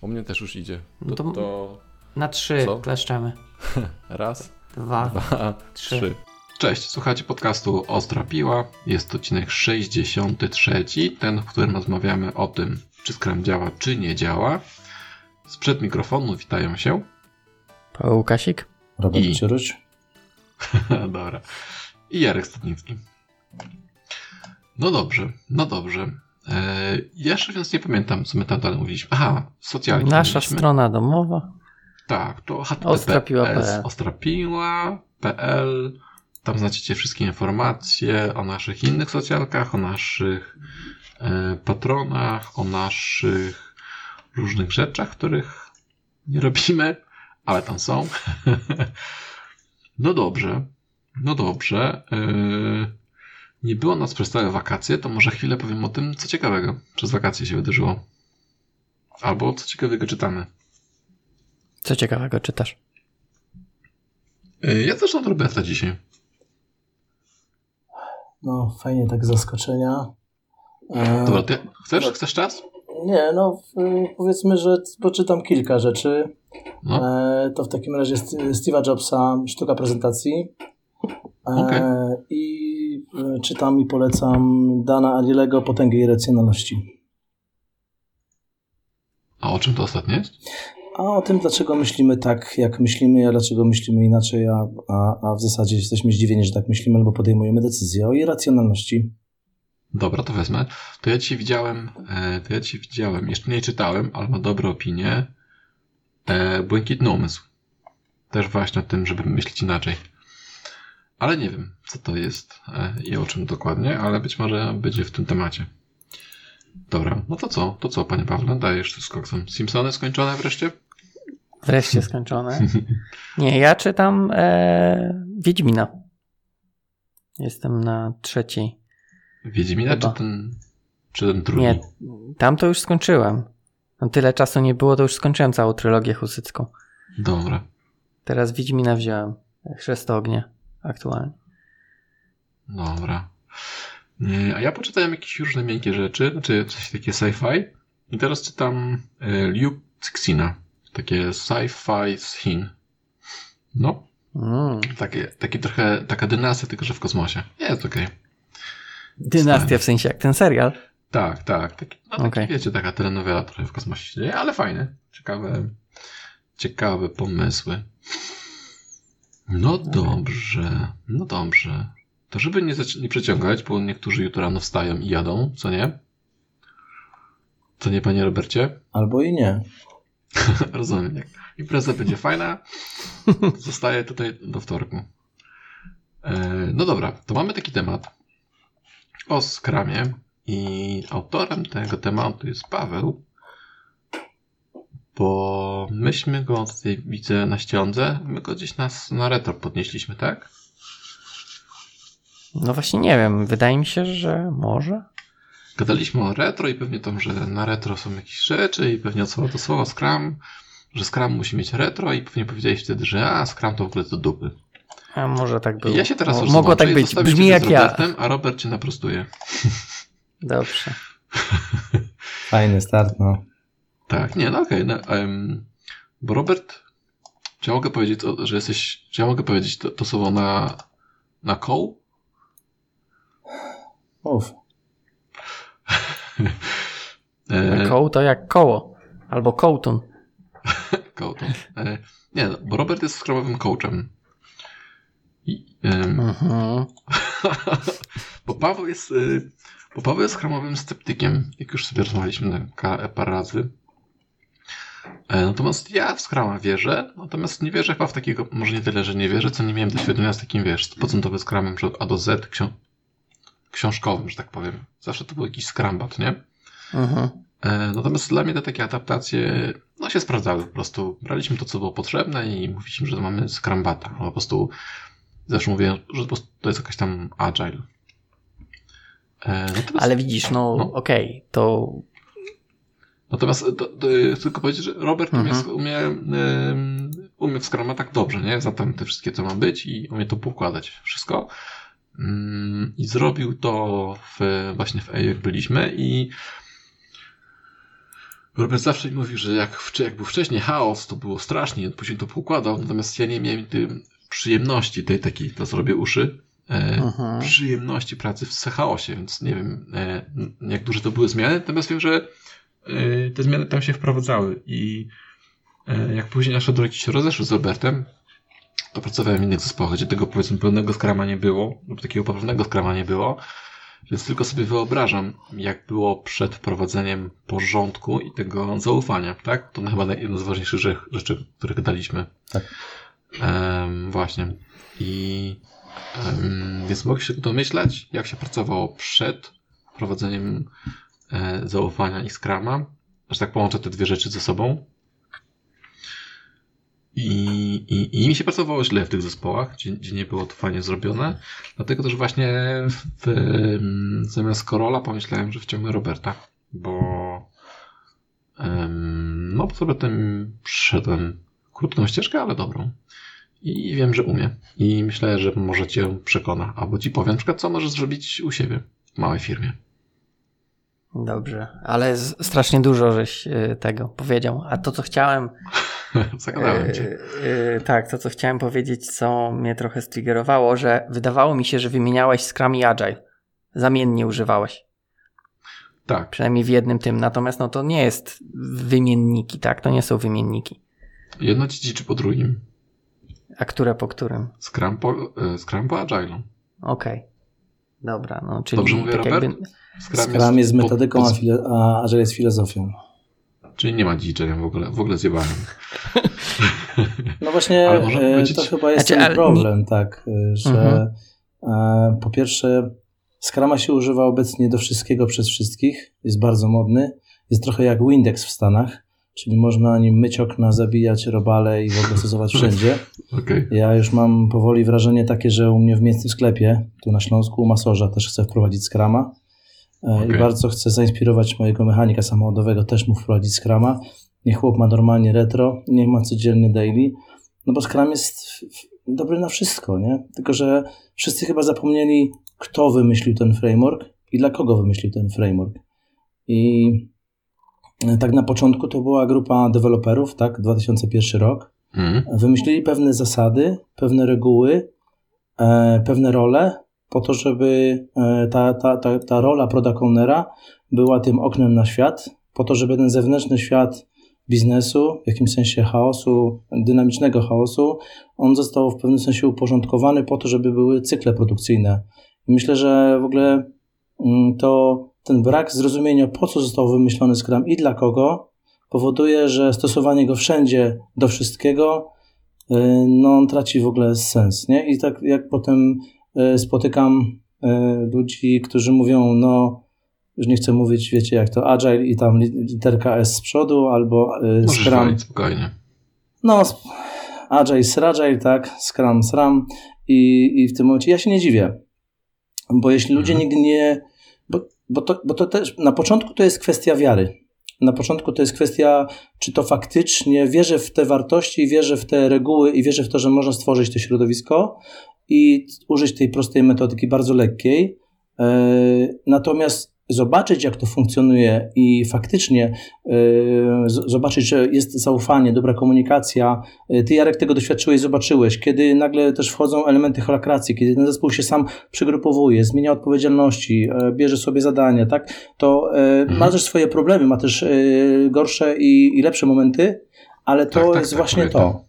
U mnie też już idzie. No To, to- to Na trzy Co? kleszczemy. raz, Dwa. dwa, Trzy. trzy. Cześć, słuchajcie podcastu Ostra Piła. Jest to odcinek 63, ten, w którym rozmawiamy o tym, czy Scrum działa, czy nie działa. Sprzed mikrofonu witają się. Paweł Łukasik? Robert I- Cieruć. Dobra. I Jarek Stadnicki. No dobrze, no dobrze. Eee, jeszcze więc nie pamiętam, co my tam dalej mówiliśmy. Aha, socjalnie. Nasza mówiliśmy. strona domowa. Tak, to https Ostrapiła.pl. Tam znajdziecie wszystkie informacje o naszych innych socjalkach, o naszych e, patronach, o naszych różnych rzeczach, których nie robimy, ale tam są. no dobrze, no dobrze. E, nie było nas przez całe wakacje, to może chwilę powiem o tym, co ciekawego przez wakacje się wydarzyło. Albo co ciekawego czytamy. Co ciekawego czytasz? E, Ja też od Roberta dzisiaj. No, fajnie tak zaskoczenia. E, Dobra, ty chcesz? Chcesz czas? Nie, no powiedzmy, że poczytam kilka rzeczy. No. E, to w takim razie St- Steve'a Jobsa Sztuka prezentacji. E, Okej. Czytam i polecam Dana Ariely'ego Potęgę i racjonalności. A o czym to ostatnie jest? A o tym, dlaczego myślimy tak, jak myślimy, a dlaczego myślimy inaczej, a, a, a w zasadzie jesteśmy zdziwieni, że tak myślimy, albo podejmujemy decyzje o irracjonalności. Dobra, to wezmę. To ja ci widziałem, e, to ja ci widziałem, jeszcze nie czytałem, ale ma dobre opinie. E, Błękitny umysł. Też właśnie o tym, żeby myśleć inaczej. Ale nie wiem, co to jest e, i o czym dokładnie, ale być może będzie w tym temacie. Dobra, no to co? To co, panie Pawle? Dajesz tu skoksem. Simpsony skończone wreszcie? Wreszcie skończone. Nie, ja czytam e, Wiedźmina. Jestem na trzeciej. Wiedźmina Chyba. czy ten, czy ten drugi? Nie, tam to już skończyłem. No tyle czasu nie było, to już skończyłem całą trylogię husycką. Dobra. Teraz Wiedźmina wziąłem. Chrzest ognia aktualnie. Dobra. Nie, A ja poczytałem jakieś różne miękkie rzeczy, znaczy coś takie sci-fi. I teraz czytam e, Liu Cixina. Takie sci-fi z Chin. No, Mm. takie, takie trochę, taka dynastia, tylko że w kosmosie. Jest okej. Dynastia w sensie jak ten serial. Tak, tak. Taki, no taki, Okej. wiecie, taka telenowela trochę w kosmosie się dzieje, ale fajne. Ciekawe, ciekawe pomysły. No dobrze, no dobrze. To żeby nie, nie przeciągać, bo niektórzy jutro rano wstają i jadą, co nie? Co nie, panie Robercie? Albo i nie. Rozumiem. Jak impreza będzie fajna, zostaje tutaj do wtorku. E, No dobra, to mamy taki temat o skramie i autorem tego tematu jest Paweł, bo myśmy go tutaj widzę na ściądze, my go gdzieś nas na retro podnieśliśmy, tak? No właśnie nie wiem, wydaje mi się, że może. Gadaliśmy o retro i pewnie tam, że na retro są jakieś rzeczy i pewnie od słowa do słowa Scrum, że Scrum musi mieć retro i pewnie powiedziałeś wtedy, że a, Scrum to w ogóle to dupy. A może tak było. Ja się teraz już Mogło tak być. Brzmi jak z ja. Robertem, a Robert cię naprostuje. Dobrze. Fajny start, no. Tak, nie, no okej. no, em, bo Robert, czy ja mogę powiedzieć, to, że jesteś, czy ja mogę powiedzieć to, to słowo na, na koł? Uf. E, Koł to jak koło. Albo kołtun. koł to. E, nie, no, bo Robert jest skramowym coachem. I, Mhm. bo Paweł jest, y, bo Paweł jest skramowym sceptykiem, jak już sobie rozmawialiśmy na parę razy. E, Natomiast ja w Scrama wierzę, natomiast nie wierzę chyba w takiego, może nie tyle, że nie wierzę, co nie miałem doświadczenia z takim, wiesz, 100% Scrumem od A do Z, ksią- książkowym, że tak powiem. Zawsze to był jakiś Scrumbat, nie? Mhm. Natomiast dla mnie te takie adaptacje, no się sprawdzały po prostu. Braliśmy to, co było potrzebne i mówiliśmy, że mamy Scrumbata. No, po prostu zawsze mówię, że to jest jakaś tam agile. E, Natomiast, Ale widzisz, no, No. okej, to natomiast to, to, chcę tylko powiedzieć, że Robert umie, Mhm. umie, em, umie w Scruma tak dobrze, nie? Zna tam te wszystkie, co ma być i umie to poukładać wszystko. Mm, I zrobił to w, właśnie w EA, jak byliśmy i Robert zawsze mi mówił, że jak, jak był wcześniej chaos, to było strasznie, później to poukładał, natomiast ja nie miałem przyjemności tej takiej, to zrobię uszy, e, Mhm. przyjemności pracy w chaosie, więc nie wiem, e, jak duże to były zmiany, natomiast wiem, że e, te zmiany tam się wprowadzały i e, jak później nasze drogi się rozeszły z Robertem, to pracowałem w innych zespołach, gdzie tego powiedzmy pełnego skrama nie było, lub takiego poprawnego skrama nie było, więc tylko sobie wyobrażam, jak było przed wprowadzeniem porządku i tego zaufania, tak? To chyba jedno z ważniejszych rzeczy, które daliśmy. Tak. Em, właśnie. I em, więc mogę się domyślać, jak się pracowało przed wprowadzeniem zaufania i skrama, że tak połączę te dwie rzeczy ze sobą. I, i, I mi się pracowało źle w tych zespołach, gdzie, gdzie nie było to fajnie zrobione. Dlatego też właśnie w, zamiast Korola pomyślałem, że wciągnę Roberta, bo em, no z Robertem przyszedłem krótką ścieżkę, ale dobrą. I wiem, że umie. I myślę, że może cię przekona. Albo ci powiem, na przykład, co możesz zrobić u siebie w małej firmie. Dobrze, ale strasznie dużo żeś y, tego powiedział. A to, co chciałem. Zagadałem y, cię. y, tak, to, co chciałem powiedzieć, co mnie trochę striggerowało, że wydawało mi się, że wymieniałeś Scrum i Agile. Zamiennie używałeś. Tak. Przynajmniej w jednym tym. Natomiast no to nie jest wymienniki, tak? To nie są wymienniki. Jedno ci czy po drugim. A które po którym? Scrum po, e, Scrum po Agile'u. Okej. Dobra, no czyli Dobrze mówię, tak Robert? jakby. Scrum jest po- metodyką, po- a, filo- a Agile jest filozofią. Czyli nie ma dziczenia w ogóle, w ogóle zjebałem. No właśnie, e, powiedzieć- to chyba jest Znaczy, ale problem, tak, e, że Mhm. e, po pierwsze Scrama się używa obecnie do wszystkiego przez wszystkich, jest bardzo modny, jest trochę jak Windex w Stanach, czyli można nim myć okna, zabijać robale i w ogóle stosować wszędzie. Okej. Ja już mam powoli wrażenie takie, że u mnie w miejscu sklepie, tu na Śląsku, u Masorza też chcę wprowadzić Scrama E, i bardzo chcę zainspirować mojego mechanika samochodowego, też mu wprowadzić Scrama. Niech chłop ma normalnie retro, niech ma codziennie daily, no bo Scrum jest dobry na wszystko, nie? Tylko, że wszyscy chyba zapomnieli, kto wymyślił ten framework i dla kogo wymyślił ten framework. I tak na początku to była grupa deweloperów, tak, 2001 rok, Mhm. wymyślili pewne zasady, pewne reguły, e, pewne role, po to, żeby e, ta, ta, ta, ta rola product ownera była tym oknem na świat, po to, żeby ten zewnętrzny świat biznesu, w jakimś sensie chaosu, dynamicznego chaosu, on został w pewnym sensie uporządkowany po to, żeby były cykle produkcyjne. Myślę, że w ogóle mm, to ten brak zrozumienia, po co został wymyślony Scrum i dla kogo, powoduje, że stosowanie go wszędzie do wszystkiego, y, no on traci w ogóle sens, nie? I tak jak potem y, spotykam y, ludzi, którzy mówią, no już nie chcę mówić, wiecie, jak to Agile i tam li- literka S z przodu, albo Możesz Scrum. walić spokojnie. No, Agile, Sragile, tak, Scrum, Sram i, i w tym momencie ja się nie dziwię, bo jeśli ludzie Mhm. nigdy nie, bo, to, bo to też, na początku to jest kwestia wiary. Na początku to jest kwestia, czy to faktycznie wierzę w te wartości, wierzę w te reguły i wierzę w to, że można stworzyć to środowisko i użyć tej prostej metodyki, bardzo lekkiej. E, Natomiast zobaczyć, jak to funkcjonuje i faktycznie e, zobaczyć, że jest zaufanie, dobra komunikacja. E, Ty, Jarek, tego doświadczyłeś, zobaczyłeś, kiedy nagle też wchodzą elementy holakracji, kiedy ten zespół się sam przygrupowuje, zmienia odpowiedzialności, e, bierze sobie zadania, tak? To e, ma też swoje problemy, ma też gorsze i, i lepsze momenty, ale to Tak, tak, jest tak, właśnie pamiętam. to.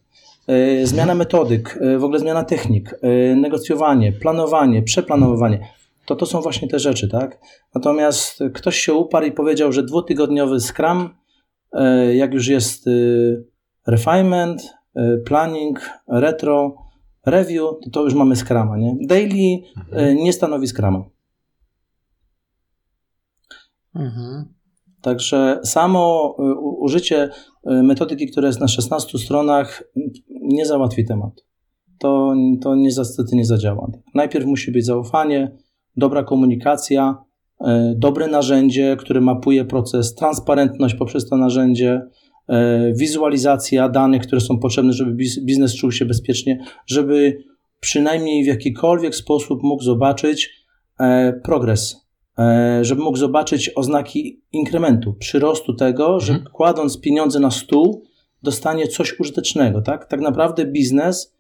Zmiana metodyk, w ogóle zmiana technik, negocjowanie, planowanie, przeplanowanie. To to są właśnie te rzeczy, tak? Natomiast ktoś się uparł i powiedział, że dwutygodniowy Scrum, e, jak już jest e, refinement, e, planning, retro, review, to to już mamy Scrama, nie? Daily e, nie stanowi Scrama. Mhm. Także samo użycie metodyki, która jest na 16 stronach, nie załatwi temat. To, to niestety nie zadziała. Najpierw musi być zaufanie, dobra komunikacja, y, dobre narzędzie, które mapuje proces, transparentność poprzez to narzędzie, y, wizualizacja danych, które są potrzebne, żeby biz- biznes czuł się bezpiecznie, żeby przynajmniej w jakikolwiek sposób mógł zobaczyć e, progres e, żeby mógł zobaczyć oznaki inkrementu, przyrostu tego, że Mhm. kładąc pieniądze na stół, dostanie coś użytecznego. Tak, tak naprawdę biznes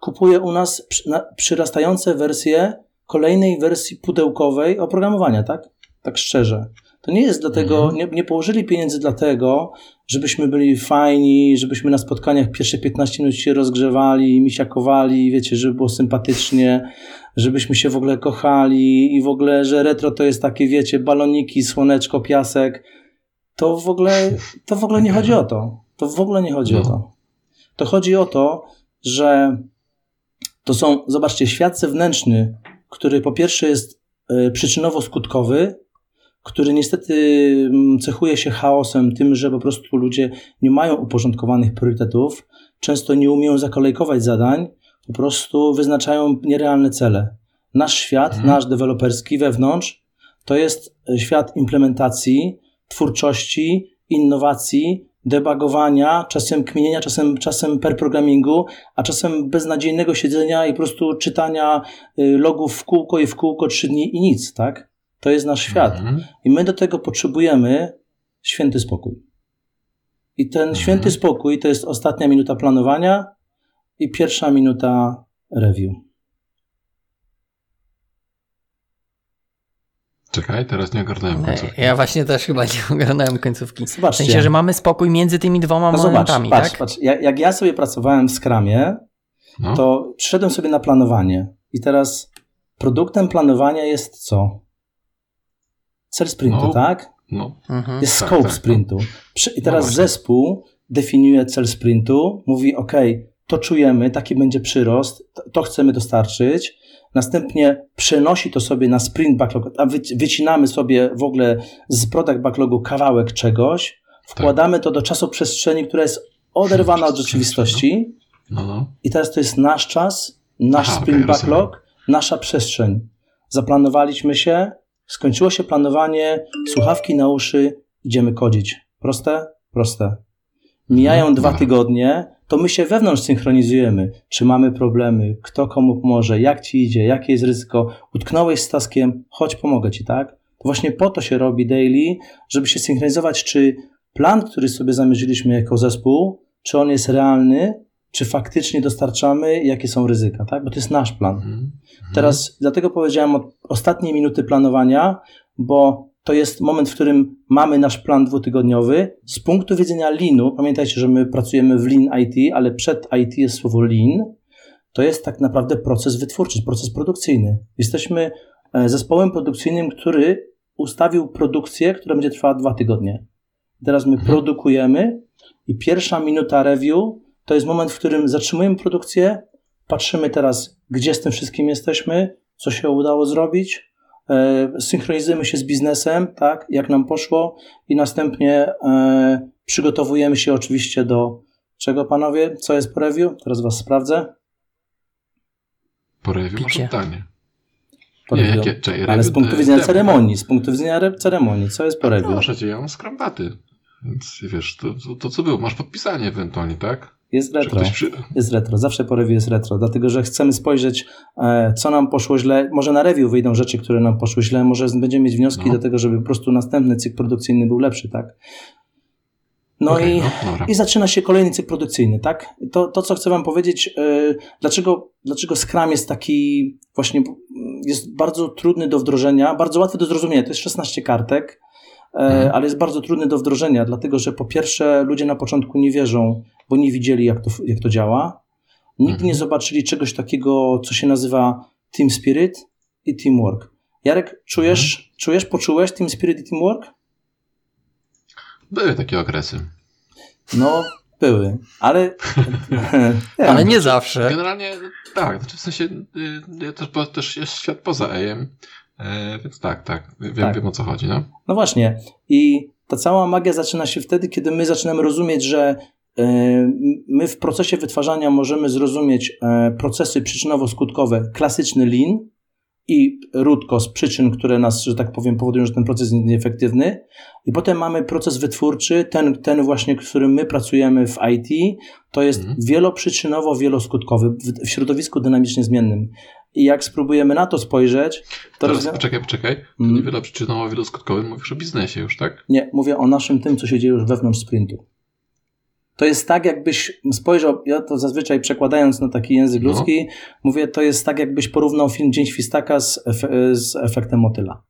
kupuje u nas przy, na, przyrastające wersje kolejnej wersji pudełkowej oprogramowania, tak? Tak szczerze. To nie jest dlatego, Mhm. nie, nie położyli pieniędzy dlatego, żebyśmy byli fajni, żebyśmy na spotkaniach pierwsze 15 minut się rozgrzewali, misiakowali, wiecie, żeby było sympatycznie, żebyśmy się w ogóle kochali i w ogóle, że retro to jest takie, wiecie, baloniki, słoneczko, piasek. To w ogóle, to w ogóle nie chodzi o to. To w ogóle nie chodzi No. o to. To chodzi o to, że to są, zobaczcie, świat zewnętrzny, który po pierwsze jest y, przyczynowo-skutkowy, który niestety cechuje się chaosem, tym, że po prostu ludzie nie mają uporządkowanych priorytetów, często nie umieją zakolejkować zadań, po prostu wyznaczają nierealne cele. Nasz świat, Mhm. nasz deweloperski wewnątrz, to jest y, świat implementacji, twórczości, innowacji, debugowania, czasem kminienia, czasem, czasem per programmingu, a czasem beznadziejnego siedzenia i po prostu czytania y, logów w kółko i w kółko trzy dni i nic, tak? To jest nasz świat. Mhm. I my do tego potrzebujemy święty spokój. I ten Mhm. święty spokój to jest ostatnia minuta planowania i pierwsza minuta review. Czekaj, teraz nie ogarnąłem końcówki. Ja właśnie też chyba nie ogarnąłem końcówki. W Zobaczcie. sensie, że mamy spokój między tymi dwoma No zobacz, momentami, patrz, tak? patrz. Jak, jak ja sobie pracowałem w Scrumie, No. to przyszedłem sobie na planowanie. I teraz produktem planowania jest co? Cel sprintu, No. tak? no. Mhm. Jest Tak, scope tak, no. sprintu. I No teraz właśnie. zespół definiuje cel sprintu, mówi: OK, to czujemy, taki będzie przyrost, to, to chcemy dostarczyć. Następnie przenosi to sobie na sprint backlog, a wyci- wycinamy sobie w ogóle z product backlogu kawałek czegoś, wkładamy to do czasoprzestrzeni, która jest oderwana od rzeczywistości. No, no. I teraz to jest nasz czas, nasz Aha, sprint rozumiem. backlog, nasza przestrzeń. Zaplanowaliśmy się, skończyło się planowanie, słuchawki na uszy, idziemy kodzić. Proste? Proste. Mijają Mhm, dwa tygodnie, to my się wewnątrz synchronizujemy. Czy mamy problemy, kto komu pomoże, jak ci idzie, jakie jest ryzyko. Utknąłeś z taskiem, chodź pomogę ci, tak? To właśnie po to się robi daily, żeby się synchronizować, czy plan, który sobie zamierzyliśmy jako zespół, czy on jest realny, czy faktycznie dostarczamy, jakie są ryzyka, tak? Bo to jest nasz plan. Mhm. Teraz dlatego powiedziałem o ostatniej minuty planowania, bo to jest moment, w którym mamy nasz plan dwutygodniowy. Z punktu widzenia leanu, pamiętajcie, że my pracujemy w lean IT, ale przed IT jest słowo lean, to jest tak naprawdę proces wytwórczy, proces produkcyjny. Jesteśmy e, zespołem produkcyjnym, który ustawił produkcję, która będzie trwała dwa tygodnie. Teraz my produkujemy i pierwsza minuta review to jest moment, w którym zatrzymujemy produkcję, patrzymy teraz, gdzie z tym wszystkim jesteśmy, co się udało zrobić, synchronizujemy się z biznesem, tak, jak nam poszło i następnie e, przygotowujemy się oczywiście do czego, panowie? Co jest po review? Teraz was sprawdzę. Po review masz pytanie. Po Nie, jakie- czekaj, Ale review z punktu widzenia demo, ceremonii, z punktu widzenia re- ceremonii, co jest po review? Proszę cię, ja mam skrambaty. Więc wiesz, to, to, to co było? Masz podpisanie ewentualnie, tak? Jest retro. przy... Jest retro, zawsze po review jest retro, dlatego że chcemy spojrzeć, e, co nam poszło źle. Może na review wyjdą rzeczy, które nam poszły źle, może będziemy mieć wnioski No. do tego, żeby po prostu następny cykl produkcyjny był lepszy, tak? No Okej, i, no, i zaczyna się kolejny cykl produkcyjny, tak? To, to co chcę Wam powiedzieć, e, dlaczego, dlaczego Scrum jest taki właśnie, jest bardzo trudny do wdrożenia, bardzo łatwy do zrozumienia. To jest 16 kartek, e, Mhm. ale jest bardzo trudny do wdrożenia, dlatego że po pierwsze ludzie na początku nie wierzą, bo nie widzieli, jak to, jak to działa. Nigdy Mhm. nie zobaczyli czegoś takiego, co się nazywa team spirit i teamwork. Jarek, czujesz, Mhm. czujesz, poczułeś team spirit i teamwork? Były takie okresy. No, były, ale... Ale nie zawsze. Generalnie tak, znaczy w sensie y, ja też, bo też jest świat poza AM, e, więc tak, tak, wiem, Tak. wiem o co chodzi, no. No właśnie. I ta cała magia zaczyna się wtedy, kiedy my zaczynamy rozumieć, że my w procesie wytwarzania możemy zrozumieć e, procesy przyczynowo-skutkowe, klasyczny lean i root cause przyczyn, które nas, że tak powiem, powodują, że ten proces jest nieefektywny. I potem mamy proces wytwórczy, ten, ten właśnie, którym my pracujemy w IT, to jest Mhm. wieloprzyczynowo, wieloskutkowy w, środowisku dynamicznie zmiennym. I jak spróbujemy na to spojrzeć, to Teraz rozwią- poczekaj, poczekaj. To Mm. nie wieloprzyczynowo, wieloskutkowy, mówisz o biznesie już, tak? Nie, mówię o naszym tym, co się dzieje już wewnątrz sprintu. To jest tak, jakbyś spojrzał, ja to zazwyczaj przekładając na taki język No. ludzki, mówię, to jest tak, jakbyś porównał film Dzień Świstaka z, z efektem motyla.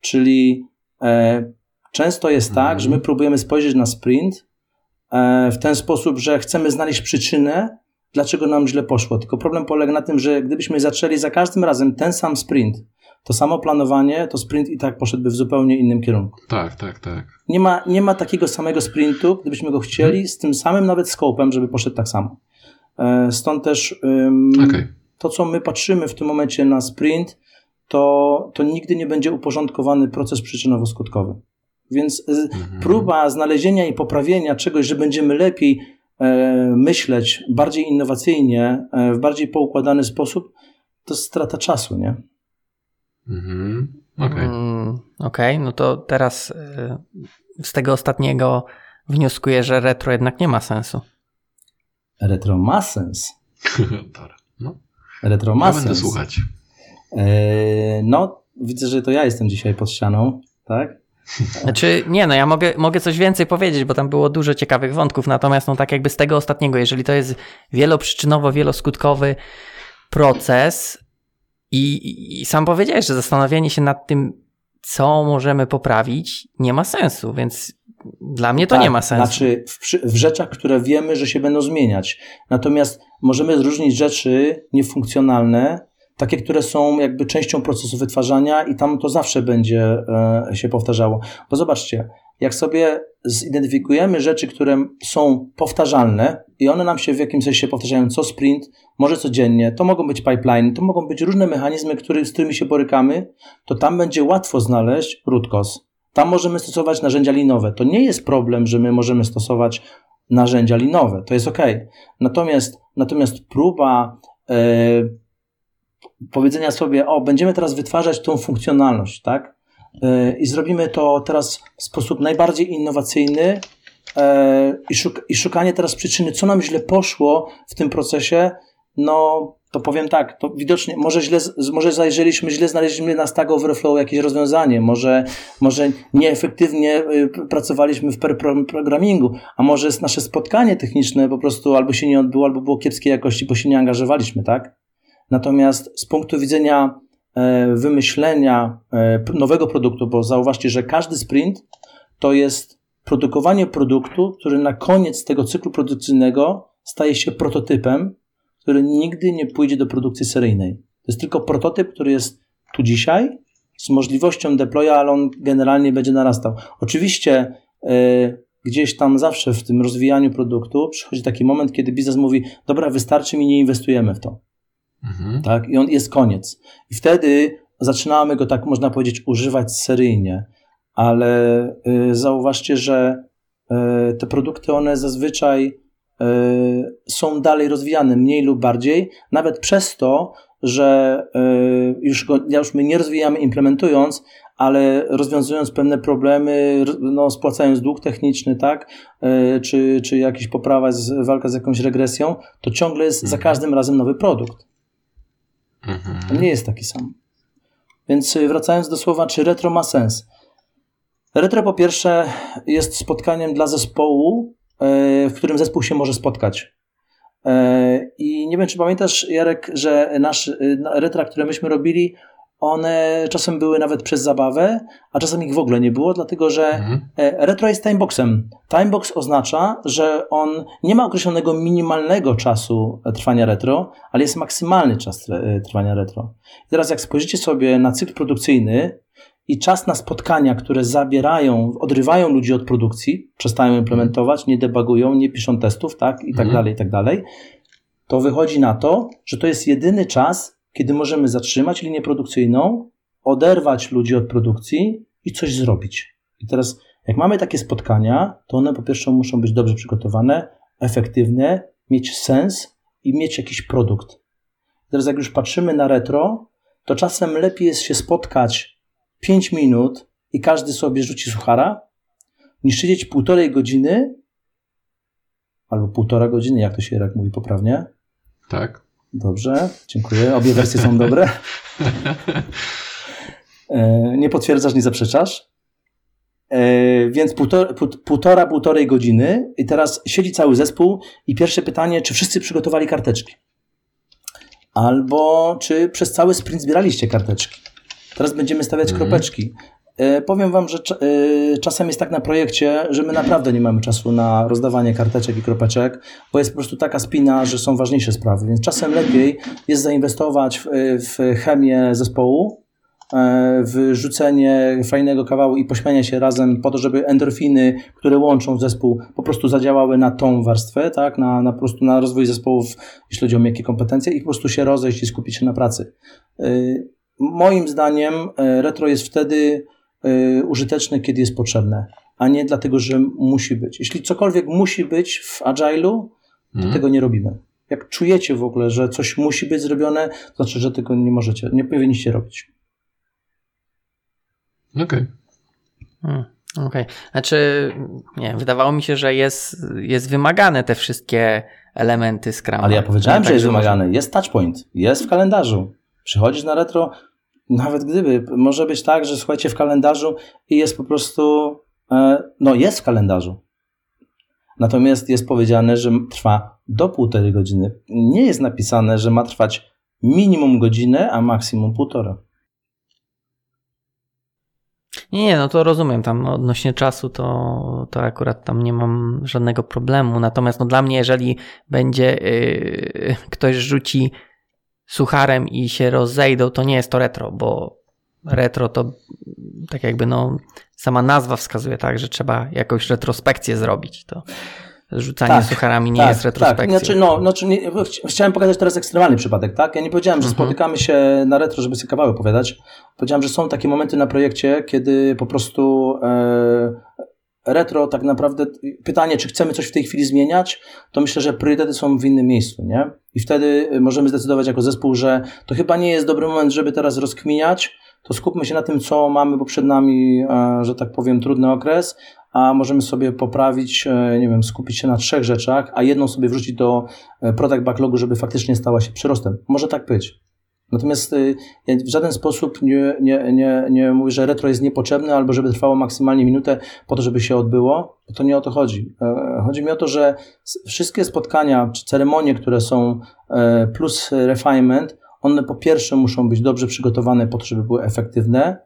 Czyli e, często jest tak, Mhm. że my próbujemy spojrzeć na sprint e, w ten sposób, że chcemy znaleźć przyczynę, dlaczego nam źle poszło. Tylko problem polega na tym, że gdybyśmy zaczęli za każdym razem ten sam sprint, to samo planowanie, to sprint i tak poszedłby w zupełnie innym kierunku. Tak, tak, tak. Nie ma, nie ma takiego samego sprintu, gdybyśmy go chcieli, z tym samym nawet skopem, żeby poszedł tak samo. E, Stąd też ym, Okej. to, co my patrzymy w tym momencie na sprint, to, to nigdy nie będzie uporządkowany proces przyczynowo-skutkowy. Więc y, Mhm. próba znalezienia i poprawienia czegoś, że będziemy lepiej e, myśleć, bardziej innowacyjnie, e, w bardziej poukładany sposób, to strata czasu, nie? Mhm. Okej. Mm, Okej, no to teraz y, z tego ostatniego wnioskuję, że retro jednak nie ma sensu. Retro ma sens. No, Retro ma ja sens. będę słuchać. E, no, widzę, że to ja jestem dzisiaj pod ścianą, tak? Znaczy, nie, no ja mogę, mogę coś więcej powiedzieć, bo tam było dużo ciekawych wątków, natomiast no tak jakby z tego ostatniego, jeżeli to jest wieloprzyczynowo, wieloskutkowy proces i, i, sam powiedziałeś, że zastanawianie się nad tym, co możemy poprawić, nie ma sensu, więc dla mnie to Tak, nie ma sensu. Znaczy w, w rzeczach, które wiemy, że się będą zmieniać. Natomiast możemy zróżnić rzeczy niefunkcjonalne, takie, które są jakby częścią procesu wytwarzania i tam to zawsze będzie e, się powtarzało. Bo zobaczcie, jak sobie zidentyfikujemy rzeczy, które są powtarzalne i one nam się w jakimś sensie powtarzają co sprint, może codziennie, to mogą być pipeline, to mogą być różne mechanizmy, który, z którymi się borykamy, to tam będzie łatwo znaleźć root cause. Tam możemy stosować narzędzia linowe. To nie jest problem, że my możemy stosować narzędzia linowe. To jest ok. Natomiast, natomiast próba e, powiedzenia sobie, o, będziemy teraz wytwarzać tą funkcjonalność, tak? E, I zrobimy to teraz w sposób najbardziej innowacyjny e, i, szuk- i szukanie teraz przyczyny, co nam źle poszło w tym procesie, no to powiem tak, to widocznie, może źle, może zajrzeliśmy, źle znaleźliśmy na Stack Overflow jakieś rozwiązanie, może, może nieefektywnie y, pracowaliśmy w programmingu, a może nasze spotkanie techniczne po prostu albo się nie odbyło, albo było kiepskiej jakości, bo się nie angażowaliśmy, tak? Natomiast z punktu widzenia e, wymyślenia e, nowego produktu, bo zauważcie, że każdy sprint to jest produkowanie produktu, który na koniec tego cyklu produkcyjnego staje się prototypem, który nigdy nie pójdzie do produkcji seryjnej. To jest tylko prototyp, który jest tu dzisiaj, z możliwością deploya, ale on generalnie będzie narastał. Oczywiście e, gdzieś tam zawsze w tym rozwijaniu produktu przychodzi taki moment, kiedy biznes mówi, dobra, wystarczy mi, nie inwestujemy w to. Mhm. Tak? I on jest koniec. I wtedy zaczynamy go, tak można powiedzieć, używać seryjnie. Ale y, zauważcie, że y, te produkty, one zazwyczaj y, są dalej rozwijane, mniej lub bardziej, nawet przez to, że y, już, go, już my nie rozwijamy implementując, ale rozwiązując pewne problemy, ro- no, spłacając dług techniczny, tak, y, czy, czy jakaś poprawa, z, walka z jakąś regresją, to ciągle jest za Mhm. każdym razem nowy produkt. Mhm. nie jest taki sam. Więc y, wracając do słowa, czy retro ma sens? Retro po pierwsze jest spotkaniem dla zespołu, y, w którym zespół się może spotkać. Y, I nie wiem, czy pamiętasz, Jarek, że nasz, y, retra, które myśmy robili, one czasem były nawet przez zabawę, a czasem ich w ogóle nie było, dlatego że Mhm. E, Retro jest timeboxem. Timebox oznacza, że on nie ma określonego minimalnego czasu e, trwania retro, ale jest maksymalny czas e, trwania retro. I teraz jak spojrzycie sobie na cykl produkcyjny i czas na spotkania, które zabierają, odrywają ludzi od produkcji, przestają implementować, nie debugują, nie piszą testów, tak, i tak Mhm. dalej, i tak dalej, to wychodzi na to, że to jest jedyny czas, kiedy możemy zatrzymać linię produkcyjną, oderwać ludzi od produkcji i coś zrobić. I teraz, jak mamy takie spotkania, to one po pierwsze muszą być dobrze przygotowane, efektywne, mieć sens i mieć jakiś produkt. Teraz, jak już patrzymy na retro, to czasem lepiej jest się spotkać 5 minut i każdy sobie rzuci suchara, niż siedzieć półtorej godziny albo półtora godziny, jak to się jak mówi poprawnie, Tak. Dobrze, dziękuję. Obie wersje są dobre. E, nie potwierdzasz, nie zaprzeczasz. E, więc półtora, półtora, półtorej godziny i teraz siedzi cały zespół i pierwsze pytanie, czy wszyscy przygotowali karteczki? Albo czy przez cały sprint zbieraliście karteczki? Teraz będziemy stawiać mm. kropeczki. E, powiem Wam, że czasem jest tak na projekcie, że my naprawdę nie mamy czasu na rozdawanie karteczek i kropeczek, bo jest po prostu taka spina, że są ważniejsze sprawy. Więc czasem lepiej jest zainwestować w, w chemię zespołu, E, rzucenie fajnego kawału i pośmianie się razem po to, żeby endorfiny, które łączą zespół, po prostu zadziałały na tą warstwę, tak, na, na po prostu na rozwój zespołów, jeśli chodzi o miękkie kompetencje i po prostu się rozejść i skupić się na pracy. E, moim zdaniem e, retro jest wtedy użyteczne, kiedy jest potrzebne, a nie dlatego, że musi być. Jeśli cokolwiek musi być w agile'u, to hmm. tego nie robimy. Jak czujecie w ogóle, że coś musi być zrobione, to znaczy, że tego nie możecie, nie powinniście robić. Okej. Okay. Hmm, Okej. Okay. Znaczy, nie, wydawało mi się, że jest, jest wymagane te wszystkie elementy Scrum. Ale ja powiedziałem, że tak, jest wymagane. Może... Jest touchpoint, jest w kalendarzu. Przychodzisz na retro, nawet gdyby, może być tak, że słuchajcie w kalendarzu i jest po prostu, e, no jest w kalendarzu. Natomiast jest powiedziane, że trwa do półtorej godziny. Nie jest napisane, że ma trwać minimum godzinę, a maksimum półtora. Nie, nie, no to rozumiem, tam odnośnie czasu to, to akurat tam nie mam żadnego problemu. Natomiast no dla mnie, jeżeli będzie yy, ktoś rzuci sucharem i się rozejdą, to nie jest to retro, bo retro to tak jakby no sama nazwa wskazuje tak, że trzeba jakąś retrospekcję zrobić. To rzucanie tak, sucharami nie tak, jest retrospekcją. Tak. Znaczy, no, znaczy nie, chciałem pokazać teraz ekstremalny przypadek, tak? Ja nie powiedziałem, że mhm. spotykamy się na retro, żeby sobie kawały opowiadać. Powiedziałem, że są takie momenty na projekcie, kiedy po prostu e, retro tak naprawdę, pytanie, czy chcemy coś w tej chwili zmieniać, to myślę, że priorytety są w innym miejscu, nie? I wtedy możemy zdecydować jako zespół, że to chyba nie jest dobry moment, żeby teraz rozkminiać, to skupmy się na tym, co mamy, bo przed nami, e, że tak powiem, trudny okres, a możemy sobie poprawić, e, nie wiem, skupić się na trzech rzeczach, a jedną sobie wrzucić do e, product backlogu, żeby faktycznie stała się przyrostem. Może tak być. Natomiast ja w żaden sposób nie, nie, nie, nie mówię, że retro jest niepotrzebne albo żeby trwało maksymalnie minutę po to, żeby się odbyło. To nie o to chodzi. Chodzi mi o to, że wszystkie spotkania czy ceremonie, które są plus refinement, one po pierwsze muszą być dobrze przygotowane po to, żeby były efektywne.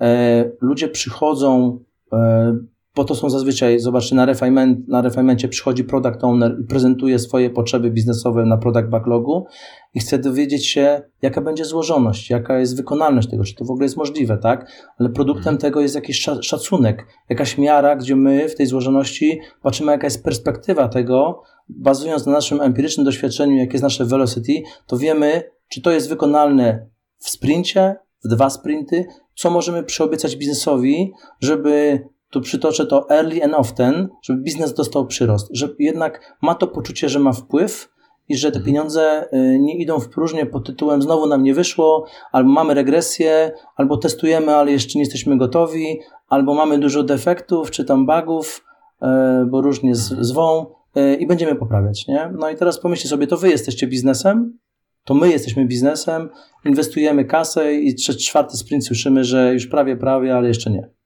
E, ludzie przychodzą, e, bo to są zazwyczaj, zobaczcie, na, refinement, na refinemencie przychodzi product owner i prezentuje swoje potrzeby biznesowe na product backlogu i chce dowiedzieć się, jaka będzie złożoność, jaka jest wykonalność tego, czy to w ogóle jest możliwe, tak? Ale produktem mhm. tego jest jakiś szacunek, jakaś miara, gdzie my w tej złożoności patrzymy, jaka jest perspektywa tego, bazując na naszym empirycznym doświadczeniu, jakie jest nasze velocity, to wiemy, czy to jest wykonalne w sprincie, w dwa sprinty? Co możemy przyobiecać biznesowi, żeby tu przytoczę to early and often, żeby biznes dostał przyrost, że jednak ma to poczucie, że ma wpływ i że te mhm. pieniądze y, nie idą w próżnię pod tytułem znowu nam nie wyszło, albo mamy regresję, albo testujemy, ale jeszcze nie jesteśmy gotowi, albo mamy dużo defektów czy tam bugów, y, bo różnie zwą y, i będziemy poprawiać, nie? No i teraz pomyślcie sobie, to wy jesteście biznesem, to my jesteśmy biznesem, inwestujemy kasę i trzeci, czwarty sprint słyszymy, że już prawie, prawie, ale jeszcze nie.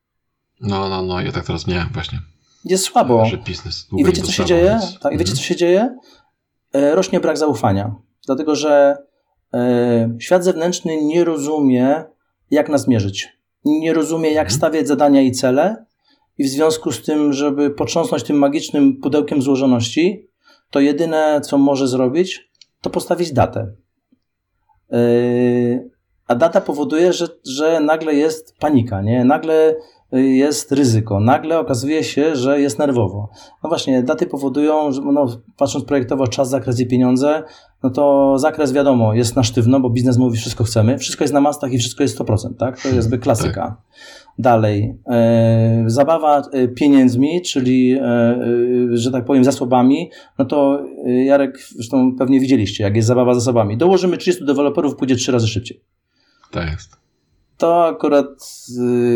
No, no, no, ja tak teraz nie, właśnie. Jest słabo. Że biznes I wiecie, co się dzieje? Tak, I wiecie, co się dzieje? E, rośnie brak zaufania. Dlatego, że e, świat zewnętrzny nie rozumie, jak nas mierzyć. Nie rozumie, jak mhm. stawiać zadania i cele. I w związku z tym, żeby potrząsnąć tym magicznym pudełkiem złożoności, to jedyne, co może zrobić, to postawić datę. Yy, a data powoduje, że, że nagle jest panika, nie? Nagle jest ryzyko. Nagle okazuje się, że jest nerwowo. No właśnie, daty powodują, że no, patrząc projektowo czas, zakres i pieniądze, no to zakres wiadomo, jest na sztywno, bo biznes mówi wszystko chcemy, wszystko jest na mastach i wszystko jest 100%, tak? To jest by klasyka. Dalej, e, zabawa e, pieniędzmi, czyli, e, e, że tak powiem, zasobami, no to e, Jarek, zresztą pewnie widzieliście, jak jest zabawa zasobami. Dołożymy 30 deweloperów, pójdzie 3 razy szybciej. Tak jest to akurat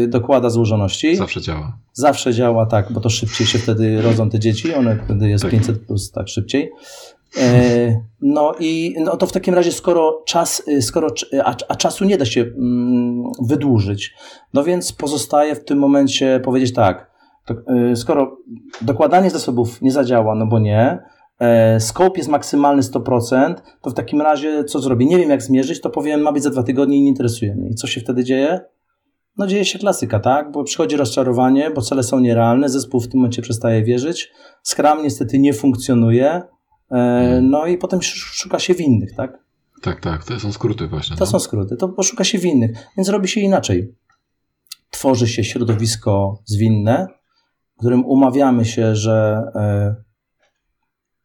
y, dokłada złożoności. Zawsze działa. Zawsze działa, tak, bo to szybciej się wtedy rodzą te dzieci, one wtedy jest tak. 500 plus, tak, szybciej. E, no i no to w takim razie, skoro czas, y, skoro, a, a czasu nie da się mm, wydłużyć, no więc pozostaje w tym momencie powiedzieć tak, to, y, skoro dokładanie zasobów nie zadziała, no bo nie, scope jest maksymalny 100%, to w takim razie co zrobię? Nie wiem jak zmierzyć, to powiem ma być za dwa tygodnie i nie interesuje mnie. I co się wtedy dzieje? No dzieje się klasyka, tak? Bo przychodzi rozczarowanie, bo cele są nierealne, zespół w tym momencie przestaje wierzyć, Scrum niestety nie funkcjonuje, E, no i potem szuka się winnych, tak? Tak, tak, to są skróty właśnie. To no. są skróty, to poszuka się winnych, więc robi się inaczej. Tworzy się środowisko zwinne, w którym umawiamy się, że e,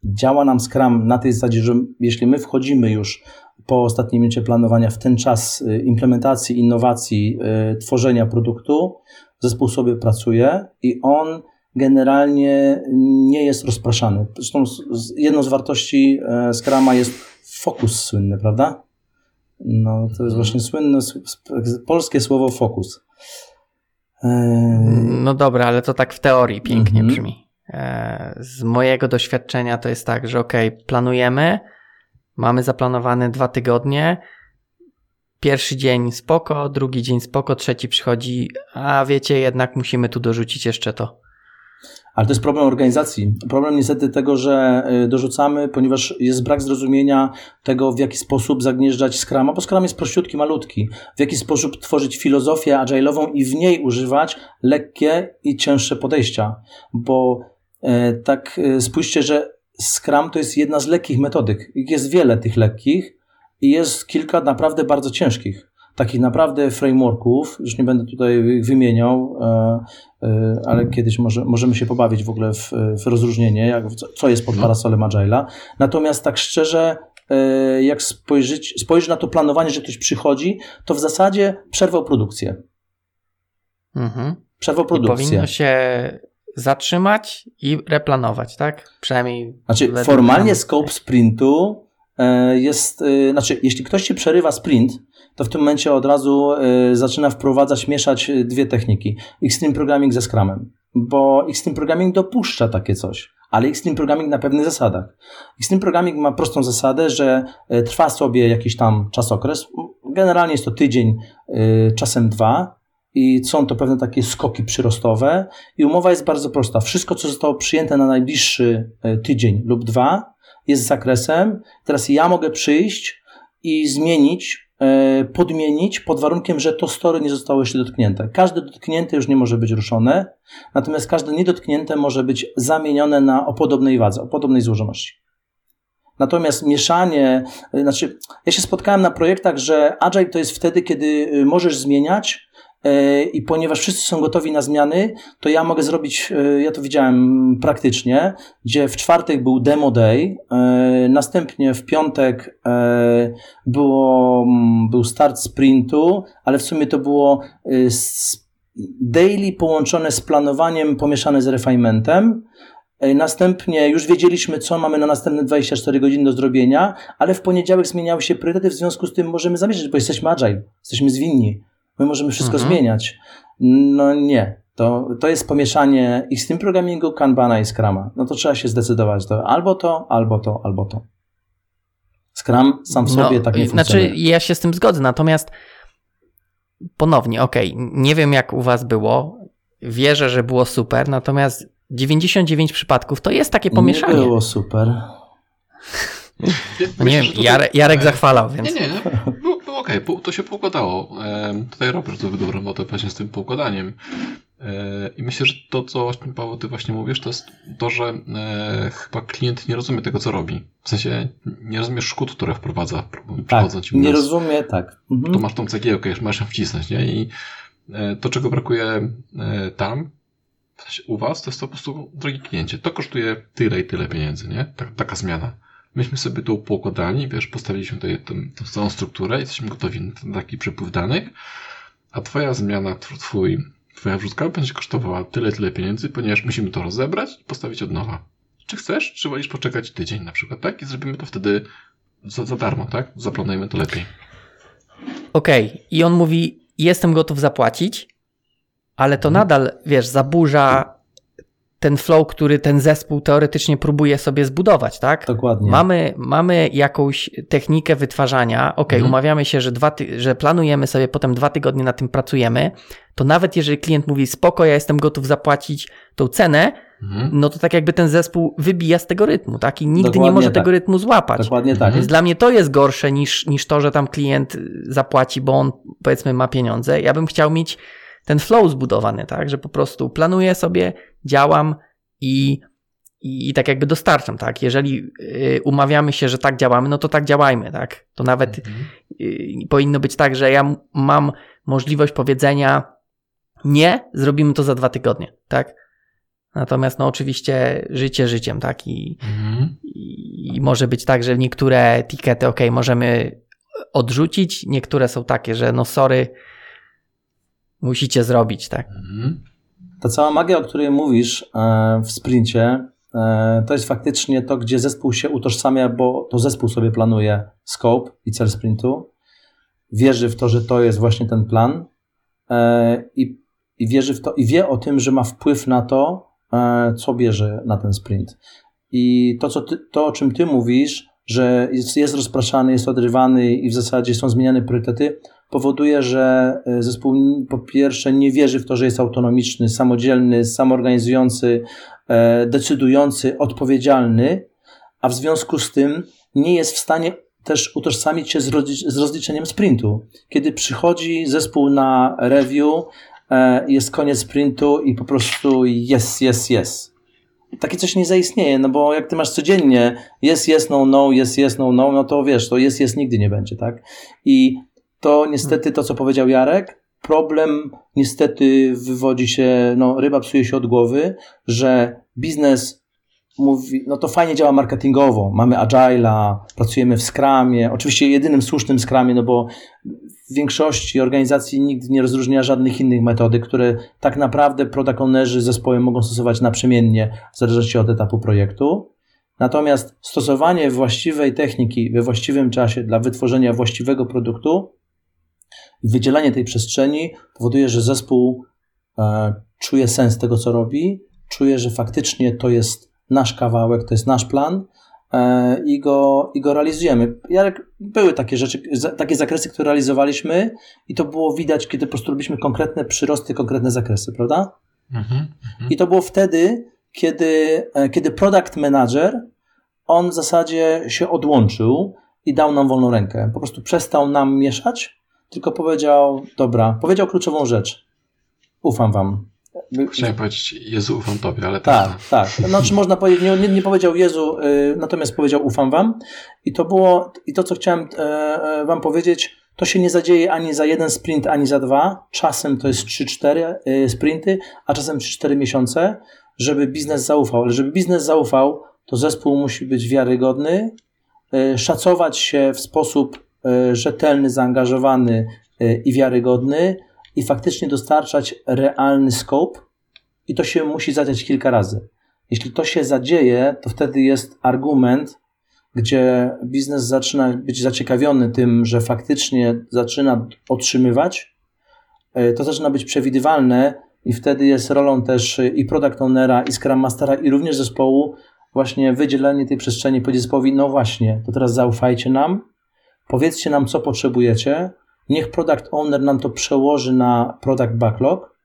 działa nam Scrum na tej zasadzie, że jeśli my wchodzimy już po ostatniej minucie planowania w ten czas e, implementacji, innowacji, tworzenia produktu, zespół sobie pracuje i on generalnie nie jest rozpraszany. Zresztą jedną z wartości e, Scrama jest fokus słynny, prawda? No, to jest mhm. właśnie słynne polskie słowo fokus. No dobra, ale to tak w teorii pięknie mhm. brzmi. E, z mojego doświadczenia to jest tak, że ok, planujemy, mamy zaplanowane dwa tygodnie, pierwszy dzień spoko, drugi dzień spoko, trzeci przychodzi, a wiecie, jednak musimy tu dorzucić jeszcze to. Ale to jest problem organizacji. Problem niestety tego, że y, dorzucamy, ponieważ jest brak zrozumienia tego, w jaki sposób zagnieżdżać Scrama, bo Scrum jest prościutki, malutki. W jaki sposób tworzyć filozofię agile'ową i w niej używać lekkie i cięższe podejścia. Bo tak e, spójrzcie, że Scrum to jest jedna z lekkich metodyk. Jest wiele tych lekkich i jest kilka naprawdę bardzo ciężkich takich naprawdę frameworków, już nie będę tutaj wymieniał, e, e, ale kiedyś może, możemy się pobawić w ogóle w, w rozróżnienie, jak, co jest pod no. parasolem Agile'a. Natomiast tak szczerze, e, jak spojrzeć, spojrzeć na to planowanie, że ktoś przychodzi, to w zasadzie przerwał produkcję. Mhm. Przerwał produkcję. I powinno się zatrzymać i replanować, tak? Przynajmniej. Znaczy, formalnie scope sprintu jest, znaczy, jeśli ktoś ci przerywa sprint, to w tym momencie od razu y, zaczyna wprowadzać, mieszać dwie techniki. Xtreme Programming ze Scrumem. Bo Xtreme Programming dopuszcza takie coś, ale Xtreme Programming na pewnych zasadach. Xtreme Programming ma prostą zasadę, że trwa sobie jakiś tam czasokres. Generalnie jest to tydzień, czasem dwa, i są to pewne takie skoki przyrostowe. I umowa jest bardzo prosta. Wszystko, co zostało przyjęte na najbliższy tydzień lub dwa, jest zakresem. Teraz ja mogę przyjść i zmienić E, podmienić pod warunkiem, że to story nie zostało jeszcze dotknięte. Każde dotknięte już nie może być ruszone, natomiast każde niedotknięte może być zamienione na o podobnej wadze, o podobnej złożoności. Natomiast mieszanie, e, znaczy, ja się spotkałem na projektach, że agile to jest wtedy, kiedy e, możesz zmieniać, E, i ponieważ wszyscy są gotowi na zmiany, to ja mogę zrobić, e, ja to widziałem praktycznie, gdzie w czwartek był demo day, e, następnie w piątek było, był start sprintu, ale w sumie to było daily połączone z planowaniem, pomieszane z refinementem. Następnie już wiedzieliśmy, co mamy na następne 24 godziny do zrobienia, ale w poniedziałek zmieniały się priorytety, w związku z tym możemy zamierzać, bo jesteśmy agile, jesteśmy zwinni. My możemy wszystko mhm. zmieniać. No nie. To, to jest pomieszanie tym programingu, Kanbana i Scrama. No to trzeba się zdecydować. To albo to, albo to, albo to. Scrum sam w no, sobie tak nie znaczy, funkcjonuje. Znaczy, ja się z tym zgodzę, natomiast ponownie, okej, okay, nie wiem jak u was było, wierzę, że było super, natomiast 99 przypadków to jest takie pomieszanie. Nie było super. No nie wiem, Jarek, Jarek zachwalał, więc... Nie, nie, nie. Było, okay. to się poukładało. Tutaj Robert zrobił dobrą notę właśnie z tym poukładaniem. E, I myślę, że to, co właśnie, Paweł, ty właśnie mówisz, to jest to, że e, chyba klient nie rozumie tego, co robi. W sensie nie rozumie szkód, które wprowadza. Tak, nie rozumie, tak. Mhm. To masz tą cegiełkę, już masz ją wcisnąć, nie? I e, to, czego brakuje tam, u was, to jest to po prostu, drogi kliencie, to kosztuje tyle i tyle pieniędzy, nie? Tak, taka zmiana. Myśmy sobie to poukładali, wiesz, postawiliśmy tutaj tę, tę całą strukturę, jesteśmy gotowi na taki przepływ danych, a twoja zmiana, twój, twoja wrzutka będzie kosztowała tyle, tyle pieniędzy, ponieważ musimy to rozebrać i postawić od nowa. Czy chcesz, czy wolisz poczekać tydzień na przykład, tak? I zrobimy to wtedy za, za darmo, tak? Zaplanujemy to lepiej. Okej. Okay. I on mówi, jestem gotów zapłacić, ale to mhm. nadal, wiesz, zaburza ten flow, który ten zespół teoretycznie próbuje sobie zbudować, tak? Dokładnie. Mamy, mamy jakąś technikę wytwarzania, ok, Mhm. umawiamy się, że, dwa ty- że planujemy sobie, potem dwa tygodnie na tym pracujemy, to nawet jeżeli klient mówi spoko, ja jestem gotów zapłacić tą cenę, Mhm. no to tak jakby ten zespół wybija z tego rytmu, tak? I nigdy nie Dokładnie może tak. tego rytmu złapać. Dokładnie tak. Więc dla mnie to jest gorsze niż, niż to, że tam klient zapłaci, bo on powiedzmy ma pieniądze. Ja bym chciał mieć ten flow zbudowany, tak? Że po prostu planuję sobie, działam i, i, i tak jakby dostarczam, tak? Jeżeli y, umawiamy się, że tak działamy, no to tak działajmy, tak? To nawet Mhm. y, powinno być tak, że ja mam możliwość powiedzenia nie, zrobimy to za dwa tygodnie, tak? Natomiast no oczywiście życie życiem, tak? I, Mhm. i może być tak, że niektóre etykiety, ok, możemy odrzucić, niektóre są takie, że no sorry, musicie zrobić, tak? Mhm. Ta cała magia, o której mówisz e, w sprincie, e, to jest faktycznie to, gdzie zespół się utożsamia, bo to zespół sobie planuje scope i cel sprintu, wierzy w to, że to jest właśnie ten plan e, i, i wierzy w to i wie o tym, że ma wpływ na to, co bierze na ten sprint. I to, co ty, to o czym ty mówisz, że jest, jest rozpraszany, jest odrywany i w zasadzie są zmieniane priorytety, powoduje, że e, zespół po pierwsze nie wierzy w to, że jest autonomiczny, samodzielny, samoorganizujący, e, decydujący, odpowiedzialny, a w związku z tym nie jest w stanie też utożsamić się z, z rozliczeniem sprintu. Kiedy przychodzi zespół na review, e, jest koniec sprintu i po prostu yes, yes, yes. Takie coś nie zaistnieje, no bo jak ty masz codziennie yes, yes, no, no, yes, yes, no, no, no to wiesz, to yes, yes nigdy nie będzie, tak? I to niestety to, co powiedział Jarek, problem niestety wywodzi się, no ryba psuje się od głowy, że biznes mówi, no to fajnie działa marketingowo, mamy agile'a, pracujemy w Scrumie, oczywiście jedynym słusznym Scrumie, no bo w większości organizacji nikt nie rozróżnia żadnych innych metody, które tak naprawdę product ownerzy zespoły mogą stosować naprzemiennie w zależności od etapu projektu. Natomiast stosowanie właściwej techniki we właściwym czasie dla wytworzenia właściwego produktu i wydzielanie tej przestrzeni powoduje, że zespół e, czuje sens tego, co robi, czuje, że faktycznie to jest nasz kawałek, to jest nasz plan e, i, go, i go realizujemy. Jarek, były takie rzeczy, takie zakresy, które realizowaliśmy i to było widać, kiedy po prostu robiliśmy konkretne przyrosty, konkretne zakresy, prawda? Mhm. Mhm. I to było wtedy, kiedy, e, kiedy product manager, on w zasadzie się odłączył i dał nam wolną rękę. Po prostu przestał nam mieszać, tylko powiedział, dobra, powiedział kluczową rzecz. Ufam wam. Chciałem powiedzieć, Jezu, ufam Tobie, ale Tak, tak. Znaczy można powiedzieć, nie, nie, powiedział Jezu, y, natomiast powiedział ufam wam. I to było, i to co chciałem e, e, wam powiedzieć, to się nie zadzieje ani za jeden sprint, ani za dwa. Czasem to jest 3-4 y, sprinty, a czasem 3-4 miesiące, żeby biznes zaufał. Ale żeby biznes zaufał, to zespół musi być wiarygodny, szacować się w sposób rzetelny, zaangażowany y, i wiarygodny i faktycznie dostarczać realny scope, i to się musi zadziać kilka razy. Jeśli to się zadzieje, to wtedy jest argument, gdzie biznes zaczyna być zaciekawiony tym, że faktycznie zaczyna otrzymywać, e, to zaczyna być przewidywalne i wtedy jest rolą też i product ownera, i scrum mastera, i również zespołu właśnie wydzielenie tej przestrzeni, zespołowi, no właśnie, to teraz zaufajcie nam, powiedzcie nam, co potrzebujecie, niech product owner nam to przełoży na product backlog,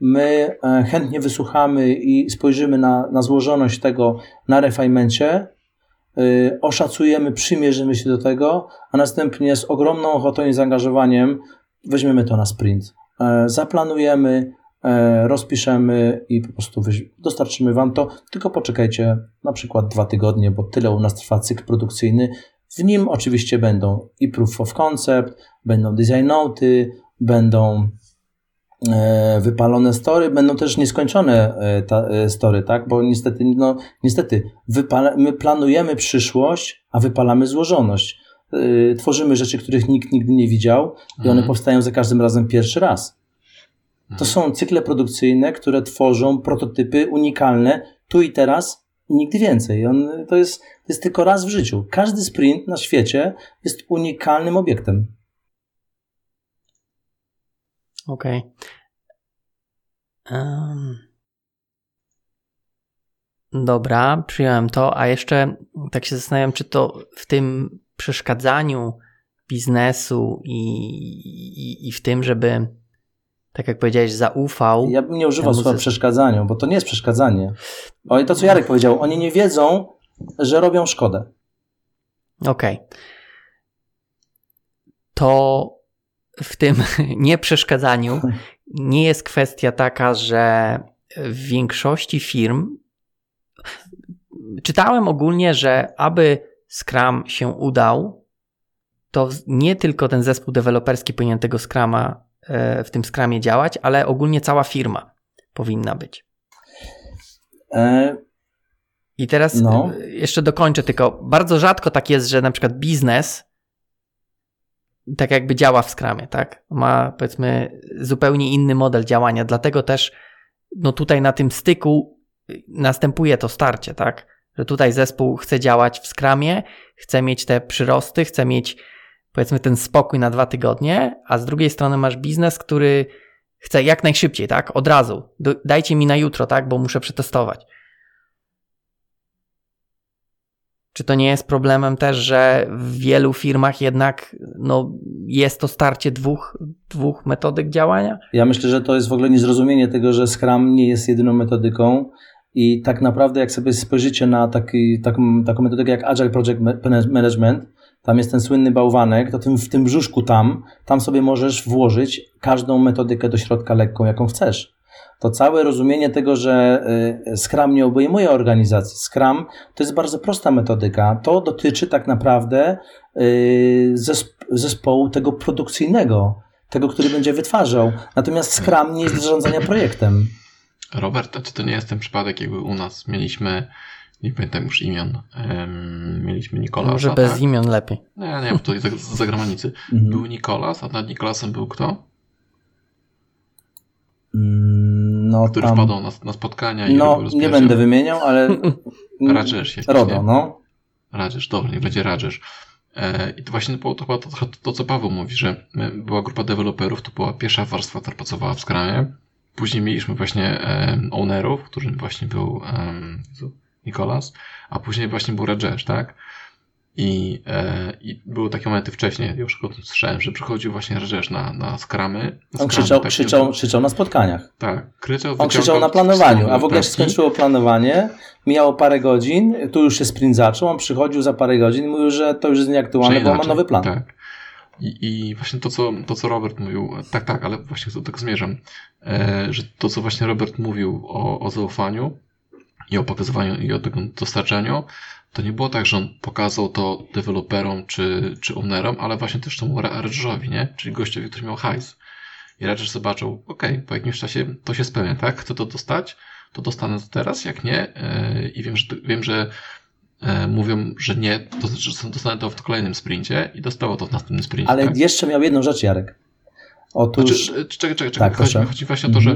my e, chętnie wysłuchamy i spojrzymy na, na złożoność tego na refinemencie, y, oszacujemy, przymierzymy się do tego, a następnie z ogromną ochotą i zaangażowaniem weźmiemy to na sprint. E, Zaplanujemy, e, rozpiszemy i po prostu dostarczymy Wam to, tylko poczekajcie na przykład dwa tygodnie, bo tyle u nas trwa cykl produkcyjny. W nim oczywiście będą i proof of concept, będą design noty, będą e, wypalone story, będą też nieskończone e, e, story, tak? Bo niestety, no, niestety wypala, my planujemy przyszłość, a wypalamy złożoność. Tworzymy rzeczy, których nikt nigdy nie widział i one Mhm. powstają za każdym razem pierwszy raz. To Mhm. są cykle produkcyjne, które tworzą prototypy unikalne tu i teraz i nigdy więcej. On, to, jest, to jest tylko raz w życiu. Każdy sprint na świecie jest unikalnym obiektem. Okej. Em, Dobra, przyjąłem to, a jeszcze tak się zastanawiam, czy to w tym przeszkadzaniu biznesu i, i, i w tym, żeby, tak jak powiedziałeś, zaufał. Ja bym nie używał słowa zes- przeszkadzaniu, bo to nie jest przeszkadzanie. O, to, co Jarek powiedział, oni nie wiedzą, że robią szkodę. Okej. To w tym nieprzeszkadzaniu nie jest kwestia taka, że w większości firm czytałem ogólnie, że aby Scrum się udał, to nie tylko ten zespół deweloperski powinien tego Scruma e, w tym Scrumie działać, ale ogólnie cała firma powinna być. E, I teraz No. jeszcze dokończę, tylko bardzo rzadko tak jest, że na przykład biznes tak jakby działa w Scrumie, tak? Ma powiedzmy zupełnie inny model działania, dlatego też no tutaj na tym styku następuje to starcie, tak? Że tutaj zespół chce działać w Scrumie, chce mieć te przyrosty, chce mieć powiedzmy ten spokój na dwa tygodnie, a z drugiej strony masz biznes, który chce jak najszybciej, tak? Od razu. Dajcie mi na jutro, tak? Bo muszę przetestować. Czy to nie jest problemem też, że w wielu firmach jednak no, jest to starcie dwóch, dwóch metodyk działania? Ja myślę, że to jest w ogóle niezrozumienie tego, że Scrum nie jest jedyną metodyką i tak naprawdę jak sobie spojrzycie na taki, taką, taką metodykę jak Agile Project Ma- Management, tam jest ten słynny bałwanek, to tym, w tym brzuszku tam, tam sobie możesz włożyć każdą metodykę do środka lekką, jaką chcesz. To całe rozumienie tego, że y, Scrum nie obejmuje organizacji. Scrum to jest bardzo prosta metodyka. To dotyczy tak naprawdę y, zesp- zespołu tego produkcyjnego, tego, który będzie wytwarzał. Natomiast Scrum nie jest zarządzania projektem. Robert, czy to nie jest ten przypadek, jakby u nas mieliśmy, nie pamiętam już imion, em, mieliśmy Nikolasa, Może bez tak? imion lepiej. Nie, nie, bo to jest z zagranicy. Mhm. Był Nikolas, a nad Nikolasem był kto? Mm, No, Który tam, wpadł na, na spotkania i no nie będę wymieniał, ale Rajesh jakiś, RODO, nie? no. Rajesh, dobra, niech będzie Rajesh. E, I to właśnie było to, to, to, to, co Paweł mówi, że my, była grupa deweloperów, to była pierwsza warstwa, która pracowała w Scrumie. Później mieliśmy właśnie em, ownerów, którym właśnie był Jezu, Nikolas, a później właśnie był Rajesh, tak? I, e, I były takie momenty wcześniej, już o tym słyszałem, że przychodził właśnie Rajesh na, na Scrumy. Na On krzyczał, takie- krzyczał, krzyczał na spotkaniach. Tak, krzyczał, On krzyczał na planowaniu, a w ogóle jak się skończyło planowanie, mijało parę godzin, tu już się sprint zaczął, on przychodził za parę godzin i mówił, że to już jest nieaktualne, bo ma nowy plan. Tak. I, I właśnie to co, to, co Robert mówił, tak, tak, ale właśnie do tego zmierzam, e, że to, co właśnie Robert mówił o, o zaufaniu i o pokazywaniu i o dostarczaniu, to nie było tak, że on pokazał to deweloperom czy, czy ownerom, ale właśnie też temu Rajerszowi, nie? Czyli gościowi, który miał hajs. I Rajesh zobaczył, okej, po jakimś czasie to się spełnia, tak? Chcę to dostać, to dostanę to teraz, jak nie, e, i wiem, że, wiem, że e, mówią, że nie, to znaczy, że dostanę to w kolejnym sprincie i dostało to w następnym sprincie. Ale tak? jeszcze miał jedną rzecz, Jarek. Otóż... Znaczy, e, czekaj, czekaj, czekaj. Tak, chodzi, chodzi właśnie o to, że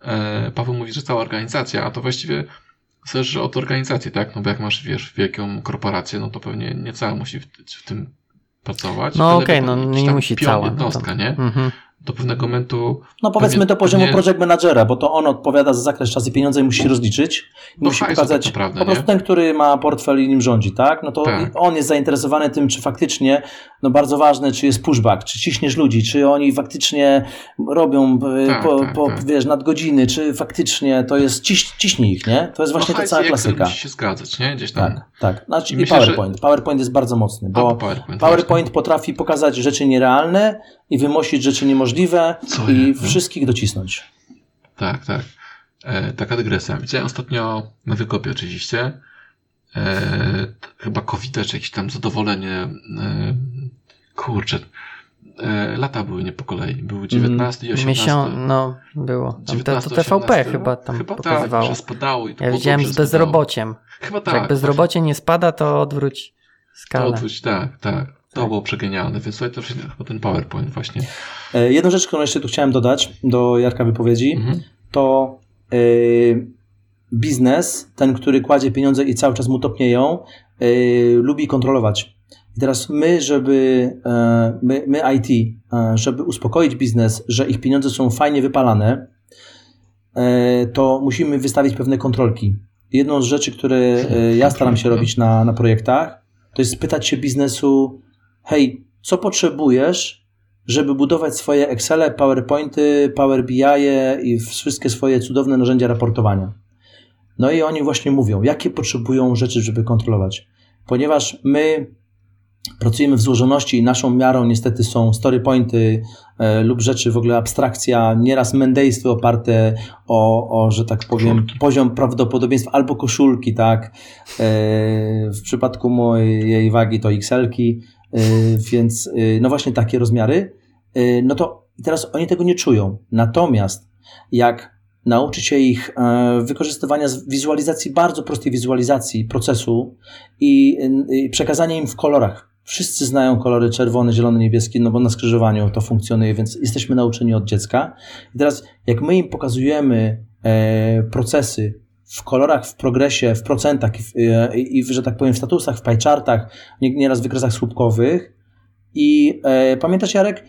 Mhm. Paweł mówi, że cała organizacja, a to właściwie zależy od organizacji, tak? No bo jak masz, wiesz, wielką korporację, no to pewnie nie cała musi w, w tym pracować. No okej, wiadomo, no nie tam musi pion, cała. no jednostka, to- nie? Mhm. Do pewnego momentu No powiedzmy Pewnie- do poziomu pewnie- project managera, bo to on odpowiada za zakres czas i pieniądze i musi rozliczyć. I Do musi pokazać tak naprawdę, po prostu nie? ten, który ma portfel i nim rządzi, tak? No to Tak. on jest zainteresowany tym, czy faktycznie, no bardzo ważne, czy jest pushback, czy ciśniesz ludzi, czy oni faktycznie robią e, Tak, po, tak, po, tak. wiesz, nadgodziny, czy faktycznie to jest ciś, ciśnij ich, nie? To jest właśnie no, ta cała klasyka. musi się zgadzać, nie? Gdzieś tam. Tak, tak. Znaczy I myślę, PowerPoint. PowerPoint jest bardzo mocny, A, bo PowerPoint. PowerPoint potrafi pokazać rzeczy nierealne i wymusić rzeczy niemożliwe Co i jest, wszystkich docisnąć. Tak, tak. E, taka dygresja. Widziałem ostatnio na wykopie oczywiście e, chyba covid czy jakieś tam zadowolenie e, kurczę e, lata były nie po kolei. Były 19 i 18. Miesiąc, no było. Tam te, 19, to TVP 18 chyba tam chyba tak, pokazywało. że spadało i to ja widziałem z spadało. bezrobociem. Chyba że tak. jak bezrobocie nie spada, to odwróć To skalę. odwróć, tak, tak. To Tak. było przegenialne, więc słuchaj, to chyba ten PowerPoint właśnie. E, Jedną rzecz, którą jeszcze tu chciałem dodać do Jarka wypowiedzi, Mhm. to e, biznes, ten, który kładzie pieniądze i cały czas mu topnieją, e, lubi kontrolować. I teraz my, żeby, my, my IT, żeby uspokoić biznes, że ich pieniądze są fajnie wypalane, to musimy wystawić pewne kontrolki. jedną z rzeczy, które ja staram się robić na, na projektach, to jest pytać się biznesu, hej, co potrzebujesz, żeby budować swoje Excel, PowerPointy, Power BI i wszystkie swoje cudowne narzędzia raportowania. No i oni właśnie mówią, jakie potrzebują rzeczy, żeby kontrolować. Ponieważ my pracujemy w złożoności i naszą miarą niestety są story pointy e, lub rzeczy w ogóle abstrakcja, nieraz mendejstwo oparte o, o że tak powiem, koszulki. poziom prawdopodobieństwa albo koszulki, tak. E, w przypadku mojej wagi to XL-ki, e, więc e, no właśnie takie rozmiary. E, no to teraz oni tego nie czują. Natomiast jak nauczyć się ich e, wykorzystywania wizualizacji, bardzo prostej wizualizacji procesu i, i przekazania im w kolorach. Wszyscy znają kolory czerwony, zielony, niebieski, no bo na skrzyżowaniu to funkcjonuje, więc jesteśmy nauczeni od dziecka. I teraz, jak my im pokazujemy e, procesy w kolorach, w progresie, w procentach e, i, i, że tak powiem, w statusach, w pajczartach, nieraz w wykresach słupkowych. I e, pamiętasz, Jarek,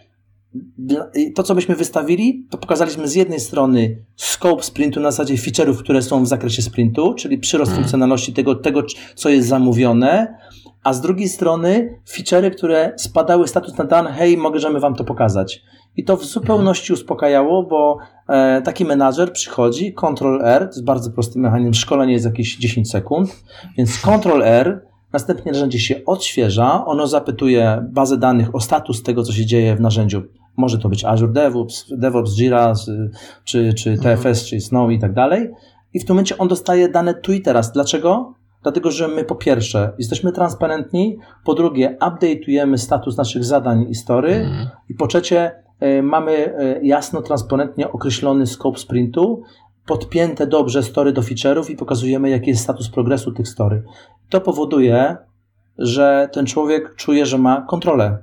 to, co byśmy wystawili, to pokazaliśmy z jednej strony scope sprintu na zasadzie feature'ów, które są w zakresie sprintu, czyli przyrost hmm. funkcjonalności tego, tego, co jest zamówione, a z drugiej strony feature'y, które spadały status na dan, hej, możemy wam to pokazać. I to w zupełności uspokajało, bo e, taki menadżer przychodzi, Ctrl R, to jest bardzo prosty mechanizm, szkolenie jest jakieś 10 sekund, więc Ctrl R Następnie narzędzie się odświeża, ono zapytuje bazę danych o status tego, co się dzieje w narzędziu. Może to być Azure DevOps, DevOps Jira, czy, czy TFS, mhm. czy Snow i tak dalej. I w tym momencie on dostaje dane tu i teraz. Dlaczego? Dlatego, że my po pierwsze jesteśmy transparentni, po drugie update'ujemy status naszych zadań i story mm. i po trzecie y, mamy y, jasno, transparentnie określony scope sprintu, podpięte dobrze story do feature'ów i pokazujemy jaki jest status progresu tych story. To powoduje, że ten człowiek czuje, że ma kontrolę.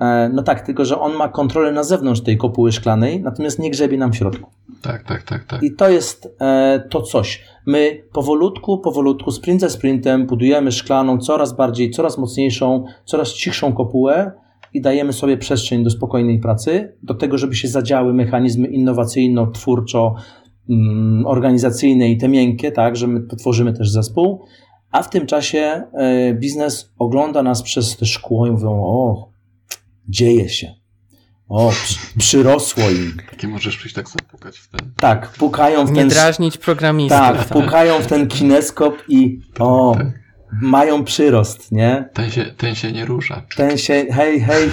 E, no tak, tylko że on ma kontrolę na zewnątrz tej kopuły szklanej, natomiast nie grzebie nam w środku. Tak, tak, tak. tak. I to jest e, to coś. My powolutku, powolutku, sprint za sprintem budujemy szklaną, coraz bardziej, coraz mocniejszą, coraz cichszą kopułę i dajemy sobie przestrzeń do spokojnej pracy, do tego, żeby się zadziały mechanizmy innowacyjno, twórczo, mm, organizacyjne i te miękkie, tak, że my tworzymy też zespół, a w tym czasie e, biznes ogląda nas przez te szkło i mówią, o, dzieje się. O, przyrosło im. Takie możesz przyjść tak sobie pukać w ten. Tak, pukają w ten. Nie drażnić programistów. Tak, tak, pukają w ten kineskop i o, tak mają przyrost, nie? Ten się, ten się nie rusza. Ten się, hej, hej,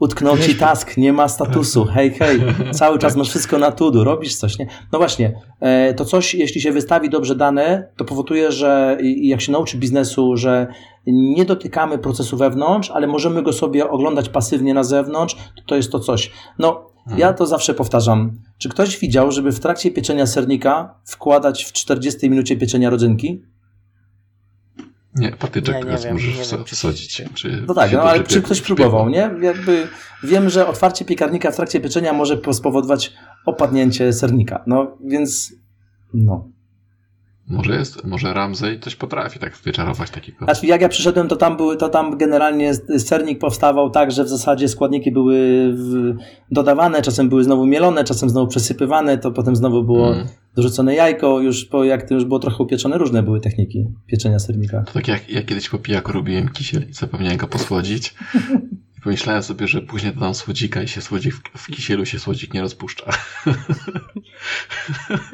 utknął ci task, nie ma statusu, hej, hej, cały czas masz wszystko na tudu, robisz coś, nie? No właśnie, e, to coś, jeśli się wystawi dobrze dane, to powoduje, że jak się nauczy biznesu, że nie dotykamy procesu wewnątrz, ale możemy go sobie oglądać pasywnie na zewnątrz, to to jest to coś. No, mhm. ja to zawsze powtarzam. Czy ktoś widział, żeby w trakcie pieczenia sernika wkładać w 40 minucie pieczenia rodzynki? Nie, patyczek nie, nie wiem, możesz nie wiem, wsadzić. Czy no tak, no, ale czy ktoś próbował, nie? Jakby wiem, że otwarcie piekarnika w trakcie pieczenia może spowodować opadnięcie sernika. No więc no. Może jest, może Ramsey coś potrafi tak wyczarować takiego. Znaczy, jak ja przyszedłem, to tam były, to tam generalnie sernik powstawał tak, że w zasadzie składniki były dodawane, czasem były znowu mielone, czasem znowu przesypywane, to potem znowu było mm. Dorzucone jajko, już po, jak to już było trochę upieczone, różne były techniki pieczenia sernika. To tak jak ja kiedyś po pijaku robiłem kisiel i zapomniałem go posłodzić. I pomyślałem sobie, że później dodam słodzika i się słodzik w, w kisielu się słodzik nie rozpuszcza.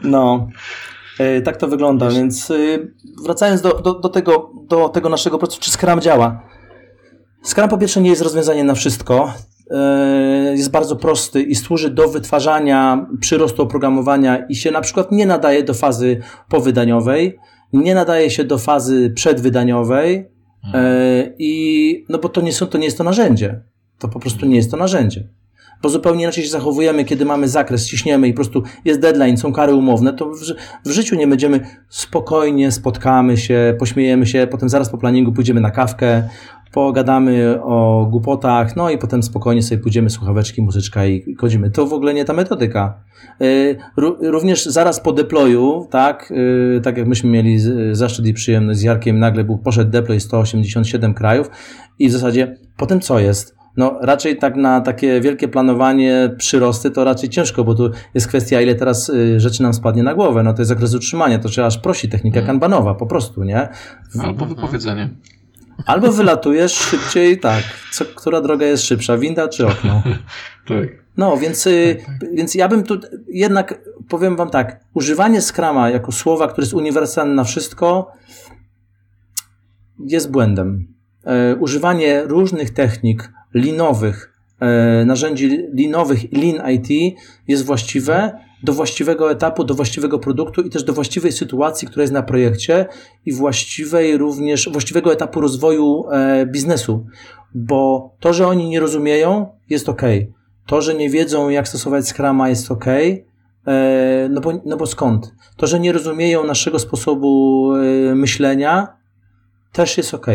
No. E, tak to wygląda, więc e, wracając do, do, do, tego, do tego naszego procesu, czy Scrum działa? Scrum po pierwsze nie jest rozwiązaniem na wszystko. E, jest bardzo prosty i służy do wytwarzania przyrostu oprogramowania i się na przykład nie nadaje do fazy powydaniowej, nie nadaje się do fazy przedwydaniowej i no bo to nie, są, to nie jest to narzędzie. To po prostu nie jest to narzędzie bo zupełnie inaczej się zachowujemy, kiedy mamy zakres, ciśniemy i po prostu jest deadline, są kary umowne, to w, w życiu nie będziemy spokojnie, spotkamy się, pośmiejemy się, potem zaraz po planingu pójdziemy na kawkę, pogadamy o głupotach, no i potem spokojnie sobie pójdziemy słuchaweczki, muzyczka i chodzimy. To w ogóle nie ta metodyka. Y, również zaraz po deployu, tak, y, tak jak myśmy mieli zaszczyt i przyjemność z Jarkiem, nagle był, poszedł deploy 187 krajów i w zasadzie potem co jest? No raczej tak na takie wielkie planowanie, przyrosty to raczej ciężko, bo tu jest kwestia, ile teraz y, rzeczy nam spadnie na głowę. No to jest zakres utrzymania, to trzeba aż prosi technika Mhm. kanbanowa, po prostu, nie? Albo wypowiedzenie. Albo wylatujesz szybciej, tak. Co, która droga jest szybsza, winda czy okno? Tak. No, więc, y, więc ja bym tu jednak powiem wam tak, używanie Scrama jako słowa, które jest uniwersalne na wszystko, jest błędem. E, używanie różnych technik linowych, e, narzędzi linowych, Lean IT jest właściwe do właściwego etapu, do właściwego produktu i też do właściwej sytuacji, która jest na projekcie i właściwej również, właściwego etapu rozwoju e, biznesu. Bo to, że oni nie rozumieją, jest ok. To, że nie wiedzą, jak stosować Scrama, jest ok. E, no, bo, no bo skąd? To, że nie rozumieją naszego sposobu myślenia, też jest ok.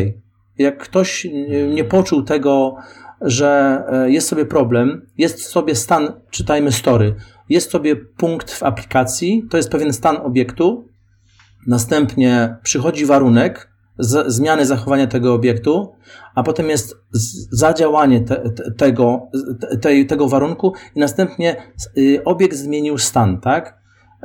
Jak ktoś nie poczuł tego, że e, jest sobie problem, jest sobie stan, czytajmy story, jest sobie punkt w aplikacji, to jest pewien stan obiektu, następnie przychodzi warunek z, zmiany zachowania tego obiektu, a potem jest zadziałanie te, te, tego, te, tego warunku i następnie y, obiekt zmienił stan, tak?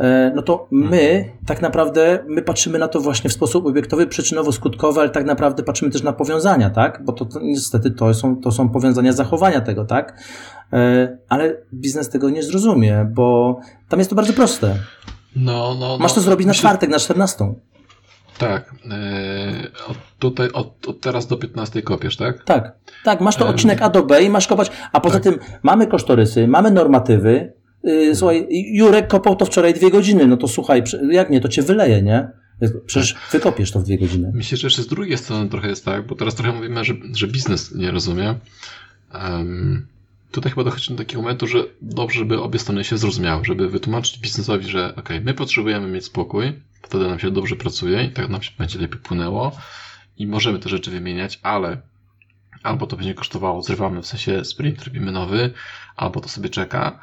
E, No to my tak naprawdę, my patrzymy na to właśnie w sposób obiektowy, przyczynowo-skutkowy, ale tak naprawdę patrzymy też na powiązania, tak? Bo to, to niestety to są, to są powiązania zachowania tego, tak? E, Ale biznes tego nie zrozumie, bo tam jest to bardzo proste. No, no, Masz no. to zrobić na czwartek, na 14. Tak. Yy, od, tutaj, od, od teraz do 15 kopiesz, tak? Tak, tak, masz to odcinek A do B i masz kopać, a poza Tak. tym mamy kosztorysy, mamy normatywy. Yy, słuchaj, Jurek kopał to wczoraj dwie godziny, no to słuchaj, jak nie, to cię wyleje, nie? Przecież wykopiesz to w dwie godziny. Myślę, że jeszcze z drugiej strony trochę jest tak, bo teraz trochę mówimy, że, że biznes nie rozumie. Em, tutaj chyba dochodzi do takiego momentu, że dobrze, żeby obie strony się zrozumiały, żeby wytłumaczyć biznesowi, że ok, my potrzebujemy mieć spokój, wtedy nam się dobrze pracuje i tak nam się będzie lepiej płynęło i możemy te rzeczy wymieniać, ale albo to będzie kosztowało, zrywamy w sensie sprint, robimy nowy, albo to sobie czeka.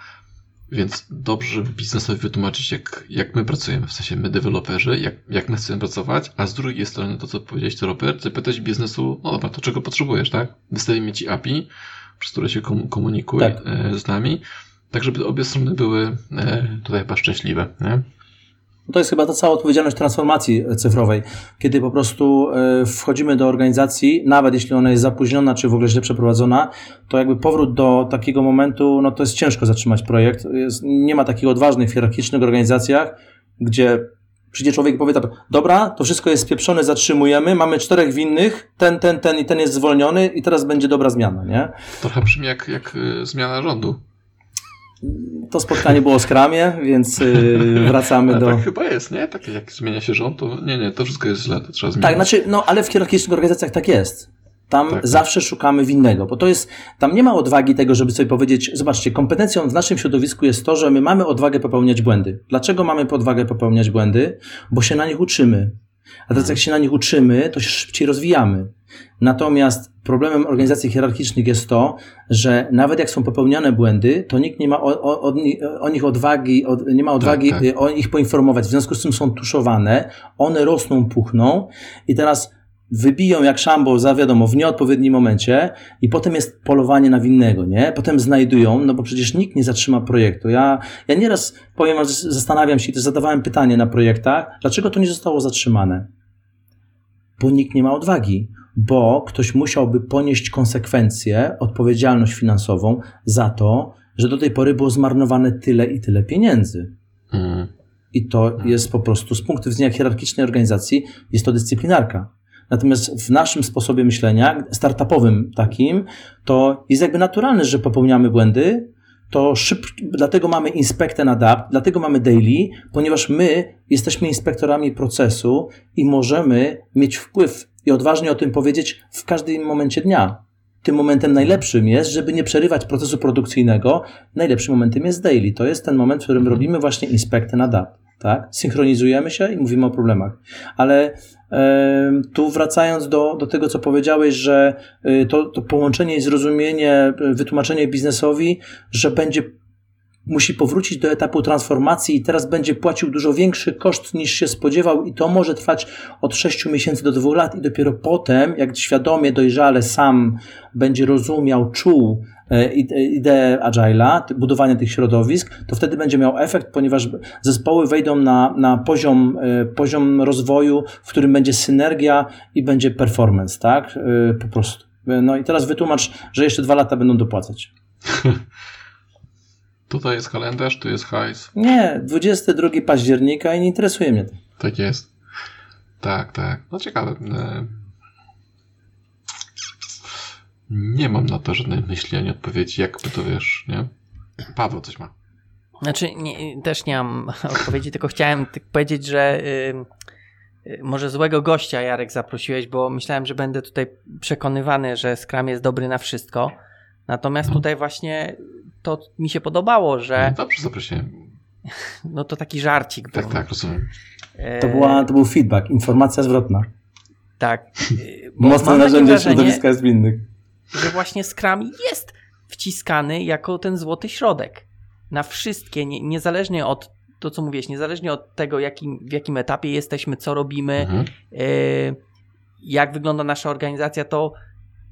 Więc dobrze, żeby biznesowi wytłumaczyć, jak, jak my pracujemy, w sensie my deweloperzy, jak, jak my chcemy pracować, a z drugiej strony to, co powiedziałeś, to Robert, zapytać biznesu, no dobra, to czego potrzebujesz, tak? Wystawimy ci API, przez które się komu- komunikuj Tak. e, z nami, tak żeby obie strony były e, tutaj chyba szczęśliwe, nie? To jest chyba ta cała odpowiedzialność transformacji cyfrowej, kiedy po prostu e, wchodzimy do organizacji, nawet jeśli ona jest zapóźniona, czy w ogóle źle przeprowadzona, to jakby powrót do takiego momentu, no to jest ciężko zatrzymać projekt. Jest, nie ma takich odważnych, hierarchicznych organizacjach, gdzie przyjdzie człowiek i powie tak, dobra, to wszystko jest spieprzone, zatrzymujemy, mamy czterech winnych, ten, ten, ten i ten jest zwolniony i teraz będzie dobra zmiana, nie? Trochę brzmi jak, jak e, zmiana rządu. To spotkanie było o skramie, więc y, wracamy do... tak chyba jest, nie? Tak jak zmienia się rząd, to nie, nie, to wszystko jest źle, to trzeba zmienić. Tak, znaczy, no ale w hierarchicznych organizacjach tak jest. Tam Tak. zawsze szukamy winnego, bo to jest, tam nie ma odwagi tego, żeby sobie powiedzieć, zobaczcie, kompetencją w naszym środowisku jest to, że my mamy odwagę popełniać błędy. Dlaczego mamy odwagę popełniać błędy? Bo się na nich uczymy. A teraz jak się na nich uczymy, to się szybciej rozwijamy. Natomiast problemem organizacji hierarchicznych jest to, że nawet jak są popełniane błędy, to nikt nie ma o, o, o nich odwagi, od, nie ma odwagi Tak, tak. o nich poinformować. W związku z tym są tuszowane, one rosną, puchną i teraz wybiją jak szambo za wiadomo w nieodpowiednim momencie i potem jest polowanie na winnego, nie? Potem znajdują, no bo przecież nikt nie zatrzyma projektu. Ja, ja nieraz powiem, zastanawiam się i też zadawałem pytanie na projektach, dlaczego to nie zostało zatrzymane? Bo nikt nie ma odwagi, bo ktoś musiałby ponieść konsekwencje, odpowiedzialność finansową za to, że do tej pory było zmarnowane tyle i tyle pieniędzy. Mm. I to jest po prostu z punktu widzenia hierarchicznej organizacji, jest to dyscyplinarka. Natomiast w naszym sposobie myślenia, startupowym takim, to jest jakby naturalne, że popełniamy błędy, to szyb... dlatego mamy inspect and adapt, dlatego mamy daily, ponieważ my jesteśmy inspektorami procesu i możemy mieć wpływ i odważnie o tym powiedzieć w każdym momencie dnia. Tym momentem najlepszym jest, żeby nie przerywać procesu produkcyjnego, najlepszym momentem jest daily. To jest ten moment, w którym robimy właśnie inspect and adapt. Tak? Synchronizujemy się i mówimy o problemach. Ale tu wracając do, do tego, co powiedziałeś, że e, to, to połączenie i zrozumienie, e, wytłumaczenie biznesowi, że będzie musi powrócić do etapu transformacji i teraz będzie płacił dużo większy koszt niż się spodziewał i to może trwać od 6 miesięcy do 2 lat i dopiero potem, jak świadomie, dojrzale sam będzie rozumiał, czuł e, ideę Agile'a, budowanie tych środowisk, to wtedy będzie miał efekt, ponieważ zespoły wejdą na, na poziom, e, poziom rozwoju, w którym będzie synergia i będzie performance, tak? E, po prostu. No i teraz wytłumacz, że jeszcze dwa lata będą dopłacać. Tutaj jest kalendarz, tu jest hajs. Nie, 22 października i nie interesuje mnie to. Tak jest. Tak, tak. No ciekawe. E, nie mam na to żadnej myśli ani odpowiedzi, jakby to wiesz, nie? Paweł coś ma. Znaczy, nie, też nie mam odpowiedzi, tylko chciałem powiedzieć, że yy, może złego gościa Jarek zaprosiłeś, bo myślałem, że będę tutaj przekonywany, że Scrum jest dobry na wszystko. Natomiast no. tutaj właśnie to mi się podobało, że. No dobrze, zaprosiłem. No to taki żarcik Tak, był. tak, rozumiem. To, była, to był feedback, informacja zwrotna. Tak. Mocne narzędzie środowiska zwinnych. Że właśnie Scrum jest wciskany jako ten złoty środek. Na wszystkie, nie, niezależnie od to, co mówiłeś, niezależnie od tego, jakim, w jakim etapie jesteśmy, co robimy, mhm. y, jak wygląda nasza organizacja, to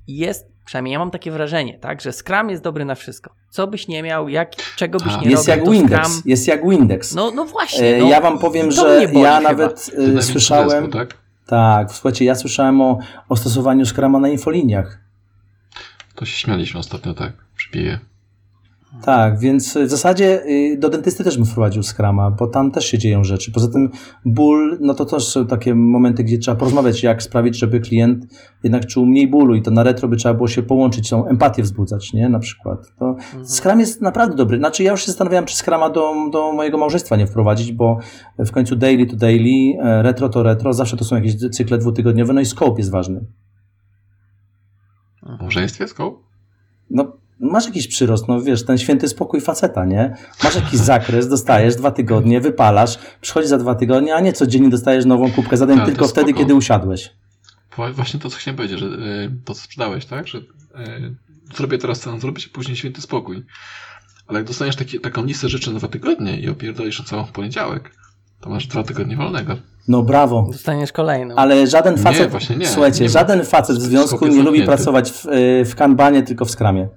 jest, przynajmniej ja mam takie wrażenie, tak, że Scrum jest dobry na wszystko. Co byś nie miał, jak, czego byś nie jest robił, jak Windex, Scrum... Jest jak Windex. No, no właśnie. No, ja wam powiem, że ja nawet y, słyszałem... Zespół, tak? tak, słuchajcie, ja słyszałem o, o stosowaniu Scruma na infoliniach. To się śmialiśmy ostatnio, tak, przy tak, więc w zasadzie y, do dentysty też bym wprowadził skrama, bo tam też się dzieją rzeczy. Poza tym ból, no to też są takie momenty, gdzie trzeba porozmawiać, jak sprawić, żeby klient jednak czuł mniej bólu i to na retro by trzeba było się połączyć, tą empatię wzbudzać, nie? Na przykład. To mhm. Scrum jest naprawdę dobry. Znaczy ja już się zastanawiałem, czy Scrama do, do mojego małżeństwa nie wprowadzić, bo w końcu daily to daily, e, retro to retro, zawsze to są jakieś cykle dwutygodniowe, no i scope jest ważny. W małżeństwie scope? No masz jakiś przyrost, no wiesz, ten święty spokój faceta, nie? Masz jakiś zakres, dostajesz dwa tygodnie, wypalasz, przychodzi za dwa tygodnie, a nie codziennie dostajesz nową kubkę zadań tylko wtedy, spoko. kiedy usiadłeś. Właśnie to, co chciałem powiedzieć, że y, to, co sprzedałeś, tak? Że y, zrobię teraz ten, zrobię się później święty spokój. Ale jak dostaniesz taki, taką listę rzeczy na dwa tygodnie i opierdolisz całą w poniedziałek, to masz dwa tygodnie wolnego. No brawo. Dostaniesz kolejną. Ale żaden facet, nie, właśnie nie, słuchajcie, nie żaden facet w związku nie lubi pracować w, y, w kanbanie, tylko w skramie.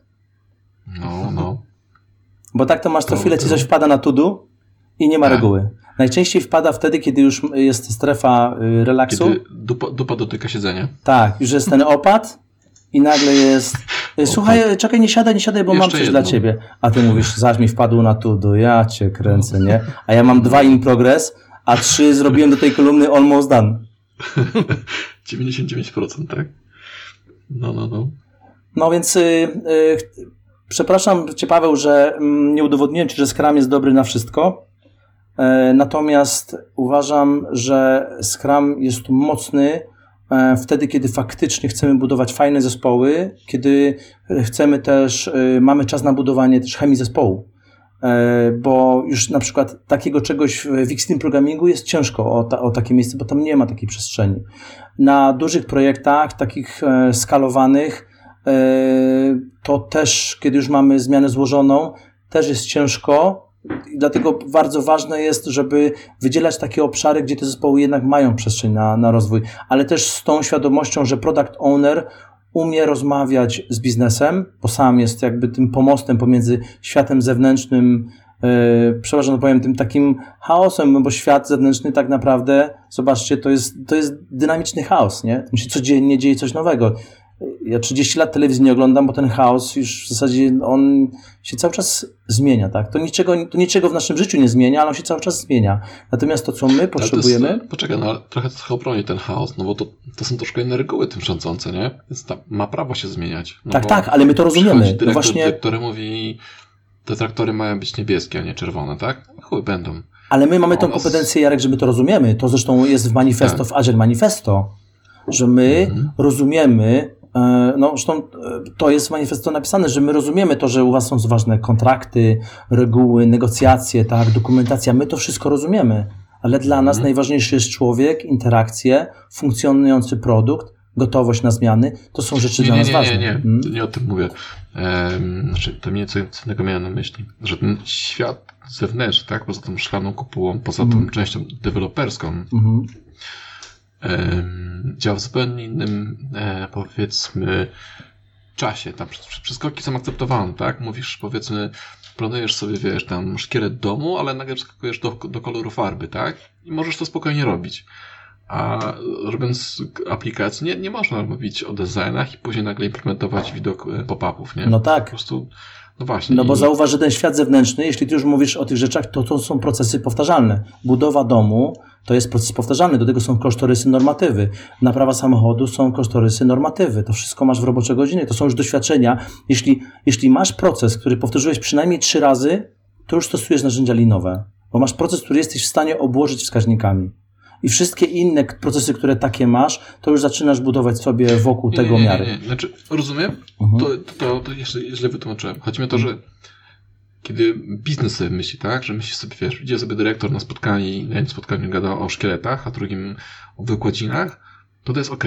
Bo tak to masz co chwilę, ci coś wpada na tudu i nie ma tak. reguły. Najczęściej wpada wtedy, kiedy już jest strefa y, relaksu. Kiedy dupa, dupa dotyka siedzenia. Tak, już jest ten opad i nagle jest y, słuchaj, czekaj, nie siadaj, nie siadaj, bo Jeszcze mam coś jedno. dla ciebie. A ty mówisz, zaś mi wpadł na tudu, ja cię kręcę, nie? A ja mam dwa in progress, a trzy zrobiłem do tej kolumny almost done. 99%, tak? No, no, no. No więc y, y, Przepraszam Cię, Paweł, że mm, nie udowodniłem Ci, że Scrum jest dobry na wszystko. E, natomiast uważam, że Scrum jest mocny e, wtedy, kiedy faktycznie chcemy budować fajne zespoły, kiedy chcemy też, e, mamy czas na budowanie też chemii zespołu. Bo już na przykład takiego czegoś w Xtreme Programmingu jest ciężko o, ta, o takie miejsce, bo tam nie ma takiej przestrzeni. Na dużych projektach, takich skalowanych, to też, kiedy już mamy zmianę złożoną, też jest ciężko. I dlatego bardzo ważne jest, żeby wydzielać takie obszary, gdzie te zespoły jednak mają przestrzeń na, na rozwój, ale też z tą świadomością, że product owner umie rozmawiać z biznesem, bo sam jest jakby tym pomostem pomiędzy światem zewnętrznym, yy, przepraszam, no powiem, tym takim chaosem, bo świat zewnętrzny tak naprawdę, zobaczcie, to jest, to jest dynamiczny chaos, nie? Tam się codziennie dzieje coś nowego ja 30 lat telewizji nie oglądam, bo ten chaos już w zasadzie on się cały czas zmienia, tak? To niczego, to niczego w naszym życiu nie zmienia, ale on się cały czas zmienia. Natomiast to, co my potrzebujemy... Jest, poczekaj, no ale trochę, trochę obroni ten chaos, no bo to, to są troszkę inne reguły tym rządzące, nie? Więc ta, ma prawo się zmieniać. No tak, tak, ale my to rozumiemy. Dyrektor, no właśnie... który mówi, te traktory mają być niebieskie, a nie czerwone, tak? Chuj, będą. Ale my mamy tą nas... kompetencję, Jarek, że my to rozumiemy. To zresztą jest w manifesto, tak. w Agile Manifesto, że my mhm. rozumiemy no, zresztą e, to jest w manifesto napisane, że my rozumiemy to, że u Was są ważne kontrakty, reguły, negocjacje, tak, dokumentacja. My to wszystko rozumiemy, ale dla nas mhm. najważniejszy jest człowiek, interakcje, funkcjonujący produkt, gotowość na zmiany, to są rzeczy Nie, dla nie, nas nie, ważne. nie, nie, Mm. nie o tym mówię. Em, znaczy, to mniej co innego miałem na myśli, że ten świat zewnętrzny, tak, poza tą szklaną kopułą, poza tą Mhm. częścią deweloperską, Mhm. Działa w zupełnie innym, e, powiedzmy, czasie. Tam przeskoki są akceptowane, tak? Mówisz, powiedzmy, planujesz sobie, wiesz, tam szkielet domu, ale nagle przeskakujesz do, do koloru farby, tak? I możesz to spokojnie robić. A robiąc aplikację, nie, nie można mówić o designach i później nagle implementować widok e, pop-upów, nie? No Po tak. prostu, no właśnie. No bo zauważ, że ten świat zewnętrzny, jeśli ty już mówisz o tych rzeczach, to to są procesy powtarzalne. Budowa domu to jest proces powtarzalny, do tego są kosztorysy normatywy. Naprawa samochodu są kosztorysy normatywy. To wszystko masz w roboczej godzinie, to są już doświadczenia. Jeśli, jeśli masz proces, który powtórzyłeś przynajmniej trzy razy, to już stosujesz narzędzia linowe, bo masz proces, który jesteś w stanie obłożyć wskaźnikami. I wszystkie inne procesy, które takie masz, to już zaczynasz budować sobie wokół Nie, tego nie, nie, miary. Nie, nie. Znaczy, rozumiem, Mhm. to, to, to jeszcze źle wytłumaczyłem. Chodzi mi o to, że kiedy biznes sobie myśli, tak, że myśli sobie, wiesz, idzie sobie dyrektor na spotkanie i na jednym spotkaniu gada o szkieletach, a drugim o wykładzinach, to to jest ok.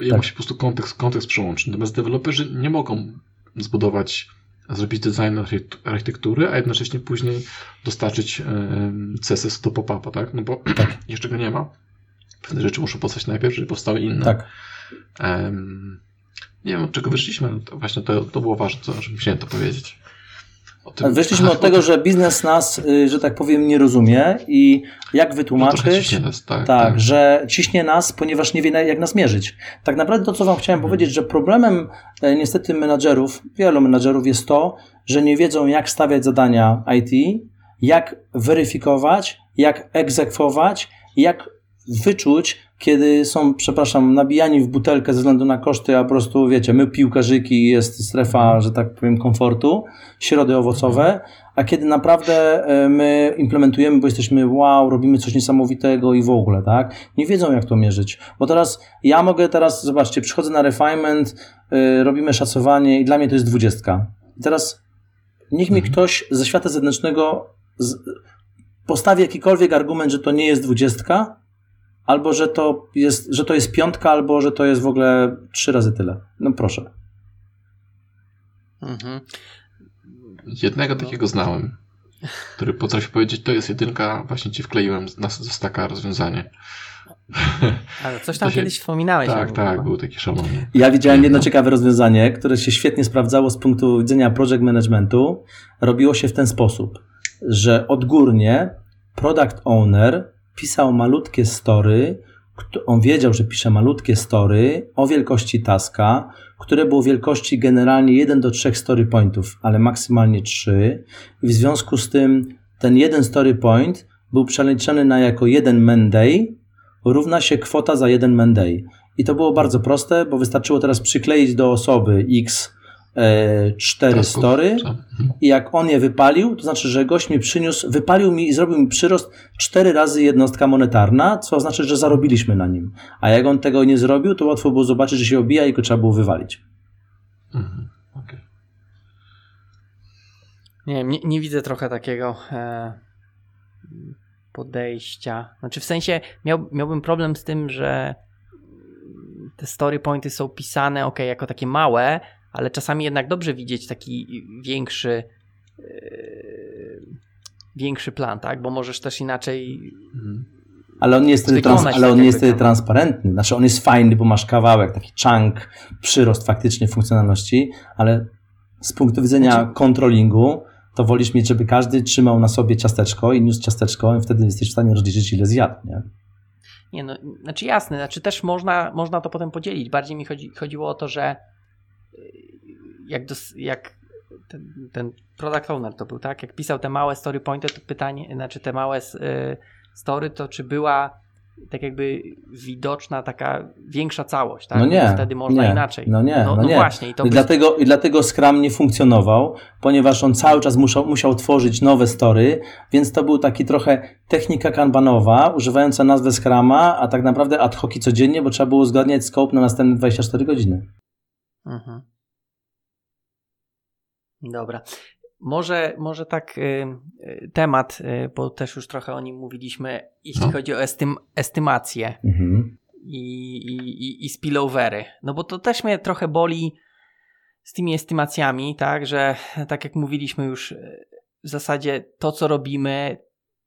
Ja Tak. musi po prostu kontekst, kontekst przełączyć. Natomiast deweloperzy nie mogą zbudować, zrobić design architekt- architektury, a jednocześnie później dostarczyć em, CSS do pop-upa, tak? No bo jeszcze go nie ma. Pewne rzeczy muszą powstać najpierw, żeby powstały inne. Tak. Em, nie wiem, od czego wyszliśmy, ale to właśnie to, to było ważne, co, musiałem to powiedzieć. Tym- Wyszliśmy od tego, że biznes nas, y, że tak powiem, nie rozumie i jak wytłumaczyć, ciśnie nas, tak, tak, że ciśnie nas, ponieważ nie wie, jak nas mierzyć. Tak naprawdę to, co Wam chciałem Mhm. powiedzieć, że problemem e, niestety menadżerów, wielu menadżerów jest to, że nie wiedzą, jak stawiać zadania IT, jak weryfikować, jak egzekwować, jak wyczuć, kiedy są, przepraszam, nabijani w butelkę ze względu na koszty, a po prostu, wiecie, my piłkarzyki, jest strefa, że tak powiem, komfortu, środy owocowe, a kiedy naprawdę e, my implementujemy, bo jesteśmy wow, robimy coś niesamowitego i w ogóle, tak? Nie wiedzą, jak to mierzyć. Bo teraz, ja mogę teraz, zobaczcie, przychodzę na refinement, y, robimy szacowanie i dla mnie to jest dwudziestka. I teraz niech mi Mhm. ktoś ze świata zewnętrznego z, postawi jakikolwiek argument, że to nie jest dwudziestka, albo że to jest, że to jest piątka, albo że to jest w ogóle trzy razy tyle. No proszę. Mhm. Jednego takiego znałem, który potrafi powiedzieć, to jest jedynka, właśnie ci wkleiłem na, staka rozwiązanie. Ale coś tam się- kiedyś wspominałeś. tak, tak, był taki szalony. Ja widziałem jedno No. ciekawe rozwiązanie, które się świetnie sprawdzało z punktu widzenia project managementu. Robiło się w ten sposób, że odgórnie product owner pisał malutkie story, on wiedział, że pisze malutkie story o wielkości taska, które było wielkości generalnie 1 do 3 story pointów, ale maksymalnie 3. I w związku z tym ten jeden story point był przeliczony na jako jeden Monday, równa się kwota za jeden Monday. I to było bardzo proste, bo wystarczyło teraz przykleić do osoby X cztery Tasków, story? Mhm. i jak on je wypalił, to znaczy, że gość mi przyniósł, wypalił mi i zrobił mi przyrost cztery razy jednostka monetarna, co oznacza, że zarobiliśmy na nim. A jak on tego nie zrobił, to łatwo było zobaczyć, że się obija i go trzeba było wywalić. Mhm. Nie nie, nie widzę trochę takiego e, podejścia. Znaczy w sensie miał, miałbym problem z tym, że te story pointy są pisane ok, jako takie małe, ale czasami jednak dobrze widzieć taki większy e, większy plan, tak? Bo możesz też inaczej Mhm. Ale on nie jest wtedy, trans- tak, ale on nie jest wtedy wykonał. transparentny. Znaczy on jest fajny, bo masz kawałek, taki chunk, przyrost faktycznie funkcjonalności, ale z punktu widzenia Znaczy- controllingu, to wolisz mieć, żeby każdy trzymał na sobie ciasteczko i niósł ciasteczko i wtedy jesteś w stanie rozliczyć, ile zjadł, nie? Nie, no, znaczy jasne, znaczy też można, można to potem podzielić. Bardziej mi chodzi, chodziło o to, że jak, dos, jak ten, ten product owner to był, tak? Jak pisał te małe story pointy, to pytanie, znaczy te małe y, story, to czy była tak jakby widoczna taka większa całość, tak? No nie, wtedy można nie, inaczej. no nie, no, no no nie. właśnie. I to I by- dlatego, I dlatego Scrum nie funkcjonował, ponieważ on cały czas musiał, musiał tworzyć nowe story, więc to był taki trochę technika kanbanowa, używająca nazwę Scrama, a tak naprawdę ad hoci codziennie, bo trzeba było uzgadniać scope na następne 24 godziny. Mhm. Dobra. Może, może tak y, y, temat, y, bo też już trochę o nim mówiliśmy, jeśli No. chodzi o estym, estymację. Mhm. i, i, i spillovery. No bo to też mnie trochę boli z tymi estymacjami, tak, że tak jak mówiliśmy już, w zasadzie to, co robimy,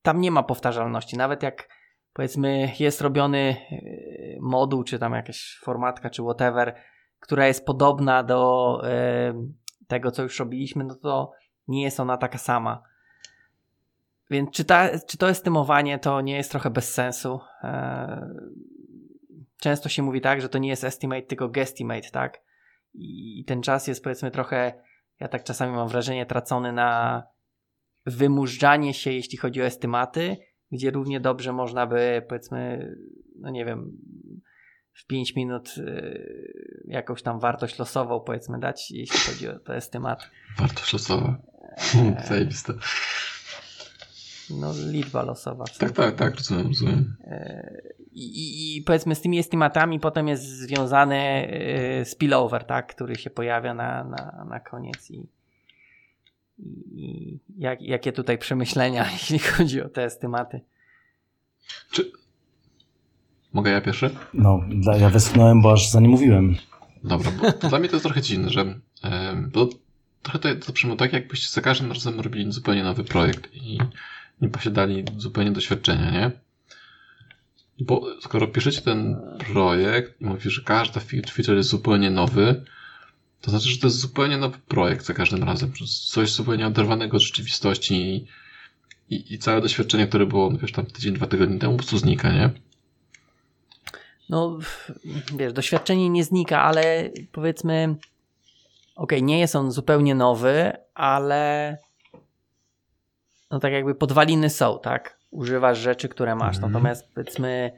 tam nie ma powtarzalności. Nawet jak powiedzmy jest robiony y, moduł, czy tam jakaś formatka, czy whatever, która jest podobna do y, tego, co już robiliśmy, no to nie jest ona taka sama. Więc czy, ta, czy to estymowanie to nie jest trochę bez sensu? E, często się mówi tak, że to nie jest estimate, tylko guesstimate, tak? I ten czas jest powiedzmy trochę, ja tak czasami mam wrażenie, tracony na wymużdżanie się, jeśli chodzi o estymaty, gdzie równie dobrze można by, powiedzmy, no nie wiem, w 5 minut y, jakąś tam wartość losową, powiedzmy, dać, jeśli chodzi o te estymaty. Wartość losowa. E, Zajebiste. No, liczba losowa. Tak, tak, tak, rozumiem, rozumiem. E, I, i, I powiedzmy z tymi estymatami potem jest związany e, spillover, tak, który się pojawia na, na, na koniec i, i jak, jakie tutaj przemyślenia, jeśli chodzi o te estymaty. Czy... Mogę ja pierwszy? No, ja wyschnąłem, bo aż za nie mówiłem. Dobra, bo dla mnie to jest trochę dziwne, że bo trochę to, to brzmi tak, jakbyście za każdym razem robili zupełnie nowy projekt i nie posiadali zupełnie doświadczenia, nie? Bo skoro piszecie ten projekt i mówisz, że każda fe- feature jest zupełnie nowy, to znaczy, że to jest zupełnie nowy projekt za każdym razem. Coś zupełnie oderwanego od rzeczywistości i, i, i całe doświadczenie, które było, no wiesz, tam tydzień, dwa tygodnie temu, po prostu znika, nie? No, wiesz, doświadczenie nie znika, ale powiedzmy, okej, nie jest on zupełnie nowy, ale no tak jakby podwaliny są, tak? Używasz rzeczy, które masz. Mhm. Natomiast powiedzmy,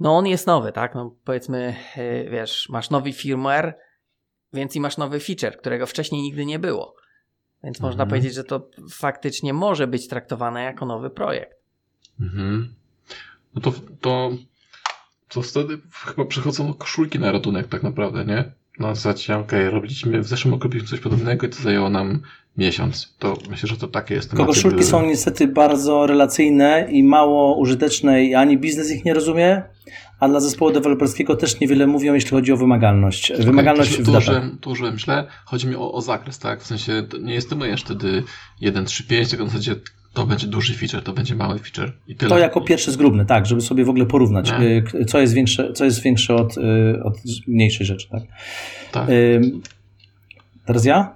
no on jest nowy, tak? No powiedzmy, yy, wiesz, masz nowy firmware, więc i masz nowy feature, którego wcześniej nigdy nie było. Więc można Mhm. powiedzieć, że to faktycznie może być traktowane jako nowy projekt. Mhm. No to, to, to wtedy chyba przychodzą koszulki na ratunek tak naprawdę, nie? Na zasadzie, okej, robiliśmy, w zeszłym roku robiliśmy coś podobnego i to zajęło nam miesiąc. To myślę, że to takie jest. tematy, Koszulki są niestety bardzo relacyjne i mało użyteczne i ani biznes ich nie rozumie, a dla zespołu deweloperskiego też niewiele mówią, jeśli chodzi o wymagalność. Wymagalność to, w to, datach. to użyłem źle. Chodzi mi o, o zakres, tak? W sensie to nie estymujesz wtedy 1, 3, 5, tylko w zasadzie to będzie duży feature, to będzie mały feature i tyle. To jako pierwszy zgrubny, tak, żeby sobie w ogóle porównać, Nie. y, co jest większe, co jest większe od, y, od mniejszej rzeczy. Tak? Tak. Ym, Teraz ja?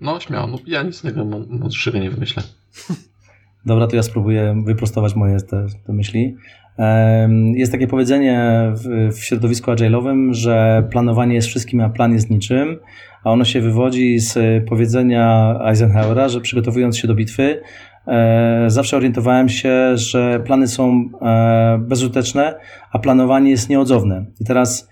No, śmiało. No, ja nic innego mą- mądrzejszego nie wymyślę. Dobra, to ja spróbuję wyprostować moje te, te myśli. Jest takie powiedzenie w, w środowisku agile'owym, że planowanie jest wszystkim, a plan jest niczym, a ono się wywodzi z powiedzenia Eisenhowera, że przygotowując się do bitwy, zawsze orientowałem się, że plany są e, bezużyteczne, a planowanie jest nieodzowne. I teraz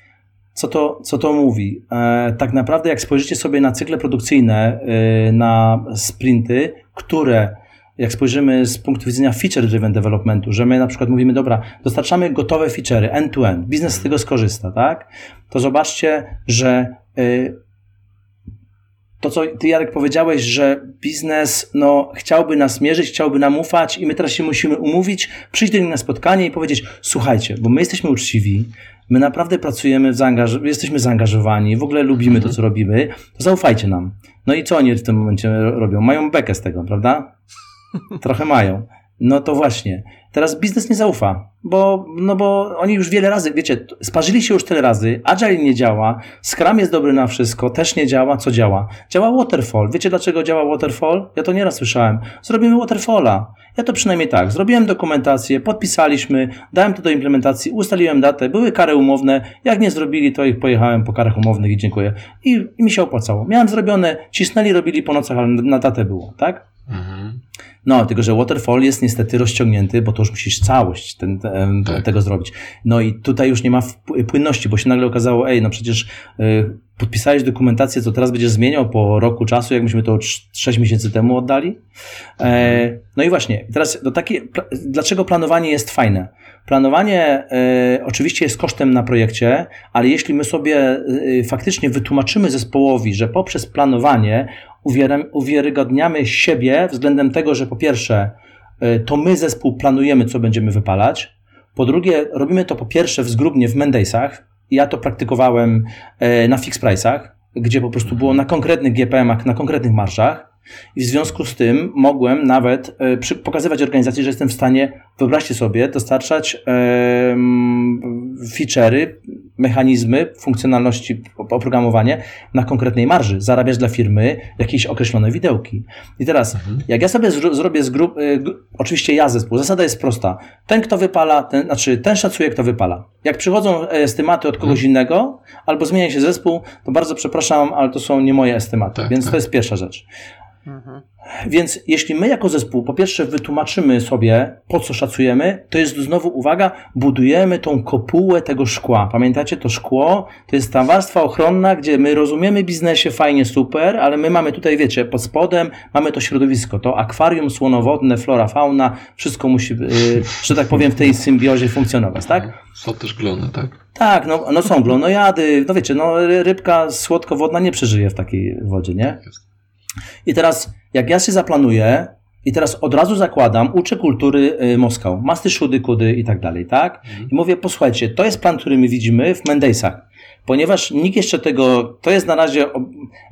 co to, co to mówi? E, tak naprawdę, jak spojrzycie sobie na cykle produkcyjne, e, na sprinty, które jak spojrzymy z punktu widzenia feature-driven developmentu, że my na przykład mówimy, dobra, dostarczamy gotowe feature'y end-to-end, biznes z tego skorzysta, tak? To zobaczcie, że to, co ty Jarek powiedziałeś, że biznes no, chciałby nas mierzyć, chciałby nam ufać i my teraz się musimy umówić, przyjść do nich na spotkanie i powiedzieć, słuchajcie, bo my jesteśmy uczciwi, my naprawdę pracujemy, w zaangaż- jesteśmy zaangażowani, w ogóle lubimy to, co robimy, to zaufajcie nam. No i co oni w tym momencie robią? Mają bekę z tego, prawda? Trochę mają. No to właśnie. Teraz biznes nie zaufa, bo, no bo oni już wiele razy, wiecie, sparzyli się już tyle razy, Agile nie działa, Scrum jest dobry na wszystko, też nie działa, co działa? Działa Waterfall. Wiecie dlaczego działa Waterfall? Ja to nieraz słyszałem. Zrobimy Waterfalla. Ja to przynajmniej tak. Zrobiłem dokumentację, podpisaliśmy, dałem to do implementacji, ustaliłem datę, były kary umowne. Jak nie zrobili, to ich pojechałem po karach umownych i dziękuję. I, i mi się opłacało. Miałem zrobione, cisnęli, robili po nocach, ale na datę było, tak? Mhm. No, tylko że waterfall jest niestety rozciągnięty, bo to już musisz całość ten, ten, Tak. tego zrobić. No i tutaj już nie ma płynności, bo się nagle okazało, ej, no przecież y, podpisałeś dokumentację, co teraz będziesz zmieniał po roku czasu, jak myśmy to 6 miesięcy temu oddali. E, no i właśnie, teraz do takie, dlaczego planowanie jest fajne? Planowanie e, oczywiście jest kosztem na projekcie, ale jeśli my sobie e, faktycznie wytłumaczymy zespołowi, że poprzez planowanie uwier- siebie względem tego, że po pierwsze, e, to my zespół planujemy, co będziemy wypalać, Po drugie, robimy to po pierwsze w zgrubnie w Mendaysach. Ja to praktykowałem na fix price'ach, gdzie po prostu było na konkretnych GPM-ach, na konkretnych marszach. I w związku z tym mogłem nawet e, przy, pokazywać organizacji, że jestem w stanie, wyobraźcie sobie, dostarczać feature'y, mechanizmy, funkcjonalności, oprogramowanie na konkretnej marży, zarabiać dla firmy jakieś określone widełki. I teraz, mhm. jak ja sobie zro, zrobię z grup, e, oczywiście ja zespół, zasada jest prosta. Ten, kto wypala, ten, znaczy ten szacuje, kto wypala. Jak przychodzą estymaty od kogoś mhm. innego, albo zmienia się zespół, to bardzo przepraszam, ale to są nie moje estymaty, tak, więc tak. to jest pierwsza rzecz. Mhm. Więc jeśli my jako zespół po pierwsze wytłumaczymy sobie, po co szacujemy, to jest znowu uwaga, budujemy tą kopułę tego szkła. Pamiętacie, to szkło to jest ta warstwa ochronna, gdzie my rozumiemy biznesie fajnie, super, ale my mamy tutaj, wiecie, pod spodem mamy to środowisko, to akwarium słonowodne, flora, fauna, wszystko musi, yy, że tak powiem, w tej symbiozie funkcjonować, tak? Są też glony, tak? Tak, no, no są glonojady, no wiecie, no rybka słodkowodna nie przeżyje w takiej wodzie, nie? I teraz, jak ja się zaplanuję, i teraz od razu zakładam, uczę kultury y, Moskał, masty, szudy, kudy i tak dalej, tak? Mhm. I mówię, posłuchajcie, to jest plan, który my widzimy w Mendeysach. Ponieważ nikt jeszcze tego, to jest na razie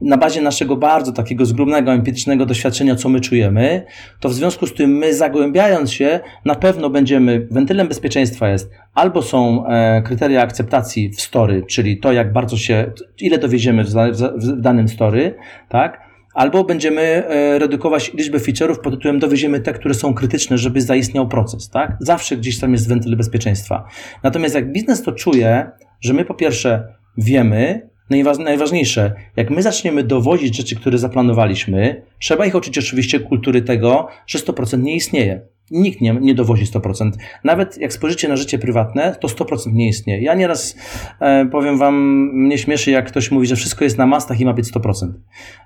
na bazie naszego bardzo takiego zgrubnego, empirycznego doświadczenia, co my czujemy, to w związku z tym my zagłębiając się, na pewno będziemy, wentylem bezpieczeństwa jest, albo są e, kryteria akceptacji w story, czyli to, jak bardzo się, ile dowieziemy w, w, w danym story, tak? Albo będziemy e, redukować liczbę feature'ów pod tytułem dowieziemy te, które są krytyczne, żeby zaistniał proces, tak? Zawsze gdzieś tam jest wentyl bezpieczeństwa. Natomiast jak biznes to czuje, że my po pierwsze wiemy, najważniejsze, jak my zaczniemy dowodzić rzeczy, które zaplanowaliśmy, trzeba ich uczyć oczywiście kultury tego, że 100% nie istnieje. Nikt nie, nie dowozi 100%. Nawet jak spojrzycie na życie prywatne, to 100% nie istnieje. Ja nieraz e, powiem wam, mnie śmieszy, jak ktoś mówi, że wszystko jest na mastach i ma być 100%.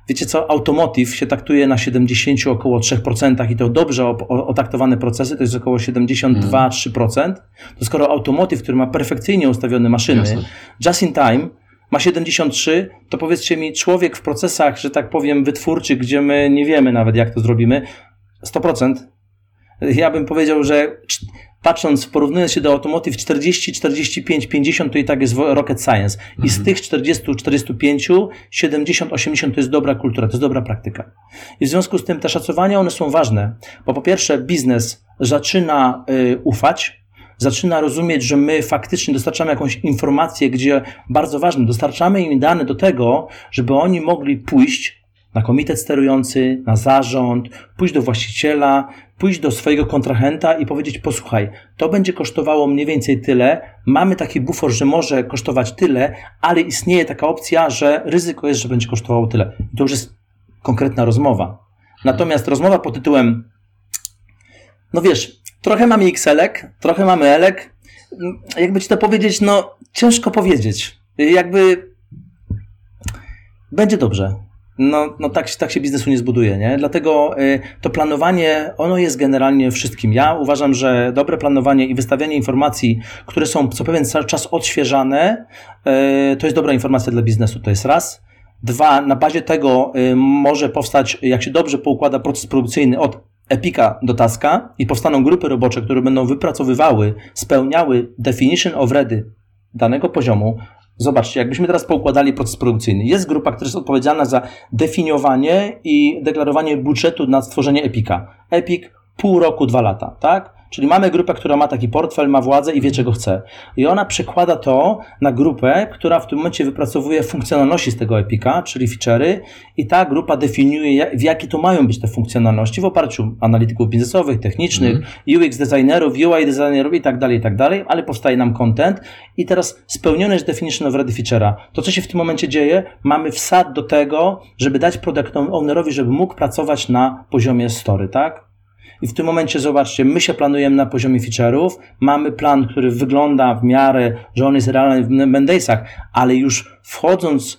Wiecie co, automotive się taktuje na 70, około 3% i to dobrze otaktowane procesy to jest około 72-3%. Mm. To skoro automotive, który ma perfekcyjnie ustawione maszyny, Jasne. just in time, ma 73, to powiedzcie mi, człowiek w procesach, że tak powiem, wytwórczych, gdzie my nie wiemy nawet, jak to zrobimy, 100%, ja bym powiedział, że patrząc, porównując się do automotive 40, 45, 50 to i tak jest rocket science. I z mhm. tych 40, 45, 70, 80 to jest dobra kultura, to jest dobra praktyka. I w związku z tym te szacowania, one są ważne, bo po pierwsze biznes zaczyna y, ufać, zaczyna rozumieć, że my faktycznie dostarczamy jakąś informację, gdzie bardzo ważne, dostarczamy im dane do tego, żeby oni mogli pójść na komitet sterujący, na zarząd, pójść do właściciela, pójść do swojego kontrahenta i powiedzieć: Posłuchaj, to będzie kosztowało mniej więcej tyle, mamy taki bufor, że może kosztować tyle, ale istnieje taka opcja, że ryzyko jest, że będzie kosztowało tyle. I to już jest konkretna rozmowa. Natomiast rozmowa pod tytułem: No wiesz, trochę mamy XL-ek, trochę mamy Elek, jakby ci to powiedzieć, no ciężko powiedzieć. Jakby będzie dobrze. No, no tak, tak się biznesu nie zbuduje, nie? Dlatego y, to planowanie, ono jest generalnie wszystkim. Ja uważam, że dobre planowanie i wystawianie informacji, które są co pewien czas odświeżane, y, to jest dobra informacja dla biznesu. To jest raz. Dwa, na bazie tego y, może powstać, jak się dobrze poukłada proces produkcyjny od Epika do Taska i powstaną grupy robocze, które będą wypracowywały, spełniały definition of ready danego poziomu, Zobaczcie, jakbyśmy teraz poukładali proces produkcyjny. Jest grupa, która jest odpowiedzialna za definiowanie i deklarowanie budżetu na stworzenie Epika. Epic pół roku, dwa lata, tak? Czyli mamy grupę, która ma taki portfel, ma władzę i wie, czego chce. I ona przekłada to na grupę, która w tym momencie wypracowuje funkcjonalności z tego Epika, czyli feature'y i ta grupa definiuje, w jakie to mają być te funkcjonalności w oparciu analityków biznesowych, technicznych, mm. UX designerów, UI designerów i tak dalej, i tak dalej, ale powstaje nam content i teraz spełnione jest definition of ready feature'a. To, co się w tym momencie dzieje, mamy wsad do tego, żeby dać product ownerowi, żeby mógł pracować na poziomie story, tak? I w tym momencie zobaczcie, my się planujemy na poziomie feature'ów, mamy plan, który wygląda w miarę, że on jest realny w Mendeysach, ale już wchodząc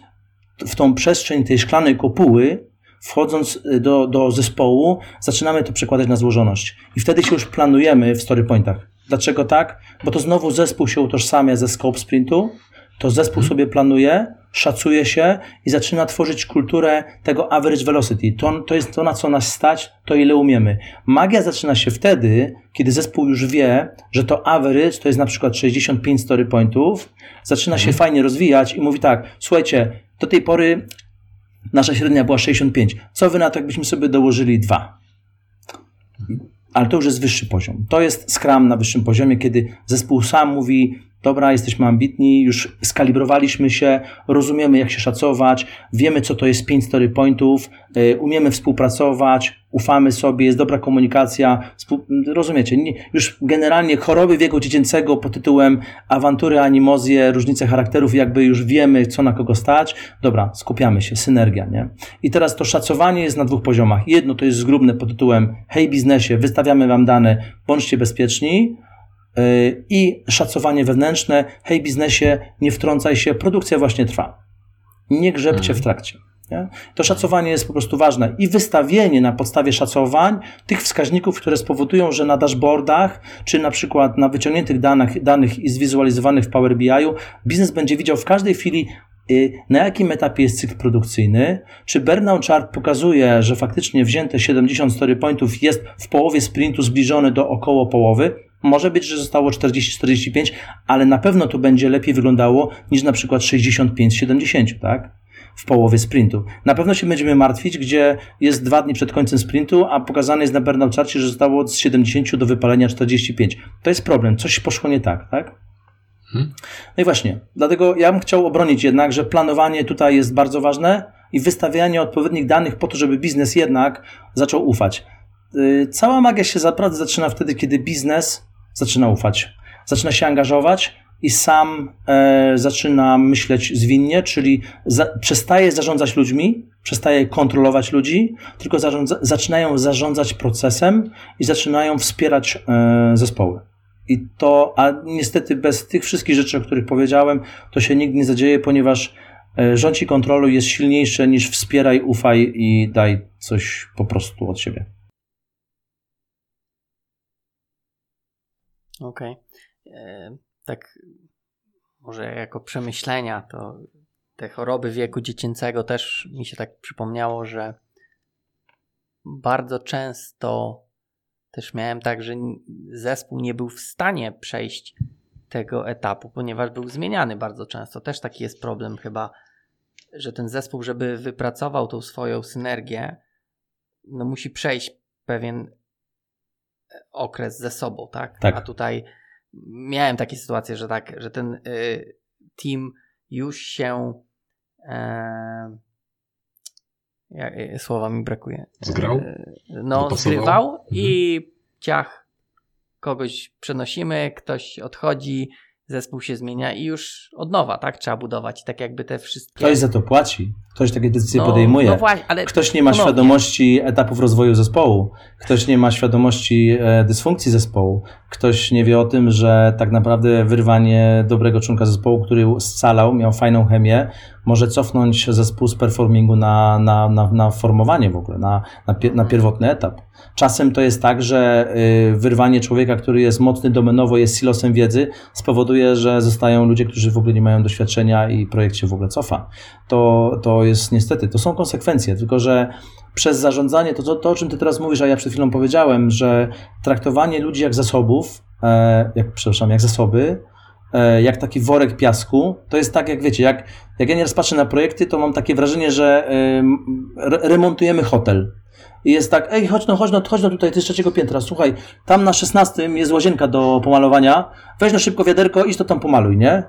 w tą przestrzeń tej szklanej kopuły, wchodząc do, do zespołu, zaczynamy to przekładać na złożoność. I wtedy się już planujemy w story pointach. Dlaczego tak? Bo to znowu zespół się utożsamia ze scope sprintu, to zespół Mhm. sobie planuje, szacuje się i zaczyna tworzyć kulturę tego average velocity. To, to jest to, na co nas stać, to ile umiemy. Magia zaczyna się wtedy, kiedy zespół już wie, że to average to jest na przykład 65 story pointów, zaczyna się fajnie rozwijać i mówi tak, słuchajcie, do tej pory nasza średnia była 65. Co wy na to, jakbyśmy sobie dołożyli dwa? Ale to już jest wyższy poziom. To jest Scrum na wyższym poziomie, kiedy zespół sam mówi, dobra, jesteśmy ambitni, już skalibrowaliśmy się, rozumiemy jak się szacować, wiemy co to jest 5 story pointów, y, umiemy współpracować, ufamy sobie, jest dobra komunikacja, rozumiecie, już generalnie choroby wieku dziecięcego pod tytułem awantury, animozje, różnice charakterów, jakby już wiemy co na kogo stać, dobra, skupiamy się, synergia, nie? I teraz to szacowanie jest na dwóch poziomach. Jedno to jest zgrubne pod tytułem hej biznesie, wystawiamy wam dane, bądźcie bezpieczni, i szacowanie wewnętrzne. Hej, biznesie, nie wtrącaj się, produkcja właśnie trwa. Nie grzebcie w trakcie. Nie? To szacowanie jest po prostu ważne i wystawienie na podstawie szacowań tych wskaźników, które spowodują, że na dashboardach, czy na przykład na wyciągniętych danych, danych i zwizualizowanych w Power BI-u, biznes będzie widział w każdej chwili, y, na jakim etapie jest cykl produkcyjny, czy burnout chart pokazuje, że faktycznie wzięte 70 story pointów jest w połowie sprintu zbliżone do około połowy, może być, że zostało 40-45, ale na pewno to będzie lepiej wyglądało niż na przykład 65-70, tak? W połowie sprintu. Na pewno się będziemy martwić, gdzie jest dwa dni przed końcem sprintu, a pokazane jest na burnout charcie, że zostało z 70 do wypalenia 45. To jest problem, coś poszło nie tak, tak? Mhm. No i właśnie, dlatego ja bym chciał obronić jednak, że planowanie tutaj jest bardzo ważne i wystawianie odpowiednich danych po to, żeby biznes jednak zaczął ufać. Yy, Cała magia się naprawdę zaczyna wtedy, kiedy biznes zaczyna ufać, zaczyna się angażować i sam e, zaczyna myśleć zwinnie, czyli za, przestaje zarządzać ludźmi, przestaje kontrolować ludzi, tylko zarządza, zaczynają zarządzać procesem i zaczynają wspierać e, zespoły. I to, a niestety bez tych wszystkich rzeczy, o których powiedziałem, to się nigdy nie zadzieje, ponieważ e, rządź i kontroluj jest silniejsze niż wspieraj, ufaj i daj coś po prostu od siebie. Okej. E, Tak, może jako przemyślenia, to te choroby wieku dziecięcego też mi się tak przypomniało, że bardzo często też miałem tak, że zespół nie był w stanie przejść tego etapu, ponieważ był zmieniany bardzo często. Też taki jest problem chyba, że ten zespół, żeby wypracował tą swoją synergię, no musi przejść pewien okres ze sobą, tak? Tak. A tutaj miałem takie sytuacje, że tak, że ten y, team już się e, jak, e, słowa mi brakuje. Zgrał? E, No, Dopasował? zgrywał i ciach kogoś przenosimy, ktoś odchodzi, zespół się zmienia i już od nowa, tak? Trzeba budować. Tak jakby te wszystkie... Ktoś za to płaci, ktoś takie decyzje no, podejmuje. No właśnie, ale Ktoś nie ma ponownie. świadomości etapów rozwoju zespołu, ktoś nie ma świadomości e, dysfunkcji zespołu, ktoś nie wie o tym, że tak naprawdę wyrwanie dobrego członka zespołu, który scalał, miał fajną chemię, może cofnąć zespół z performingu na, na, na, na formowanie w ogóle, na, na, na pierwotny etap. Czasem to jest tak, że y, wyrwanie człowieka, który jest mocny domenowo, jest silosem wiedzy, spowoduje, że zostają ludzie, którzy w ogóle nie mają doświadczenia i projekt się w ogóle cofa. To, to jest niestety, to są konsekwencje, tylko że przez zarządzanie, to, to, to o czym ty teraz mówisz, a ja przed chwilą powiedziałem, że traktowanie ludzi jak zasobów, e, jak, przepraszam, jak zasoby, e, jak taki worek piasku, to jest tak, jak wiecie, jak, jak ja nieraz patrzę na projekty, to mam takie wrażenie, że re, remontujemy hotel. I jest tak, ej, chodź no, chodź no, chodź no tutaj, ty z trzeciego piętra, słuchaj, tam na szesnastym jest łazienka do pomalowania, weź no szybko wiaderko, idź to tam pomaluj, nie?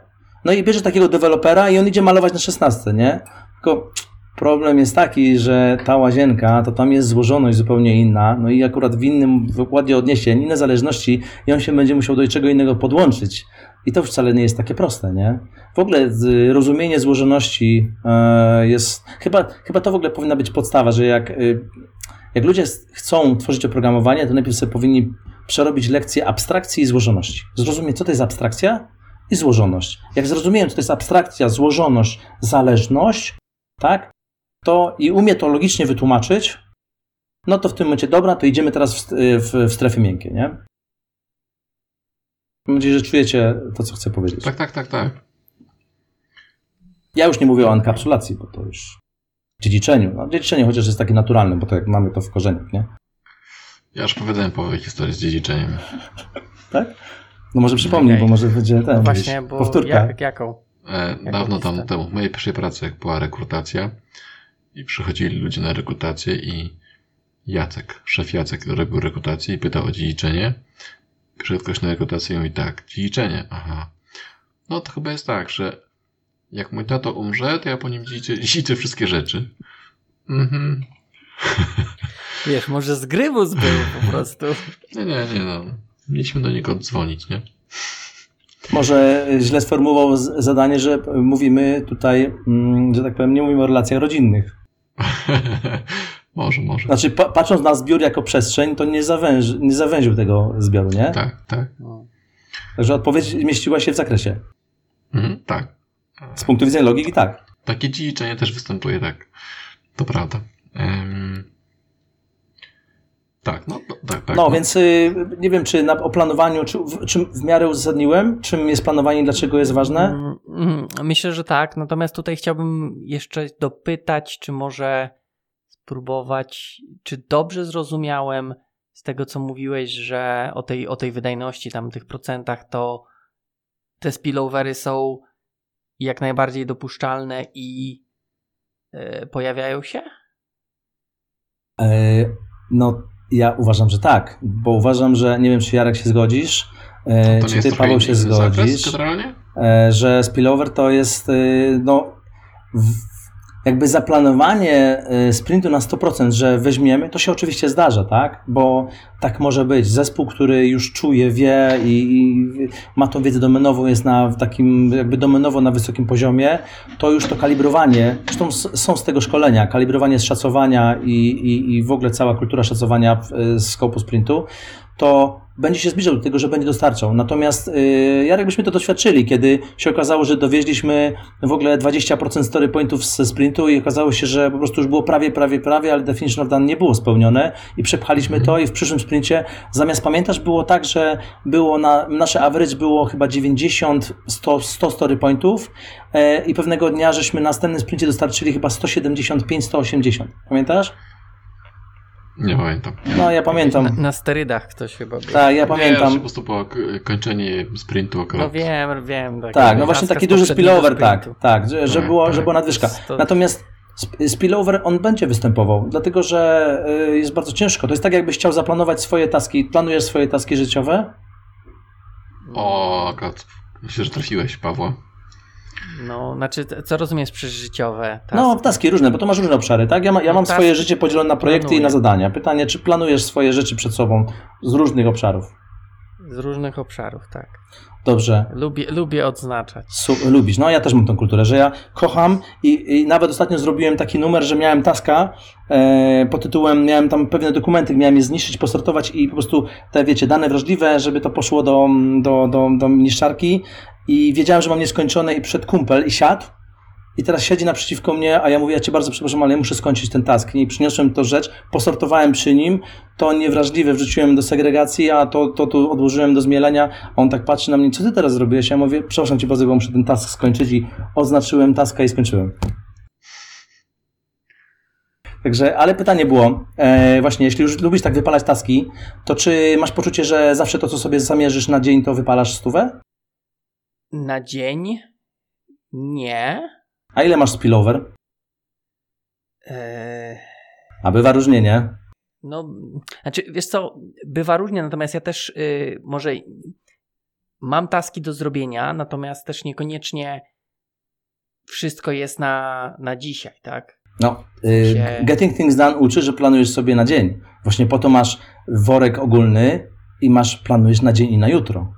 No i bierze takiego dewelopera i on idzie malować na szesnastce, nie? Tylko problem jest taki, że ta łazienka, to tam jest złożoność zupełnie inna, no i akurat w innym wykładzie odniesień, inne zależności i on się będzie musiał do czego innego podłączyć. I to wcale nie jest takie proste, nie? W ogóle rozumienie złożoności e, jest, chyba, chyba to w ogóle powinna być podstawa, że jak, y, jak ludzie chcą tworzyć oprogramowanie, to najpierw sobie powinni przerobić lekcję abstrakcji i złożoności. Zrozumieć, co to jest abstrakcja i złożoność. Jak zrozumieją, co to jest abstrakcja, złożoność, zależność, tak? To i umie to logicznie wytłumaczyć, no to w tym momencie, dobra, to idziemy teraz w, st- w, w strefy miękkie, nie? Mam nadzieję, że czujecie to, co chcę powiedzieć. Tak, tak, tak, tak. Ja już nie mówię o enkapsulacji, bo to już dziedziczeniu. No, dziedziczenie chociaż jest takie naturalne, bo to jak mamy to w korzeniach, nie? Ja już opowiadałem połowę historii z dziedziczeniem. Tak? No może przypomnij, Okej. bo może będzie ten. No właśnie, bo powtórka. jak, jaką? E, dawno tam temu, w mojej pierwszej pracy, jak była rekrutacja i przychodzili ludzie na rekrutację i Jacek, szef Jacek robił rekrutację i pytał o dziedziczenie. Przyszedł ktoś na rekrutację i mówi tak, dziedziczenie, aha. No to chyba jest tak, że jak mój tato umrze, to ja po nim dziedziczę wszystkie rzeczy. Mhm. Wiesz, może z grybus był po prostu. Nie, nie, nie, no. Mieliśmy do niego dzwonić, nie? Może źle sformułował zadanie, że mówimy tutaj, mm, że tak powiem, nie mówimy o relacjach rodzinnych. może, może. Znaczy, pa- patrząc na zbiór jako przestrzeń, to nie, zawęż, nie zawęził tego zbioru, nie? Tak, tak. No. Także odpowiedź mieściła się w zakresie. Mhm, tak. Z punktu widzenia logiki tak. Takie dziedziczenie też występuje, tak. To prawda. Em, tak, no, no tak, tak. No, więc y, nie wiem, czy na, o planowaniu, czy, w, czym w miarę uzasadniłem, czym jest planowanie i dlaczego jest ważne. Mm, mm, Myślę, że tak. Natomiast tutaj chciałbym jeszcze dopytać, czy może spróbować, czy dobrze zrozumiałem z tego, co mówiłeś, że o tej, o tej wydajności, tam tych procentach, to te spillovery są jak najbardziej dopuszczalne i e, pojawiają się? E, no, ja uważam, że tak, bo uważam, że nie wiem, czy Jarek się zgodzisz, e, to czy ty, Paweł, się zakres zgodzisz, e, że spillover to jest, y, no, w, jakby zaplanowanie y, sprintu na 100%, że weźmiemy, to się oczywiście zdarza, tak? Bo tak może być. Zespół, który już czuje, wie i, i ma tą wiedzę domenową, jest na takim jakby domenowo na wysokim poziomie, to już to kalibrowanie, zresztą są z tego szkolenia, kalibrowanie z szacowania i, i, i w ogóle cała kultura szacowania w- z skopu sprintu, to będzie się zbliżał do tego, że będzie dostarczał. Natomiast yy, Jarek, byśmy to doświadczyli, kiedy się okazało, że dowieźliśmy w ogóle 20% story pointów ze sprintu i okazało się, że po prostu już było prawie, prawie, prawie, ale definition of done nie było spełnione i przepchaliśmy to i w przyszłym sprincie zamiast pamiętasz było tak, że było na, nasze average było chyba 90, 100, 100 story pointów e, i pewnego dnia żeśmy na następnym sprincie dostarczyli chyba 175, 180. Pamiętasz? Nie pamiętam. No ja pamiętam. Na, na sterydach ktoś chyba był. Tak, ja Nie, pamiętam. że po prostu było k- kończenie sprintu akurat. No wiem, wiem. Tak, Tak, no właśnie taki duży spillover, tak, tak, że, że, Tak, było, tak. że była nadwyżka. To- Natomiast sp- spillover on będzie występował, dlatego że y, jest bardzo ciężko. To jest tak, jakbyś chciał zaplanować swoje taski. Planujesz swoje taski życiowe? O, akurat myślę, że trafiłeś, Pawła. No, znaczy, co rozumiesz przez życiowe? No, taski różne, bo to masz różne obszary, tak? Ja, ma, ja No, mam taski swoje życie podzielone na projekty planuję. i na zadania. Pytanie, czy planujesz swoje rzeczy przed sobą z różnych obszarów? Z różnych obszarów, tak. Dobrze. Lubię, lubię odznaczać. Su- lubisz. No ja też mam tą kulturę, że ja kocham i, i nawet ostatnio zrobiłem taki numer, że miałem taska e, pod tytułem, miałem tam pewne dokumenty, miałem je zniszczyć, posortować i po prostu te, wiecie, dane wrażliwe, żeby to poszło do, do, do, do niszczarki i wiedziałem, że mam nieskończone i przed kumpel i siadł i teraz siedzi naprzeciwko mnie, a ja mówię, ja cię bardzo przepraszam, ale ja muszę skończyć ten task. I przyniosłem to rzecz, posortowałem przy nim, to niewrażliwe wrzuciłem do segregacji, a to, to tu odłożyłem do zmielenia. A on tak patrzy na mnie, co ty teraz zrobiłeś? Ja mówię, przepraszam cię bardzo, bo muszę ten task skończyć i oznaczyłem taska i skończyłem. Także, ale pytanie było, e, właśnie, jeśli już lubisz tak wypalać taski, to czy masz poczucie, że zawsze to, co sobie zamierzysz na dzień, to wypalasz stówę? Na dzień? Nie. A ile masz spillover? Eee, A bywa różnie, nie? no, znaczy, wiesz co, bywa różnie, natomiast ja też y, może mam taski do zrobienia, natomiast też niekoniecznie wszystko jest na, na dzisiaj, tak? No, y, się- Getting Things Done uczy, że planujesz sobie na dzień. Właśnie po to masz worek ogólny i masz planujesz na dzień i na jutro.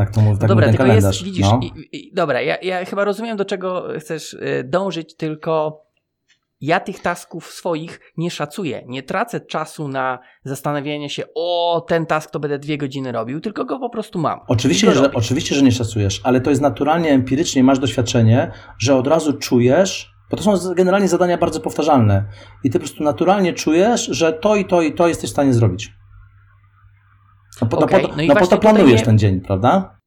Tak to mówi, tak dobra, tylko kalendarz. jest, widzisz, no. i, i, dobra, ja, ja chyba rozumiem, do czego chcesz y, dążyć, tylko ja tych tasków swoich nie szacuję. Nie tracę czasu na zastanawianie się, o, ten task to będę dwie godziny robił, tylko go po prostu mam. Oczywiście, że, robię. oczywiście, że nie szacujesz, ale to jest naturalnie, empirycznie masz doświadczenie, że od razu czujesz, bo to są generalnie zadania bardzo powtarzalne i ty po prostu naturalnie czujesz, że to i to i to jesteś w stanie zrobić. No po, Okej, no po, no no po to planujesz tutaj nie- ten dzień, prawda?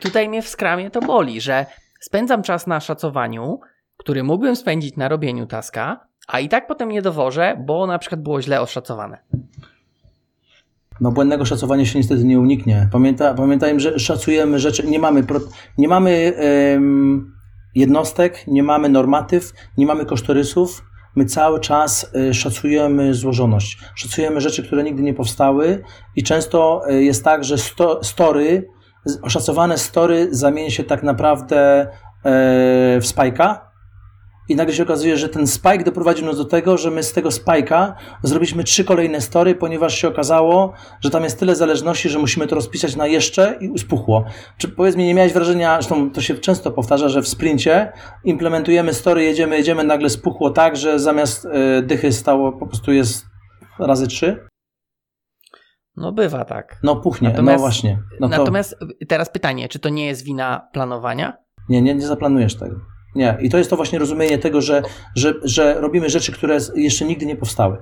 Tutaj mnie w skramie to boli, że spędzam czas na szacowaniu, który mógłbym spędzić na robieniu taska, a i tak potem nie dowożę, bo na przykład było źle oszacowane. No błędnego szacowania się niestety nie uniknie. Pamięta, pamiętajmy, że szacujemy rzeczy, nie mamy, pro, nie mamy jednostek, nie mamy normatyw, nie mamy kosztorysów. My cały czas y, szacujemy złożoność. Szacujemy rzeczy, które nigdy nie powstały i często y, jest tak, że sto, story, oszacowane story zamieni się tak naprawdę e, w spajka i nagle się okazuje, że ten spike doprowadził nas do tego, że my z tego spajka zrobiliśmy trzy kolejne story, ponieważ się okazało, że tam jest tyle zależności, że musimy to rozpisać na jeszcze i spuchło. Czy powiedz mi, nie miałeś wrażenia, zresztą to się często powtarza, że w sprincie implementujemy story, jedziemy, jedziemy, nagle spuchło tak, że zamiast y, dychy stało po prostu jest razy trzy? No bywa tak. No puchnie, Natomiast- no właśnie. No to, Natomiast teraz pytanie, czy to nie jest wina planowania? Nie, nie, nie zaplanujesz tego. Nie. I to jest to właśnie rozumienie tego, że, że, że robimy rzeczy, które jeszcze nigdy nie powstały.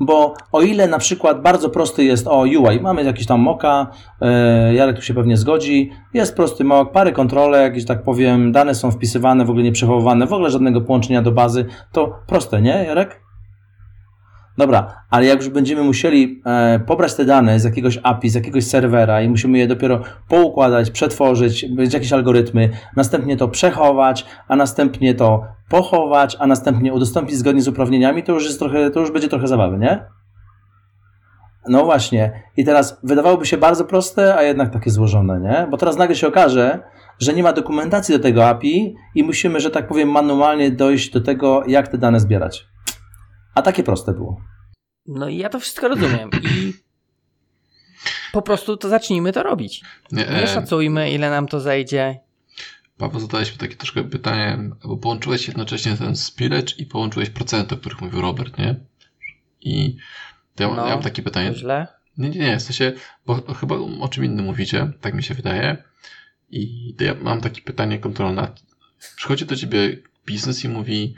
Bo o ile na przykład bardzo prosty jest o UI, mamy jakiś tam moka, yy, Jarek tu się pewnie zgodzi, jest prosty mock, parę kontrolek, że tak powiem, dane są wpisywane, w ogóle nie przechowywane, w ogóle żadnego połączenia do bazy, to proste, nie Jarek? Dobra, ale jak już będziemy musieli e, pobrać te dane z jakiegoś API, z jakiegoś serwera i musimy je dopiero poukładać, przetworzyć, być jakieś algorytmy, następnie to przechować, a następnie to pochować, a następnie udostępnić zgodnie z uprawnieniami, to już jest trochę, to już będzie trochę zabawy, nie? No właśnie. I teraz wydawałoby się bardzo proste, a jednak takie złożone, nie? Bo teraz nagle się okaże, że nie ma dokumentacji do tego API i musimy, że tak powiem, manualnie dojść do tego, jak te dane zbierać. A takie proste było. No i ja to wszystko rozumiem. I po prostu to zacznijmy to robić. Nie, Nie e, szacujmy, ile nam to zajdzie. Paweł, zadałeś mi takie troszkę pytanie, bo połączyłeś jednocześnie ten spillage i połączyłeś procenty, o których mówił Robert, nie? I to ja, No, ja mam takie pytanie. To źle. Nie, nie, nie, w sensie, bo chyba o czym innym mówicie, tak mi się wydaje. I to ja mam takie pytanie kontrolne. Przychodzi do ciebie biznes i mówi,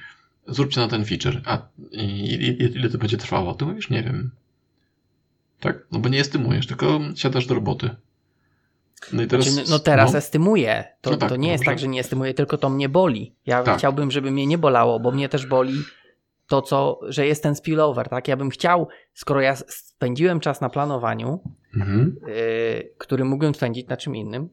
zróbcie na ten feature, a i, i, ile to będzie trwało? Ty mówisz, nie wiem. Tak? No bo nie estymujesz, tylko siadasz do roboty. No i teraz... Znaczy, no teraz estymuję. To, No tak, to nie jest dobrze. tak, że nie estymuję, tylko to mnie boli. Ja Tak. chciałbym, żeby mnie nie bolało, bo mnie też boli to, co, że jest ten spillover, tak? Ja bym chciał, skoro ja spędziłem czas na planowaniu, Mhm, yy, który mógłbym spędzić na czym innym,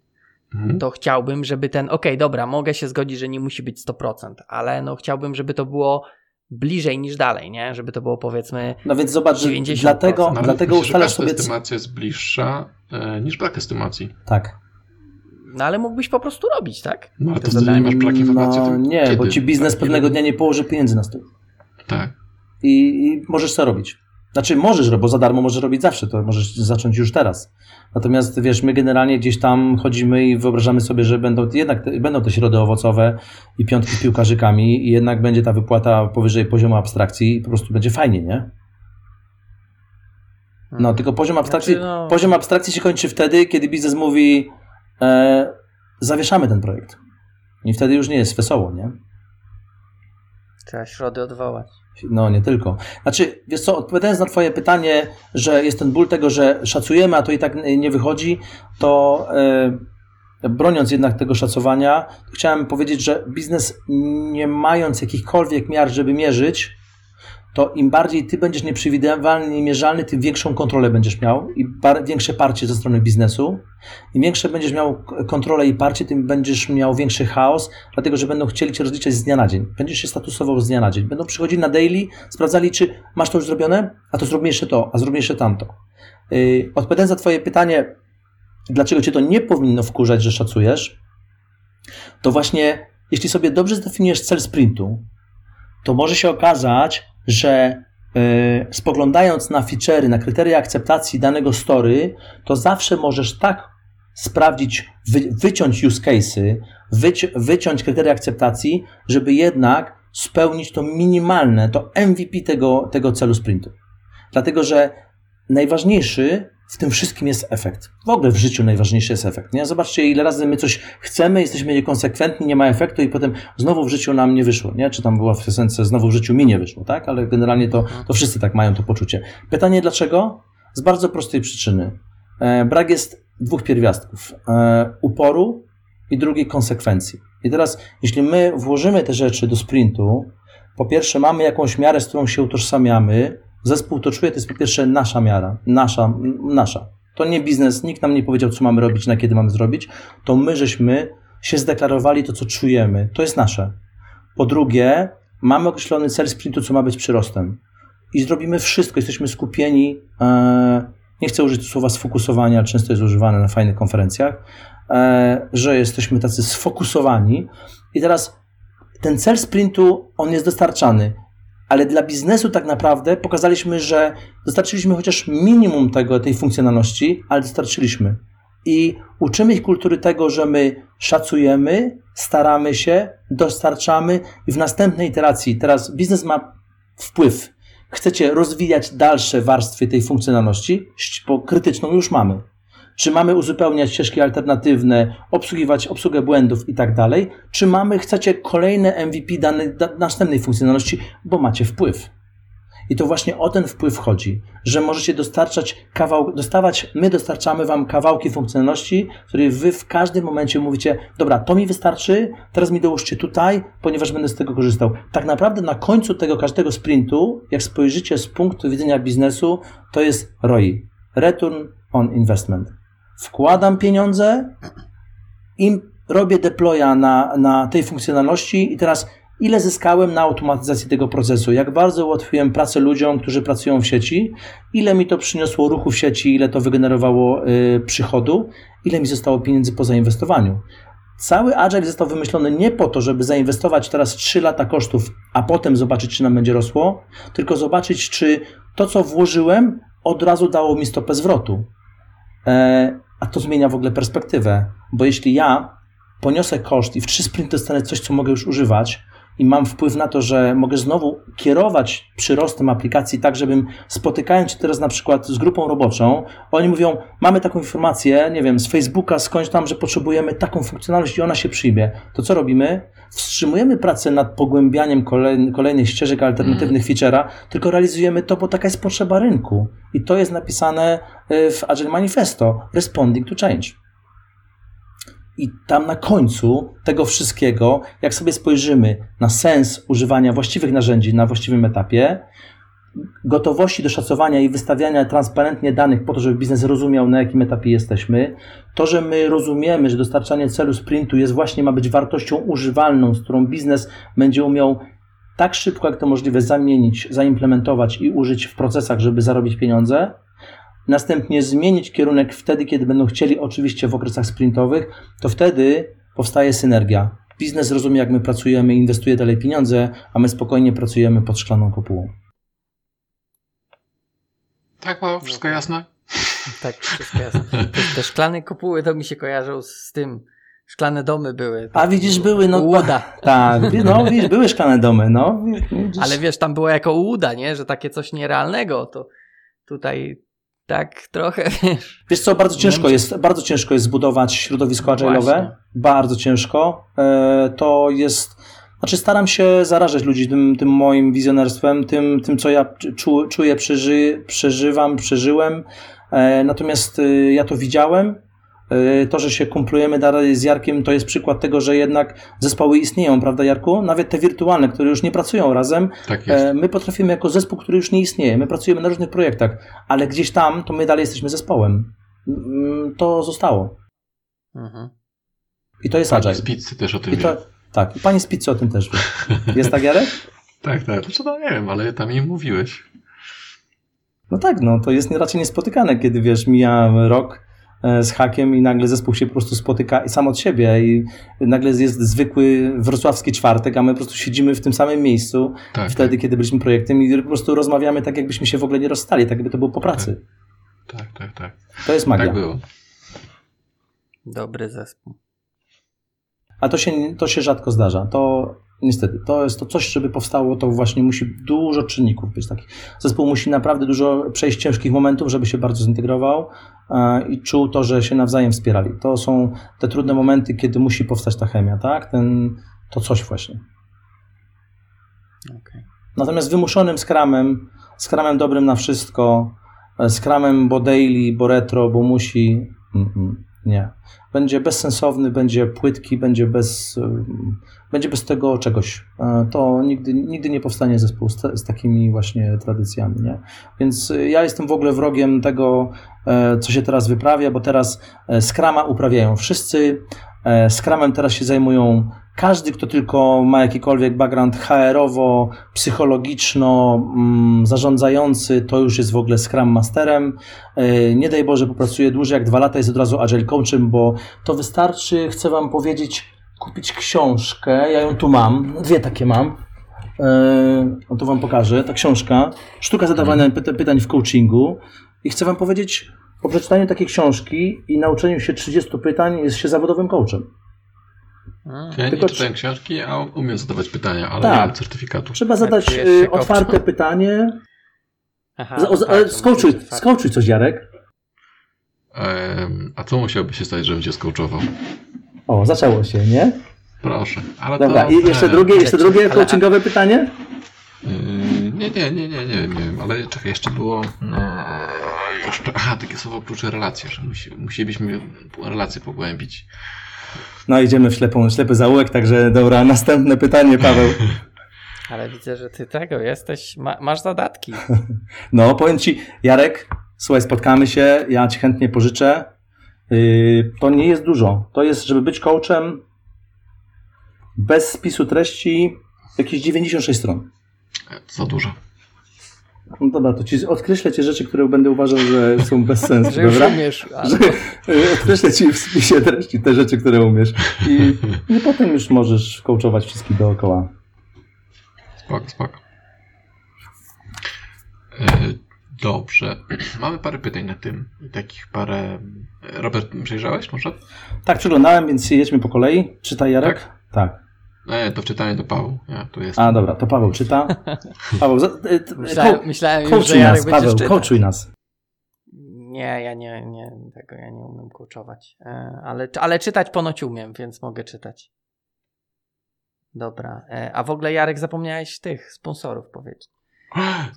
mhm. to chciałbym, żeby ten, okej, dobra, mogę się zgodzić, że nie musi być 100%, ale no chciałbym, żeby to było bliżej niż dalej, nie? Żeby to było powiedzmy, No więc zobacz, że 90%. dlatego, No, dlatego myślę, ustalasz sobie... estymacja jest bliższa e, niż brak estymacji. Tak. no ale mógłbyś po prostu robić, tak? No ale To wtedy nie masz brak informacji. No nie, kiedy? bo ci biznes Tak, pewnego dnia nie położy pieniędzy na stół. Tak. I, i możesz co robić. Znaczy możesz, bo za darmo możesz robić zawsze, to możesz zacząć już teraz. Natomiast wiesz, my generalnie gdzieś tam chodzimy i wyobrażamy sobie, że będą jednak te, będą te środy owocowe i piątki piłkarzykami i jednak będzie ta wypłata powyżej poziomu abstrakcji i po prostu będzie fajnie, nie? No, tylko poziom abstrakcji, Znaczy, no- poziom abstrakcji się kończy wtedy, kiedy biznes mówi e, zawieszamy ten projekt. I wtedy już nie jest wesoło, nie? Trzeba środy odwołać. No, nie tylko. Znaczy, wiesz co, odpowiadając na Twoje pytanie, że jest ten ból tego, że szacujemy, a to i tak nie wychodzi, to e, broniąc jednak tego szacowania, chciałem powiedzieć, że biznes nie mając jakichkolwiek miar, żeby mierzyć, to im bardziej ty będziesz nieprzewidywalny, niemierzalny, tym większą kontrolę będziesz miał i bar- większe parcie ze strony biznesu. Im większe będziesz miał kontrolę i parcie, tym będziesz miał większy chaos, dlatego że będą chcieli cię rozliczać z dnia na dzień. Będziesz się statusował z dnia na dzień. Będą przychodzili na daily, sprawdzali, czy masz to już zrobione, a to zróbmy jeszcze to, a zróbmy jeszcze tamto. Yy, odpowiadając na Twoje pytanie, dlaczego Cię to nie powinno wkurzać, że szacujesz, to właśnie jeśli sobie dobrze zdefiniujesz cel sprintu, to może się okazać, że yy, spoglądając na feature'y, na kryteria akceptacji danego story, to zawsze możesz tak sprawdzić, wy, wyciąć use case'y, wyci, wyciąć kryteria akceptacji, żeby jednak spełnić to minimalne, to MVP tego, tego celu sprintu. Dlatego, że najważniejszy w tym wszystkim jest efekt. W ogóle w życiu najważniejszy jest efekt. Nie? Zobaczcie, ile razy my coś chcemy, jesteśmy niekonsekwentni, nie ma efektu i potem znowu w życiu nam nie wyszło. Nie? Czy tam była w piosence znowu w życiu mi nie wyszło, tak? Ale generalnie to, to wszyscy tak mają to poczucie. Pytanie dlaczego? Z bardzo prostej przyczyny. E, brak jest dwóch pierwiastków. E, uporu i drugiej konsekwencji. I teraz, jeśli my włożymy te rzeczy do sprintu, po pierwsze mamy jakąś miarę, z którą się utożsamiamy, zespół to czuje, to jest po pierwsze nasza miara, nasza, nasza. To nie biznes, nikt nam nie powiedział, co mamy robić, na kiedy mamy zrobić, to my żeśmy się zdeklarowali to, co czujemy. To jest nasze. Po drugie, mamy określony cel sprintu, co ma być przyrostem. I zrobimy wszystko, jesteśmy skupieni. E, nie chcę użyć słowa sfokusowania, często jest używane na fajnych konferencjach, e, że jesteśmy tacy sfokusowani. I teraz ten cel sprintu, on jest dostarczany, ale dla biznesu tak naprawdę pokazaliśmy, że dostarczyliśmy chociaż minimum tego, tej funkcjonalności, ale dostarczyliśmy. I uczymy ich kultury tego, że my szacujemy, staramy się, dostarczamy i w następnej iteracji, teraz biznes ma wpływ. Chcecie rozwijać dalsze warstwy tej funkcjonalności, bo krytyczną już mamy. Czy mamy uzupełniać ścieżki alternatywne, obsługiwać obsługę błędów i tak dalej? Czy mamy, chcecie kolejne MVP danej da, następnej funkcjonalności, bo macie wpływ? I to właśnie o ten wpływ chodzi, że możecie dostarczać kawał, dostawać, my dostarczamy wam kawałki funkcjonalności, które wy w każdym momencie mówicie, dobra, to mi wystarczy, teraz mi dołóżcie tutaj, ponieważ będę z tego korzystał. Tak naprawdę na końcu tego każdego sprintu, jak spojrzycie z punktu widzenia biznesu, to jest ROI. Return on Investment. Wkładam pieniądze i robię deploya na, na tej funkcjonalności. I teraz ile zyskałem na automatyzacji tego procesu, jak bardzo ułatwiłem pracę ludziom, którzy pracują w sieci, ile mi to przyniosło ruchu w sieci, ile to wygenerowało y, przychodu, ile mi zostało pieniędzy po zainwestowaniu. Cały Agile został wymyślony nie po to, żeby zainwestować teraz 3 lata kosztów, a potem zobaczyć, czy nam będzie rosło, tylko zobaczyć, czy to, co włożyłem, od razu dało mi stopę zwrotu. E, a to zmienia w ogóle perspektywę, bo jeśli ja poniosę koszt i w trzy sprinty dostanę coś, co mogę już używać, i mam wpływ na to, że mogę znowu kierować przyrostem aplikacji tak, żebym spotykając się teraz na przykład z grupą roboczą, oni mówią, mamy taką informację, nie wiem, z Facebooka skądś tam, że potrzebujemy taką funkcjonalność i ona się przyjmie. To co robimy? Wstrzymujemy pracę nad pogłębianiem kolejnych ścieżek alternatywnych mm. feature'a, tylko realizujemy to, bo taka jest potrzeba rynku. I to jest napisane y, w Agile Manifesto, Responding to Change. I tam na końcu tego wszystkiego, jak sobie spojrzymy na sens używania właściwych narzędzi na właściwym etapie, gotowości do szacowania i wystawiania transparentnie danych po to, żeby biznes rozumiał, na jakim etapie jesteśmy, to, że my rozumiemy, że dostarczanie celu sprintu jest właśnie, ma być wartością używalną, z którą biznes będzie umiał tak szybko, jak to możliwe, zamienić, zaimplementować i użyć w procesach, żeby zarobić pieniądze, następnie zmienić kierunek wtedy, kiedy będą chcieli, oczywiście w okresach sprintowych, to wtedy powstaje synergia. Biznes rozumie, jak my pracujemy, inwestuje dalej pieniądze, a my spokojnie pracujemy pod szklaną kopułą. Tak, ma wszystko jasne? Tak, wszystko jasne. Te, te szklane kopuły to mi się kojarzą z tym. Szklane domy były. A widzisz, były, no. Łuda. Tak, no widzisz, były szklane domy, no. Widzisz. Ale wiesz, tam było jako łuda, nie? Że takie coś nierealnego, to tutaj tak trochę, wiesz. Wiesz co, bardzo ciężko jest, bardzo ciężko jest zbudować środowisko agile'owe. Bardzo ciężko. E, to jest, znaczy staram się zarażać ludzi tym, tym moim wizjonerstwem, tym, tym co ja czu, czuję, przeży, przeżywam, przeżyłem. E, natomiast e, ja to widziałem, to, że się kumplujemy dalej z Jarkiem, to jest przykład tego, że jednak zespoły istnieją, prawda Jarku? Nawet te wirtualne, które już nie pracują razem. Tak jest. My potrafimy jako zespół, który już nie istnieje. My pracujemy na różnych projektach, ale gdzieś tam to my dalej jesteśmy zespołem. Mm, to zostało. Mhm. I to jest Pani Agile. z pizzy też o tym I to, wie. Tak, i pani z pizzy o tym też wie. Jest tak, Jarek? tak, tak. Znaczy, no nie wiem, ale tam jej mówiłeś. No tak, no to jest raczej niespotykane, kiedy wiesz, mija rok, E, z hakiem i nagle zespół się po prostu spotyka sam od siebie i nagle jest zwykły wrocławski czwartek, a my po prostu siedzimy w tym samym miejscu tak, wtedy, tak. kiedy byliśmy projektem i po prostu rozmawiamy tak, jakbyśmy się w ogóle nie rozstali, tak jakby to było po pracy. Tak, tak, tak. tak. To jest magia. Tak było. Dobry zespół. A to się, to się rzadko zdarza. To Niestety, to jest to coś, żeby powstało, to właśnie musi dużo czynników być takich. Zespół musi naprawdę dużo przejść ciężkich momentów, żeby się bardzo zintegrował e, i czuł to, że się nawzajem wspierali. To są te trudne momenty, kiedy musi powstać ta chemia, tak? Ten, to coś właśnie. Okay. Natomiast wymuszonym skramem, skramem dobrym na wszystko, skramem bo daily, bo retro, bo musi, mm -mm. Nie. Będzie bezsensowny, będzie płytki, będzie bez, ym, będzie bez tego czegoś. E, To nigdy, nigdy nie powstanie zespół z, z takimi właśnie tradycjami. Nie? Więc y, ja jestem w ogóle wrogiem tego, e, co się teraz wyprawia, bo teraz e, Scrama uprawiają wszyscy. E, Scrumem teraz się zajmują każdy, kto tylko ma jakikolwiek background HR-owo, psychologiczno, mm, zarządzający, to już jest w ogóle Scrum Masterem. E, Nie daj Boże, popracuje dłużej jak dwa lata, jest od razu Agile Coachem, bo to wystarczy, chcę Wam powiedzieć, kupić książkę. Ja ją tu mam, dwie takie mam. E, O, to Wam pokażę. Ta książka, sztuka zadawania pyta- pytań w coachingu. I chcę Wam powiedzieć, po przeczytaniu takiej książki i nauczeniu się 30 pytań jest się zawodowym coachem. Mm. Ja nie Tylko czytałem książki, a umiem zadawać pytania, ale Tak. nie mam certyfikatu. Trzeba zadać się otwarte pytanie. Aha, Z- o- tak, coś, Jarek. Em, a co musiałoby się stać, żebym cię skołczował? O, zaczęło się, nie? Proszę. Ale Dobra, to, i jeszcze drugie, jeszcze drugie ale- coachingowe pytanie? Yy, nie, nie, nie, nie, nie wiem, nie wiem, ale czekaj, jeszcze było. No, jeszcze, aha, takie słowo klucze relacje, że musi, musielibyśmy relacje pogłębić. No, idziemy w ślepą, ślepy zaułek, także dobra, następne pytanie, Paweł. Ale widzę, że ty tego jesteś, ma, masz zadatki. No, powiem ci, Jarek, słuchaj, spotkamy się, ja ci chętnie pożyczę. Yy, to nie jest dużo. To jest, żeby być coachem bez spisu treści, jakieś 96 stron. Za dużo. No dobra, to ci odkreślę ci rzeczy, które będę uważał, że są bez sensu, Że dobra? umiesz. Że, yy, odkreślę ci w spisie treści te rzeczy, które umiesz. I, i potem już możesz coachować wszystkich dookoła. Spoko, spoko. E, Dobrze. Mamy parę pytań na tym. Takich parę. Robert, przejrzałeś może? Tak, przeglądałem, więc jedźmy po kolei. Czytaj, Jarek? Tak. E, to wczytanie do Pawłu. Ja tu jest. A, dobra, to Paweł czyta. Paweł, za, t- Myślałem, ko- myślałem już, że Jarek nas, Paweł, coachuj nas. Nie, ja nie, nie, tego ja nie umiem coachować. E, Ale, ale czytać ponoć umiem, więc mogę czytać. Dobra. E, A w ogóle Jarek zapomniałeś tych sponsorów powiedzieć.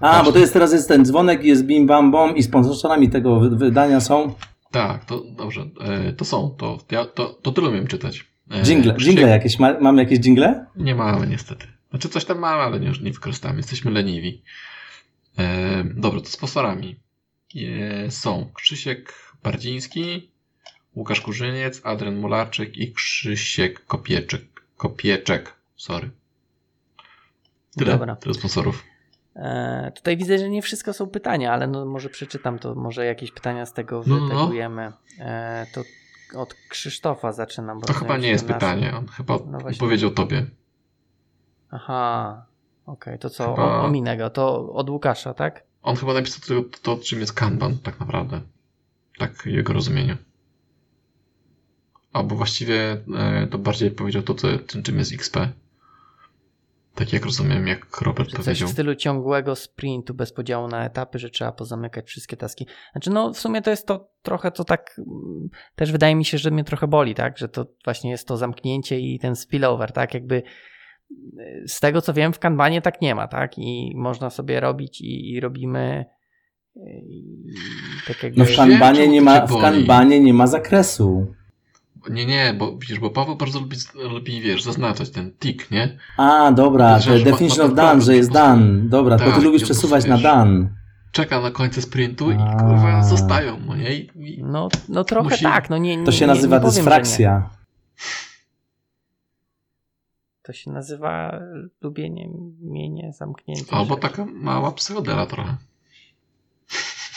A, bo to jest teraz jest ten dzwonek, jest bim bam bom i sponsorami tego wy- wydania są Tak, to dobrze. E, to są. To, ja, to, to tyle umiem czytać. E, jingle. Krzysiek- Jingle jakieś, ma, mamy jakieś jingle? Nie mamy niestety. Znaczy coś tam mamy, ale nie, nie wykorzystamy. Jesteśmy leniwi. E, dobra, to sponsorami e, są Krzysiek Bardziński, Łukasz Kurzyniec, Adrian Mularczyk i Krzysiek Kopieczek. Kopieczek, sorry. Tyle, Dobra. tyle sponsorów. E, tutaj widzę, że nie wszystko są pytania, ale no może przeczytam to, może jakieś pytania z tego No, no, wytegujemy. E, to od Krzysztofa zaczynam. To chyba nie jest nasze- pytanie. On chyba No powiedział tobie. Aha, okej, to co, Chyba- ominę go, to od Łukasza, tak? On chyba napisał to, to, czym jest Kanban, tak naprawdę. Tak w jego rozumieniu. Albo właściwie e, to bardziej powiedział to, co, czym jest XP. Tak jak rozumiem, jak Robert Czy coś powiedział. w stylu ciągłego sprintu bez podziału na etapy, że trzeba pozamykać wszystkie taski. Znaczy, no w sumie to jest to trochę, to tak mm, też wydaje mi się, że mnie trochę boli, tak? Że to właśnie jest to zamknięcie i ten spillover, tak? Jakby y, z tego co wiem, w Kanbanie tak nie ma, tak? I można sobie robić i, i robimy y, i tak jakby... No w kanbanie nie ma, w kanbanie nie ma zakresu. Nie, nie, bo widzisz, bo Paweł bardzo lubi, lubi wiesz, zaznaczać ten tick, nie? A, dobra, Że to definition ma of done, że jest done. Dobra, to Tak, ty lubisz po przesuwać na done. Czeka na końcu sprintu i A. kurwa zostają, no nie? I, i No, no trochę Musi- tak, no nie, nie To się nie, nazywa nie dysfrakcja. To się nazywa lubienie mienie zamknięte. Albo rzeczy. taka mała psychodela trochę.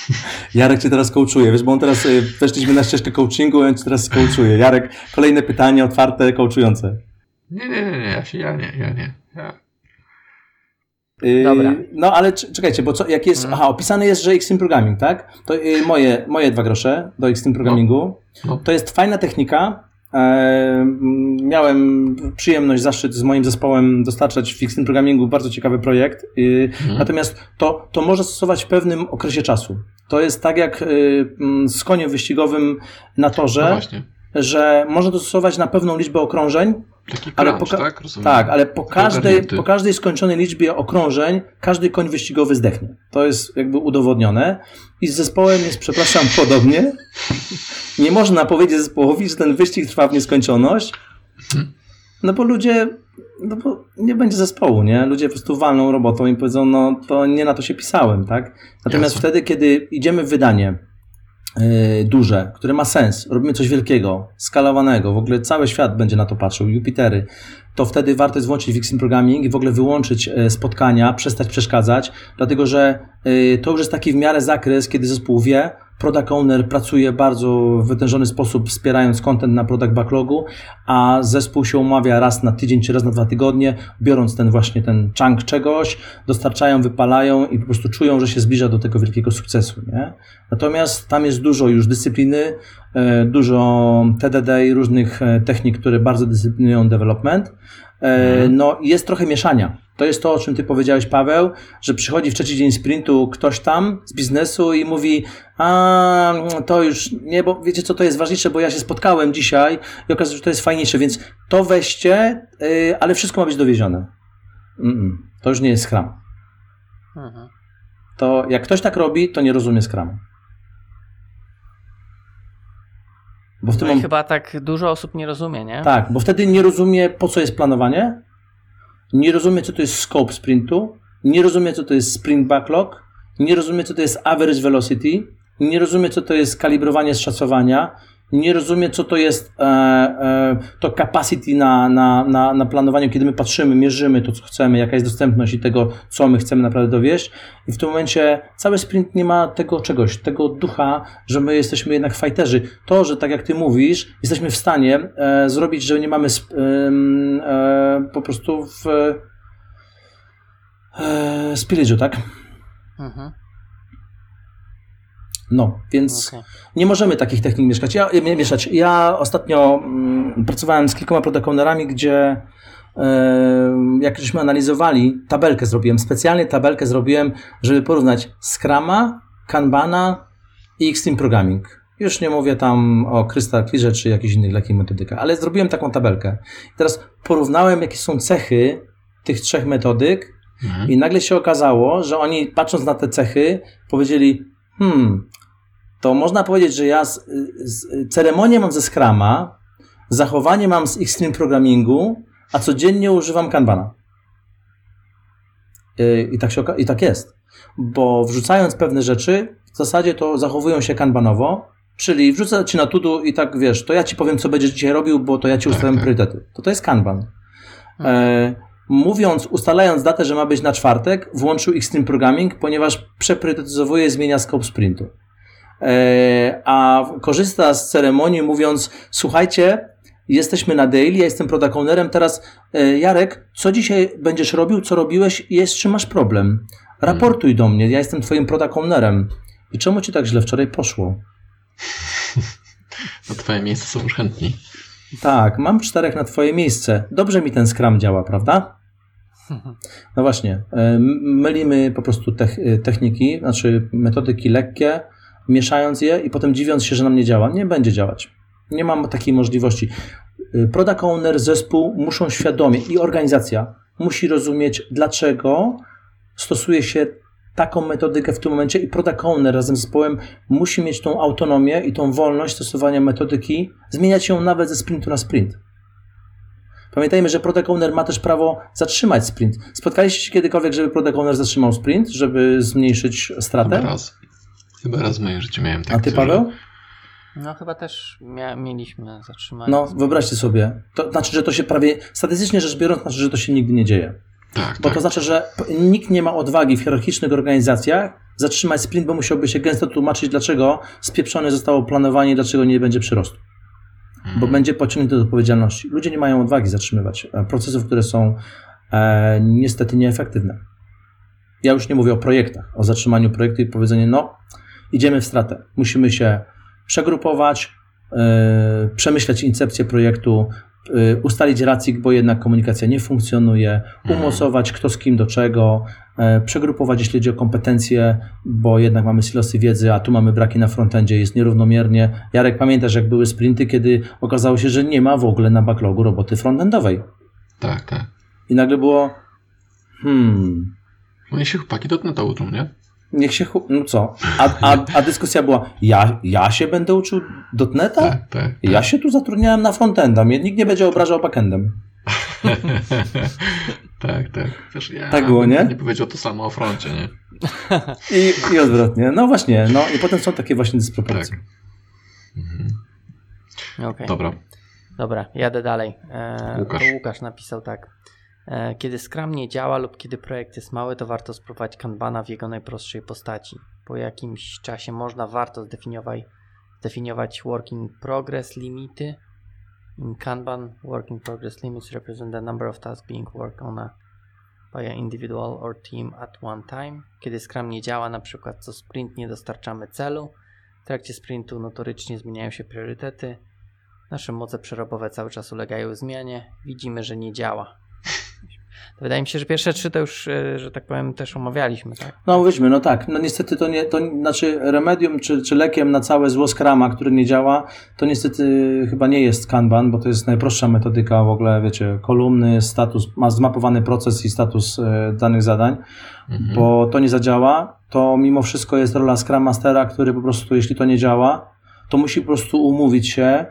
Jarek cię teraz coachuje, wiesz, bo on teraz y, weszliśmy na ścieżkę coachingu, on cię teraz coachuje. Jarek, kolejne pytanie otwarte, coachujące. Nie, nie, nie, nie, ja się, ja nie, ja nie. Ja. Yy, Dobra. No ale cz- czekajcie, bo co, jak jest. Mm. Aha, opisane jest, że Extreme Programming, tak? To yy, moje, moje dwa grosze do Extreme Programmingu. No. To jest fajna technika. E, miałem przyjemność, zaszczyt z moim zespołem dostarczać w Extreme Programmingu bardzo ciekawy projekt. Yy, Mhm. Natomiast to, to może stosować w pewnym okresie czasu. To jest tak jak m, z koniem wyścigowym na torze No że można to stosować na pewną liczbę okrążeń Taki Ale crunch, poka- tak? Rozumiem. Tak, ale po każdej, po każdej skończonej liczbie okrążeń każdy koń wyścigowy zdechnie. To jest jakby udowodnione. I z zespołem jest, przepraszam, podobnie. Nie można powiedzieć zespołowi, że ten wyścig trwa w nieskończoność. No bo ludzie, no bo nie będzie zespołu, nie? Ludzie po prostu walną robotą i powiedzą, no to nie na to się pisałem, tak? Natomiast Jasne. wtedy, kiedy idziemy w wydanie duże, które ma sens, robimy coś wielkiego, skalowanego, w ogóle cały świat będzie na to patrzył, Jupitery, to wtedy warto jest włączyć Vixen Programming i w ogóle wyłączyć e, spotkania, przestać przeszkadzać, dlatego że e, to już jest taki w miarę zakres, kiedy zespół wie, product owner pracuje bardzo w wytężony sposób, wspierając content na product backlogu, a zespół się umawia raz na tydzień czy raz na dwa tygodnie, biorąc ten właśnie ten chunk czegoś, dostarczają, wypalają i po prostu czują, że się zbliża do tego wielkiego sukcesu. Nie? Natomiast tam jest dużo już dyscypliny, e, dużo TDD i różnych e, technik, które bardzo dyscyplinują development. E, No i jest trochę mieszania. To jest to, o czym ty powiedziałeś, Paweł, że przychodzi w trzeci dzień sprintu ktoś tam z biznesu i mówi, a to już nie, bo wiecie co, to jest ważniejsze, bo ja się spotkałem dzisiaj i okazuje się, że to jest fajniejsze, więc to weźcie, y, ale wszystko ma być dowiezione. Mm-mm, to już nie jest Scrum. Mhm. To jak ktoś tak robi, to nie rozumie Scrum. Bo w tym No i mom- chyba tak dużo osób nie rozumie, nie? Tak, bo wtedy nie rozumie, po co jest planowanie, nie rozumie, co to jest scope sprintu, nie rozumie, co to jest sprint backlog, nie rozumie, co to jest average velocity, nie rozumie, co to jest kalibrowanie szacowania, nie rozumie, co to jest e, e, to capacity na, na, na, na planowaniu, kiedy my patrzymy, mierzymy to, co chcemy, jaka jest dostępność i tego, co my chcemy naprawdę dowieść. I w tym momencie cały sprint nie ma tego czegoś, tego ducha, że my jesteśmy jednak fighterzy. To, że tak jak ty mówisz, jesteśmy w stanie e, zrobić, że nie mamy sp, e, po prostu w e, spillage'u, tak? Mhm. No, więc Okej. nie możemy takich technik mieszkać. Ja, mie- mieszać. Ja ostatnio mm, pracowałem z kilkoma product ownerami, gdzie jak żeśmy analizowali, tabelkę zrobiłem, specjalnie tabelkę zrobiłem, żeby porównać Scrama, Kanbana i Extreme Programming. Już nie mówię tam o Crystal Clearze czy jakichś innych takich metodykach, ale zrobiłem taką tabelkę. I teraz porównałem, jakie są cechy tych trzech metodyk Mhm. i nagle się okazało, że oni patrząc na te cechy powiedzieli, hmm, to można powiedzieć, że ja z, z, ceremonię mam ze Scrama, zachowanie mam z Extreme Programmingu, a codziennie używam Kanbana. Yy, I tak, się, I tak jest. Bo wrzucając pewne rzeczy, w zasadzie to zachowują się kanbanowo, czyli wrzucę ci na tudu i tak wiesz, to ja ci powiem, co będziesz dzisiaj robił, bo to ja ci ustawiam priorytety. To to jest kanban. E, mówiąc, ustalając datę, że ma być na czwartek, włączył Extreme Programming, ponieważ przepriorytetyzowuje zmienia scope sprintu. E, a korzysta z ceremonii mówiąc, słuchajcie, jesteśmy na daily, ja jestem product teraz e, Jarek, co dzisiaj będziesz robił, co robiłeś jest, czy masz problem? Raportuj do mnie, ja jestem twoim product. I czemu ci tak źle wczoraj poszło? Na twoje miejsce są już chętni. Tak, mam czterech na twoje miejsce. Dobrze mi ten Scrum działa, prawda? No właśnie, e, mylimy po prostu e, techniki, znaczy metodyki lekkie, mieszając je i potem dziwiąc się, że nam nie działa. Nie będzie działać. Nie mam takiej możliwości. E, Product owner, zespół muszą świadomie i organizacja musi rozumieć, dlaczego stosuje się taką metodykę w tym momencie i product owner razem z zespołem musi mieć tą autonomię i tą wolność stosowania metodyki, zmieniać ją nawet ze sprintu na sprint. Pamiętajmy, że product owner ma też prawo zatrzymać sprint. Spotkaliście się kiedykolwiek, żeby product owner zatrzymał sprint, żeby zmniejszyć Chyba stratę? raz. Chyba raz w moim życiu miałem tak. A ty, Paweł? No chyba też mia- mieliśmy zatrzymanie. No, wyobraźcie sobie. To znaczy, że to się prawie, statystycznie rzecz biorąc, znaczy, że to się nigdy nie dzieje. Tak, Bo tak. to znaczy, że nikt nie ma odwagi w hierarchicznych organizacjach zatrzymać sprint, bo musiałby się gęsto tłumaczyć, dlaczego spieprzone zostało planowanie dlaczego nie będzie przyrostu. Mhm. bo będzie pociągnięty do odpowiedzialności. Ludzie nie mają odwagi zatrzymywać e, procesów, które są e, niestety nieefektywne. Ja już nie mówię o projektach, o zatrzymaniu projektu i powiedzeniu, no, idziemy w stratę. Musimy się przegrupować, e, przemyśleć incepcję projektu, ustalić racik, bo jednak komunikacja nie funkcjonuje, Mhm. umocować kto z kim do czego, e, przegrupować jeśli chodzi o kompetencje, bo jednak mamy silosy wiedzy, a tu mamy braki na frontendzie, jest nierównomiernie. Jarek, pamiętasz jak były sprinty, kiedy okazało się, że nie ma w ogóle na backlogu roboty frontendowej. Tak, tak. I nagle było, hmm, No i się chłopaki do to uczą, nie? Niech się, chu- no co? A, a, a dyskusja była, ja, ja się będę uczył dotneta? Tak, tak. Ja się tu zatrudniałem na frontenda, mnie nikt nie będzie obrażał backendem. tak, tak. Też ja Tak było, nie? Nie powiedział to samo o froncie, nie? I, I odwrotnie. No właśnie, no i potem są takie właśnie dysproporcje. Tak. Mhm. Okej. Dobra. Dobra, jadę dalej. E, Łukasz. To Łukasz napisał tak. E, kiedy Scrum nie działa lub kiedy projekt jest mały, to warto spróbować Kanbana w jego najprostszej postaci. Po jakimś czasie można warto zdefiniować, zdefiniować working progress limity. In Kanban, working progress limits represent the number of tasks being worked on a, by an individual or team at one time. Kiedy Scrum nie działa, na przykład co sprint nie dostarczamy celu. W trakcie sprintu notorycznie zmieniają się priorytety. Nasze moce przerobowe cały czas ulegają zmianie. Widzimy, że nie działa. To wydaje mi się, że pierwsze trzy to już, e, że tak powiem, też omawialiśmy, tak? No mówiliśmy, no tak, no niestety to nie, to znaczy remedium czy, czy lekiem na całe zło Scrama, który nie działa, to niestety chyba nie jest Kanban, bo to jest najprostsza metodyka w ogóle, wiecie, kolumny, status, ma zmapowany proces i status e, danych zadań, Mhm. bo to nie zadziała, to mimo wszystko jest rola Scrum Mastera, który po prostu, jeśli to nie działa, to musi po prostu umówić się,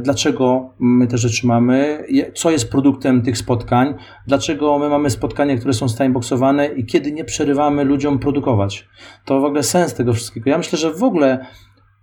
dlaczego my te rzeczy mamy, co jest produktem tych spotkań, dlaczego my mamy spotkania, które są timeboxowane i kiedy nie przerywamy ludziom produkować. To w ogóle sens tego wszystkiego. Ja myślę, że w ogóle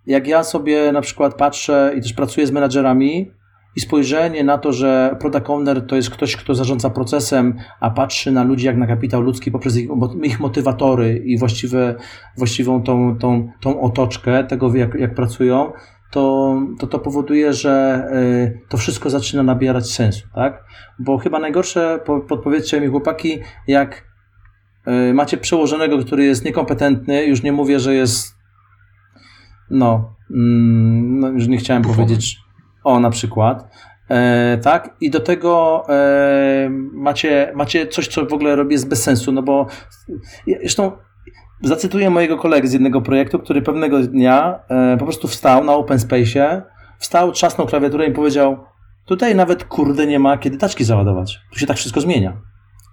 jak ja sobie na przykład patrzę i też pracuję z menadżerami i spojrzenie na to, że product owner to jest ktoś, kto zarządza procesem, a patrzy na ludzi jak na kapitał ludzki poprzez ich, ich motywatory i właściwe, właściwą tą, tą, tą otoczkę tego, jak, jak pracują, to, to to powoduje, że y, to wszystko zaczyna nabierać sensu, tak? Bo chyba najgorsze, po, podpowiedzcie mi chłopaki, jak y, macie przełożonego, który jest niekompetentny, już nie mówię, że jest no, mm, no już nie chciałem powiedzieć o na przykład, e, tak? I do tego e, macie, macie coś, co w ogóle robi jest bez sensu, no bo zresztą zacytuję mojego kolegę z jednego projektu, który pewnego dnia e, po prostu wstał na open space'ie, wstał, trzasnął klawiaturę i powiedział tutaj nawet kurde nie ma kiedy taczki załadować. Tu się tak wszystko zmienia.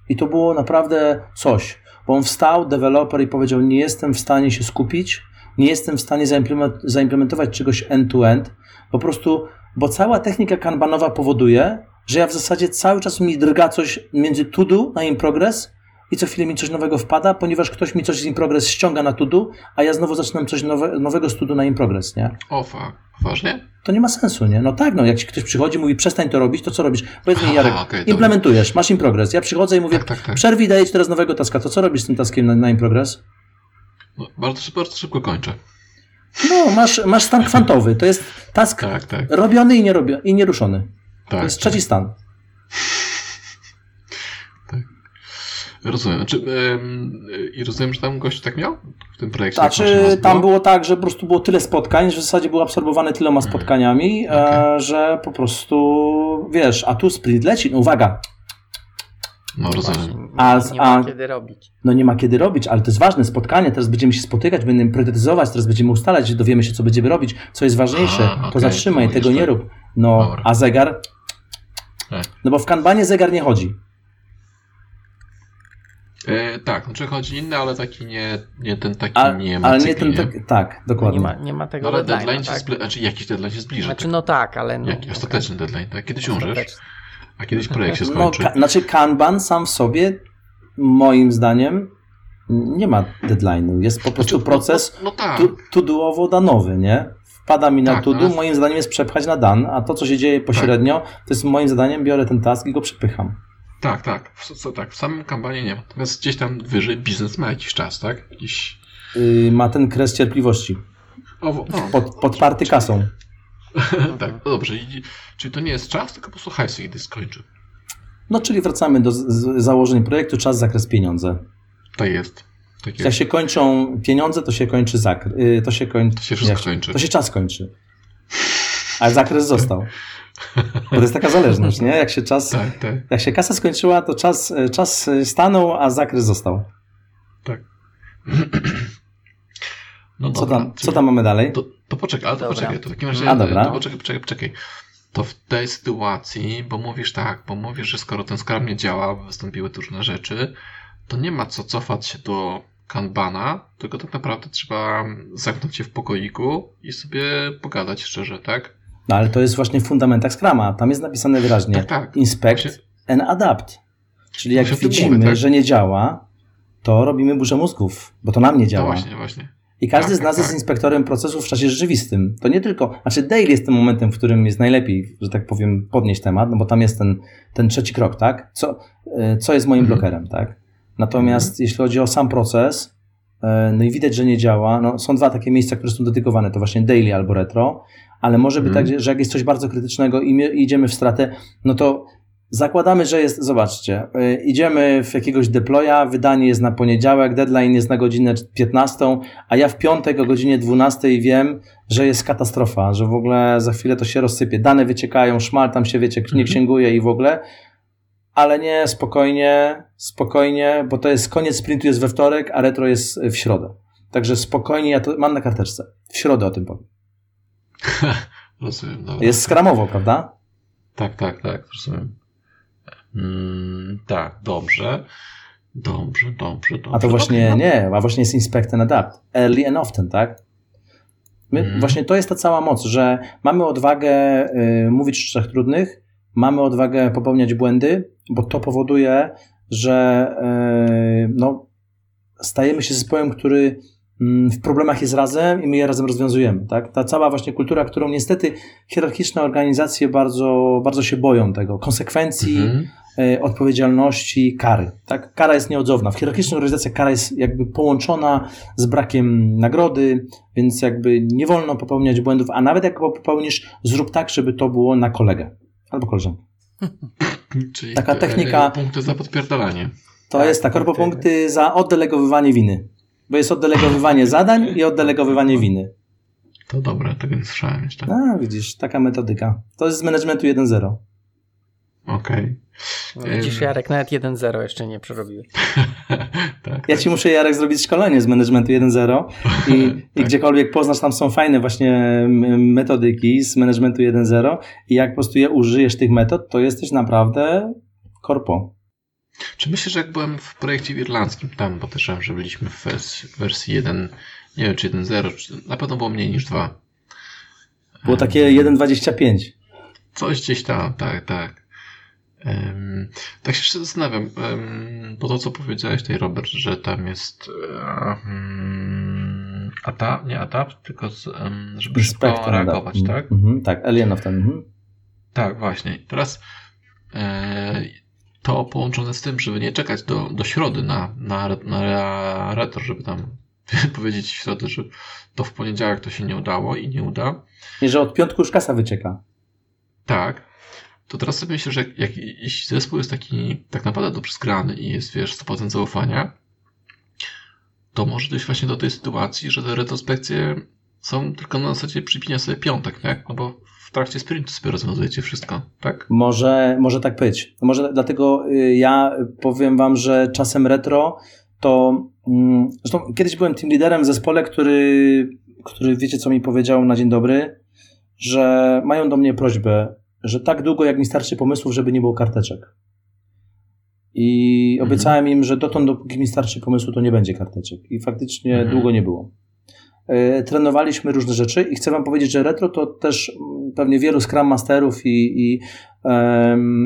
I to było naprawdę coś, bo on wstał, deweloper i powiedział nie jestem w stanie się skupić, nie jestem w stanie zaimplement- zaimplementować czegoś end-to-end, po prostu, bo cała technika kanbanowa powoduje, że ja w zasadzie cały czas mi drga coś między to do na in progress i co chwilę mi coś nowego wpada, ponieważ ktoś mi coś z in progress ściąga na to do, a ja znowu zaczynam coś nowe, nowego z to do na in progress, nie? O, fuck. Poważnie? To nie ma sensu, nie? No tak, no jak ci ktoś przychodzi mówi przestań to robić, to co robisz? Powiedz mi Jarek, dobra. implementujesz, masz in progress. Ja przychodzę i mówię, Tak, tak, tak. przerwij, daję ci teraz nowego taska, to co robisz z tym taskiem na, na in progress? No, bardzo, bardzo szybko kończę. No, masz, masz stan kwantowy, to jest task Tak, tak. robiony i, nie i nieruszony. tak to jest trzeci stan. Rozumiem. Znaczy, ym, I rozumiem, że tam gość tak miał? W tym projekcie? tak Znaczy, tam było tak, że po prostu było tyle spotkań, że w zasadzie był absorbowany tyloma Mhm. spotkaniami, e, że po prostu, wiesz, a tu sprint leci, no uwaga, No, rozumiem. A- nie ma a- kiedy robić. no nie ma kiedy robić, ale to jest ważne spotkanie, teraz będziemy się spotykać, będziemy priorytetyzować, teraz będziemy ustalać, dowiemy się, co będziemy robić, co jest ważniejsze, Aha, to okej, zatrzymaj, to tego mówisz nie rób. No, Dobra. a zegar? Tak. No bo w kanbanie zegar nie chodzi. E, tak, znaczy chodzi inny, ale taki nie, nie ten taki A, nie ma ale nie ten, tak, tak, No dokładnie. tak. nie, ma, nie ma No tego ale deadline'a, deadline się tak? zbliża, znaczy jakiś deadline się zbliża. Znaczy, tak. no tak, ale... No, Jaki ostateczny deadline, tak? Kiedyś umrzesz, a kiedyś projekt się No, skończy. ka- znaczy kanban sam w sobie, moim zdaniem, nie ma deadline'u. Jest po prostu Znaczy, proces No, no, no tak. tu- to-do'owo-danowy, nie? Wpada mi na Tak, to-do, natomiast- moim zdaniem jest przepchać na dan, a to, co się dzieje pośrednio, to jest moim zdaniem, biorę ten task i go przepycham. Tak, tak. W, co, tak. W samym kampanii nie ma. Natomiast gdzieś tam wyżej biznes ma jakiś czas, tak? Jakiś... Yy, ma ten kres cierpliwości, O, no, pod, podparty kasą. tak, no dobrze. I, czyli to nie jest czas, tylko po prostu hajs kiedy skończy. No, czyli wracamy do z- założeń projektu, czas, zakres, pieniądze. Tak jest. Tak Jak jest. się kończą pieniądze, to się kończy zakres, to się kończy, To się wszystko jak- kończy. To się czas kończy. a zakres został. Bo to jest taka zależność, nie? Jak się czas, Tak, tak, jak się kasa skończyła, to czas, czas stanął, a zakres został. tak. No Co dobra, tam, co tam mamy dalej? To, to poczekaj, ale to Dobra. poczekaj, to w takim razie, A, dobra. to poczekaj, poczekaj, poczekaj. To w tej sytuacji, bo mówisz tak, bo mówisz, że skoro ten Scrum nie działa, bo wystąpiły tu różne rzeczy, to nie ma co cofać się do Kanbana, tylko tak naprawdę trzeba zamknąć się w pokoiku i sobie pogadać szczerze, tak? No ale to jest właśnie w fundamentach Scrama. Tam jest napisane wyraźnie Tak, tak. inspect and adapt. Czyli jak widzimy, tak? że nie działa, to robimy burzę mózgów, bo to nam nie No działa. właśnie, właśnie. I każdy Tak, z nas tak, jest inspektorem procesów w czasie rzeczywistym. To nie tylko, znaczy daily jest tym momentem, w którym jest najlepiej, że tak powiem, podnieść temat, no bo tam jest ten, ten trzeci krok, tak? Co, e, co jest moim Mhm. blokerem, tak? Natomiast jeśli chodzi o sam proces, no i widać, że nie działa, no są dwa takie miejsca, które są dedykowane, to właśnie daily albo retro, ale może być Mhm. tak, że jak jest coś bardzo krytycznego i my idziemy w stratę, no to zakładamy, że jest, zobaczcie, y, idziemy w jakiegoś deploya, wydanie jest na poniedziałek, deadline jest na godzinę 15, a ja w piątek o godzinie 12 wiem, że jest katastrofa, że w ogóle za chwilę to się rozsypie, dane wyciekają, szmal tam się, wiecie, nie Mhm. księguje i w ogóle, ale nie, spokojnie, spokojnie, bo to jest koniec sprintu jest we wtorek, a retro jest w środę. Także spokojnie, ja to mam na karteczce. W środę o tym powiem. Rozumiem, dobra. Jest skramowo, prawda? Tak, tak, tak, rozumiem. Mm, tak, dobrze. Dobrze, dobrze, dobrze. A to właśnie no. nie, a właśnie jest inspect and adapt. Early and often, tak? My, Mhm. Właśnie to jest ta cała moc, że mamy odwagę y, mówić o rzeczach trudnych, mamy odwagę popełniać błędy, bo to powoduje, że y, no, stajemy się zespołem, który mm, w problemach jest razem i my je razem rozwiązujemy. Tak? Ta cała właśnie kultura, którą niestety hierarchiczne organizacje bardzo, bardzo się boją tego, konsekwencji, Mhm. e, odpowiedzialności, kary. Tak? Kara jest nieodzowna. W hierarchicznych organizacjach kara jest jakby połączona z brakiem nagrody, więc jakby nie wolno popełniać błędów, a nawet jak popełnisz, zrób tak, żeby to było na kolegę albo koleżankę. Czyli Taka e, technika- Punkty za podpierdalanie. To Tak, jest tak, punkty. punkty za oddelegowywanie winy. Bo jest oddelegowywanie zadań i oddelegowywanie winy. To dobre, tego nie słyszałem jeszcze. A, widzisz, taka metodyka. To jest z managementu 1.0. Okej. No, Widzisz. Jarek, nawet 1-0 jeszcze nie przerobiłeś. tak. Ja ci muszę, Jarek, zrobić szkolenie z managementu 1.0 i, i Tak. gdziekolwiek poznasz, tam są fajne właśnie metodyki z managementu 1.0 i jak po prostu je użyjesz tych metod, to jesteś naprawdę korpo. Czy myślisz, że jak byłem w projekcie irlandzkim tam, bo też że byliśmy w wersji, wersji 1, nie wiem czy 1.0, czy na pewno było mniej niż 2. Było takie 1.25. Coś gdzieś tam, tak, tak. Em, tak się jeszcze zastanawiam, em, bo to co powiedziałeś tutaj Robert, że tam jest um, adapt, nie adapt, tylko z, em, żeby szybko Inspektor, reagować, mhm, tak? Mhm, tak, Alien of ten. Mhm. Tak, właśnie. Teraz e, to połączone z tym, żeby nie czekać do, do środy na, na, na retro, żeby tam powiedzieć w środę, że to w poniedziałek to się nie udało i nie uda. I że od piątku już kasa wycieka. Tak. To teraz sobie myślę, że jak, jeśli zespół jest taki tak naprawdę dobrze zgrany i jest, wiesz, 100% zaufania, to może dojść właśnie do tej sytuacji, że te retrospekcje są tylko na zasadzie przypinia sobie piątek, nie? No bo w trakcie sprintu sobie rozwiązujecie wszystko, tak? Może, może tak być. Może dlatego y, ja powiem wam, że czasem retro to. mm, Zresztą kiedyś byłem team liderem w zespole, który, który wiecie co mi powiedział na dzień dobry, że mają do mnie prośbę, że tak długo jak mi starczy pomysłów, żeby nie było karteczek. I Mhm. obiecałem im, że dotąd, dopóki mi starczy pomysłu, to nie będzie karteczek. I faktycznie Mhm. długo nie było. E, Trenowaliśmy różne rzeczy i chcę Wam powiedzieć, że retro to też pewnie wielu Scrum Masterów i, i,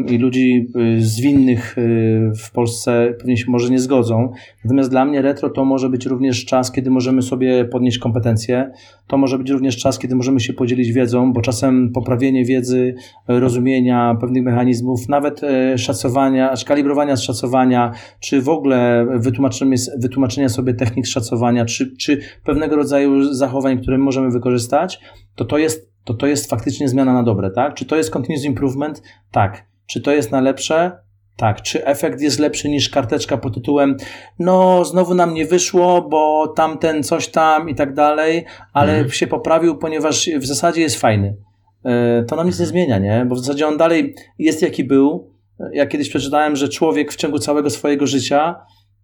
i ludzi y, zwinnych y, w Polsce pewnie się może nie zgodzą. Natomiast dla mnie retro to może być również czas, kiedy możemy sobie podnieść kompetencje. To może być również czas, kiedy możemy się podzielić wiedzą, bo czasem poprawienie wiedzy, rozumienia pewnych mechanizmów, nawet e, szacowania, szkalibrowania szacowania, czy w ogóle wytłumaczenia, wytłumaczenia sobie technik szacowania, czy, czy pewnego rodzaju zachowań, które możemy wykorzystać, to to jest, to to jest faktycznie zmiana na dobre, tak? Czy to jest continuous improvement? Tak. Czy to jest na lepsze? Tak. Czy efekt jest lepszy niż karteczka pod tytułem no, znowu nam nie wyszło, bo tamten coś tam i tak dalej, ale Mhm. się poprawił, ponieważ w zasadzie jest fajny. e, to nam nic nie zmienia, nie? Bo w zasadzie on dalej jest jaki był. Ja kiedyś przeczytałem, że człowiek w ciągu całego swojego życia,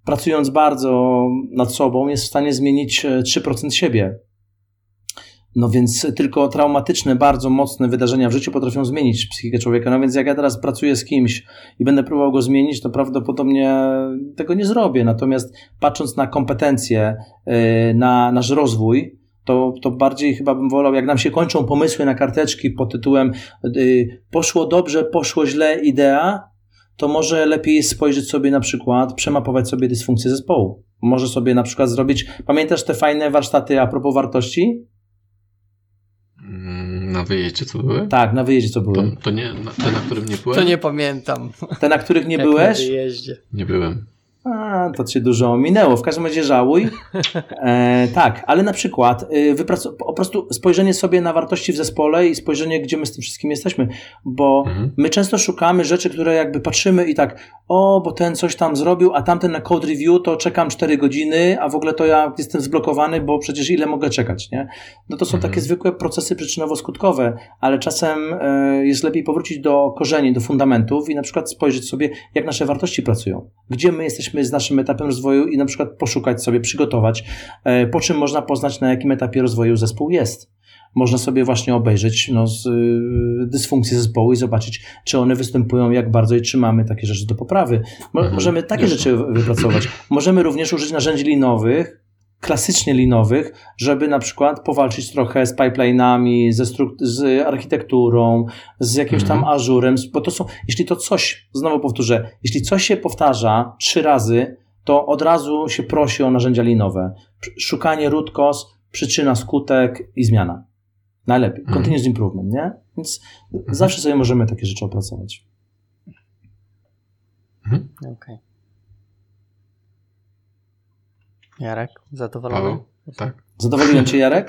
pracując bardzo nad sobą, jest w stanie zmienić 3% siebie. No więc tylko traumatyczne, bardzo mocne wydarzenia w życiu potrafią zmienić psychikę człowieka. No więc jak ja teraz pracuję z kimś i będę próbował go zmienić, to prawdopodobnie tego nie zrobię. Natomiast patrząc na kompetencje, y, na nasz rozwój, to, to bardziej chyba bym wolał, jak nam się kończą pomysły na karteczki pod tytułem y, poszło dobrze, poszło źle, idea, to może lepiej spojrzeć sobie na przykład, przemapować sobie dysfunkcję zespołu. Może sobie na przykład zrobić, pamiętasz te fajne warsztaty a propos wartości? Na wyjeździe co były? Tak, na wyjeździe co były. To, to nie, na, te, na którym nie byłem? To nie pamiętam. Te, na których nie Jak byłeś? Na wyjeździe. Nie byłem. A, to cię dużo minęło. W każdym razie żałuj. E, tak, ale na przykład y, wyprac- po prostu spojrzenie sobie na wartości w zespole i spojrzenie, gdzie my z tym wszystkim jesteśmy, bo Mhm. my często szukamy rzeczy, które jakby patrzymy i tak, o, bo ten coś tam zrobił, a tamten na code review to czekam 4 godziny, a w ogóle to ja jestem zblokowany, bo przecież ile mogę czekać, nie? No to są Mhm. takie zwykłe procesy przyczynowo-skutkowe, ale czasem e, jest lepiej powrócić do korzeni, do fundamentów i na przykład spojrzeć sobie, jak nasze wartości pracują. Gdzie my jesteśmy z naszym etapem rozwoju i na przykład poszukać sobie, przygotować, e, po czym można poznać, na jakim etapie rozwoju zespół jest. Można sobie właśnie obejrzeć no, z, y, dysfunkcje zespołu i zobaczyć, czy one występują, jak bardzo i czy mamy takie rzeczy do poprawy. Mo- Mhm, Możemy takie jasne. rzeczy wypracować. Możemy również użyć narzędzi linowych, klasycznie linowych, żeby na przykład powalczyć trochę z pipeline'ami, ze z architekturą, z jakimś tam Mhm. ażurem, bo to są, jeśli to coś, znowu powtórzę, jeśli coś się powtarza trzy razy, to od razu się prosi o narzędzia linowe. Szukanie root cause, przyczyna, skutek i zmiana. Najlepiej. Mhm. Continuous improvement, nie? Więc zawsze sobie możemy takie rzeczy opracować. Okej. Jarek, zadowolony? Paweł? Tak, Zadowoliłem Cię, Jarek?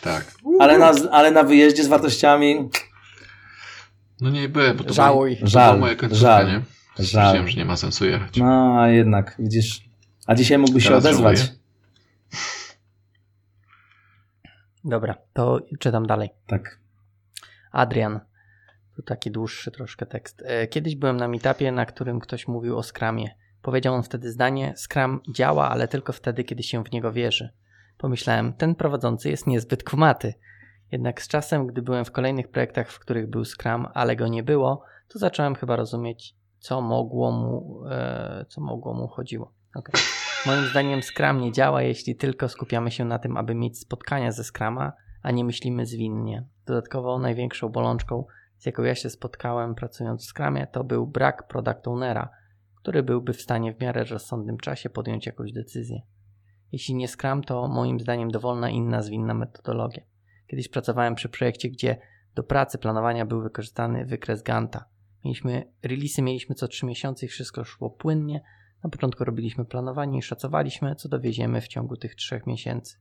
tak. Ale na, ale na wyjeździe z wartościami No nie byłem, bo to, Żałuj. Żal, końcówka, żal, nie? żal. Stwierdziłem, że nie ma sensu jechać. No, a jednak, widzisz. A dzisiaj mógłbyś się Teraz odezwać. żałuję. Dobra, to czytam dalej. Tak. Adrian. Tu taki dłuższy troszkę tekst. E, Kiedyś byłem na meetupie, na którym ktoś mówił o Scrumie. Powiedział on wtedy zdanie: Scrum działa, ale tylko wtedy, kiedy się w niego wierzy. Pomyślałem, ten prowadzący jest niezbyt kumaty. Jednak z czasem, gdy byłem w kolejnych projektach, w których był Scrum, ale go nie było, to zacząłem chyba rozumieć, co mogło mu, e, co mogło mu chodziło. Okej. Moim zdaniem Scrum nie działa, jeśli tylko skupiamy się na tym, aby mieć spotkania ze Scrama, a nie myślimy zwinnie. Dodatkowo największą bolączką, z jaką ja się spotkałem pracując w Scrumie, to był brak product ownera, który byłby w stanie w miarę rozsądnym czasie podjąć jakąś decyzję. Jeśli nie Scrum, to moim zdaniem dowolna inna zwinna metodologia. Kiedyś pracowałem przy projekcie, gdzie do pracy planowania był wykorzystany wykres Ganta. Mieliśmy releasy, mieliśmy co 3 miesiące i wszystko szło płynnie. Na początku robiliśmy planowanie i szacowaliśmy, co dowieziemy w ciągu tych 3 miesięcy.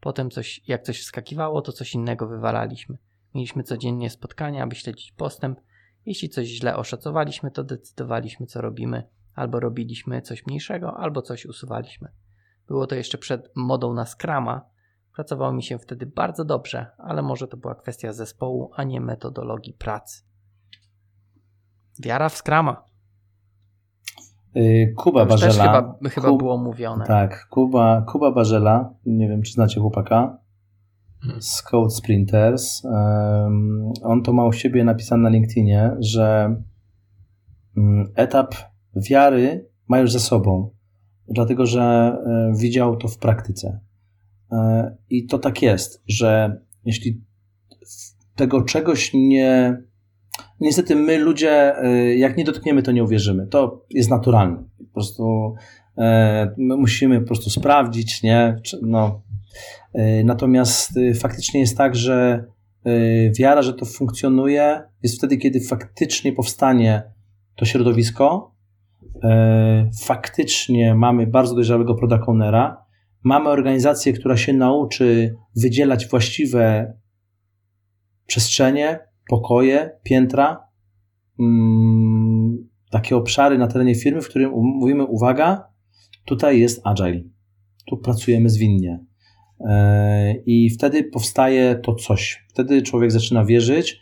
Potem coś, jak coś wskakiwało, to coś innego wywalaliśmy. Mieliśmy codziennie spotkania, aby śledzić postęp. Jeśli coś źle oszacowaliśmy, to decydowaliśmy, co robimy. Albo robiliśmy coś mniejszego, albo coś usuwaliśmy. Było to jeszcze przed modą na Scrama. Pracowało mi się wtedy bardzo dobrze, ale może to była kwestia zespołu, a nie metodologii pracy. Wiara w Scrama. Y, Kuba To już też Barzela. chyba, chyba Kub- było mówione. Tak, Kuba, Kuba Barzela, nie wiem czy znacie chłopaka, z Code Sprinters. On to ma u siebie napisane na LinkedInie, że mm, etap wiary ma już za sobą, dlatego że e, widział to w praktyce. E, I to tak jest, że jeśli tego czegoś nie. Niestety, my ludzie, e, jak nie dotkniemy, to nie uwierzymy. To jest naturalne. Po prostu my musimy po prostu sprawdzić, nie? No. E, Natomiast e, faktycznie jest tak, że e, wiara, że to funkcjonuje, jest wtedy, kiedy faktycznie powstanie to środowisko. E, Faktycznie mamy bardzo dojrzałego product mamy organizację, która się nauczy wydzielać właściwe przestrzenie, pokoje, piętra, mm, takie obszary na terenie firmy, w którym mówimy, uwaga, tutaj jest agile, tu pracujemy zwinnie. E, I wtedy powstaje to coś. Wtedy człowiek zaczyna wierzyć,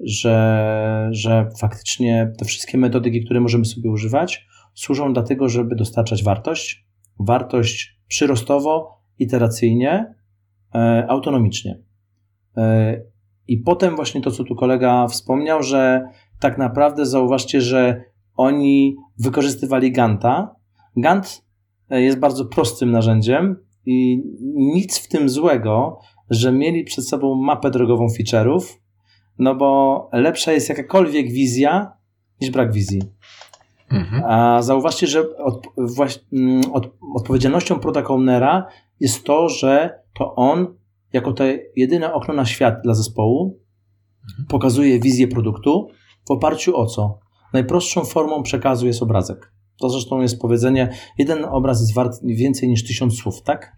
że, że faktycznie te wszystkie metodyki, które możemy sobie używać, służą do tego, żeby dostarczać wartość. Wartość przyrostowo, iteracyjnie, e, autonomicznie. E, I potem właśnie to, co tu kolega wspomniał, że tak naprawdę zauważcie, że oni wykorzystywali Ganta. Gant jest bardzo prostym narzędziem i nic w tym złego, że mieli przed sobą mapę drogową feature'ów, no bo lepsza jest jakakolwiek wizja niż brak wizji. Mhm. A zauważcie, że od, mm, od, odpowiedzialnością product ownera jest to, że to on, jako to jedyne okno na świat dla zespołu, mhm. pokazuje wizję produktu w oparciu o co? Najprostszą formą przekazu jest obrazek. To zresztą jest powiedzenie, jeden obraz jest wart więcej niż tysiąc słów, tak?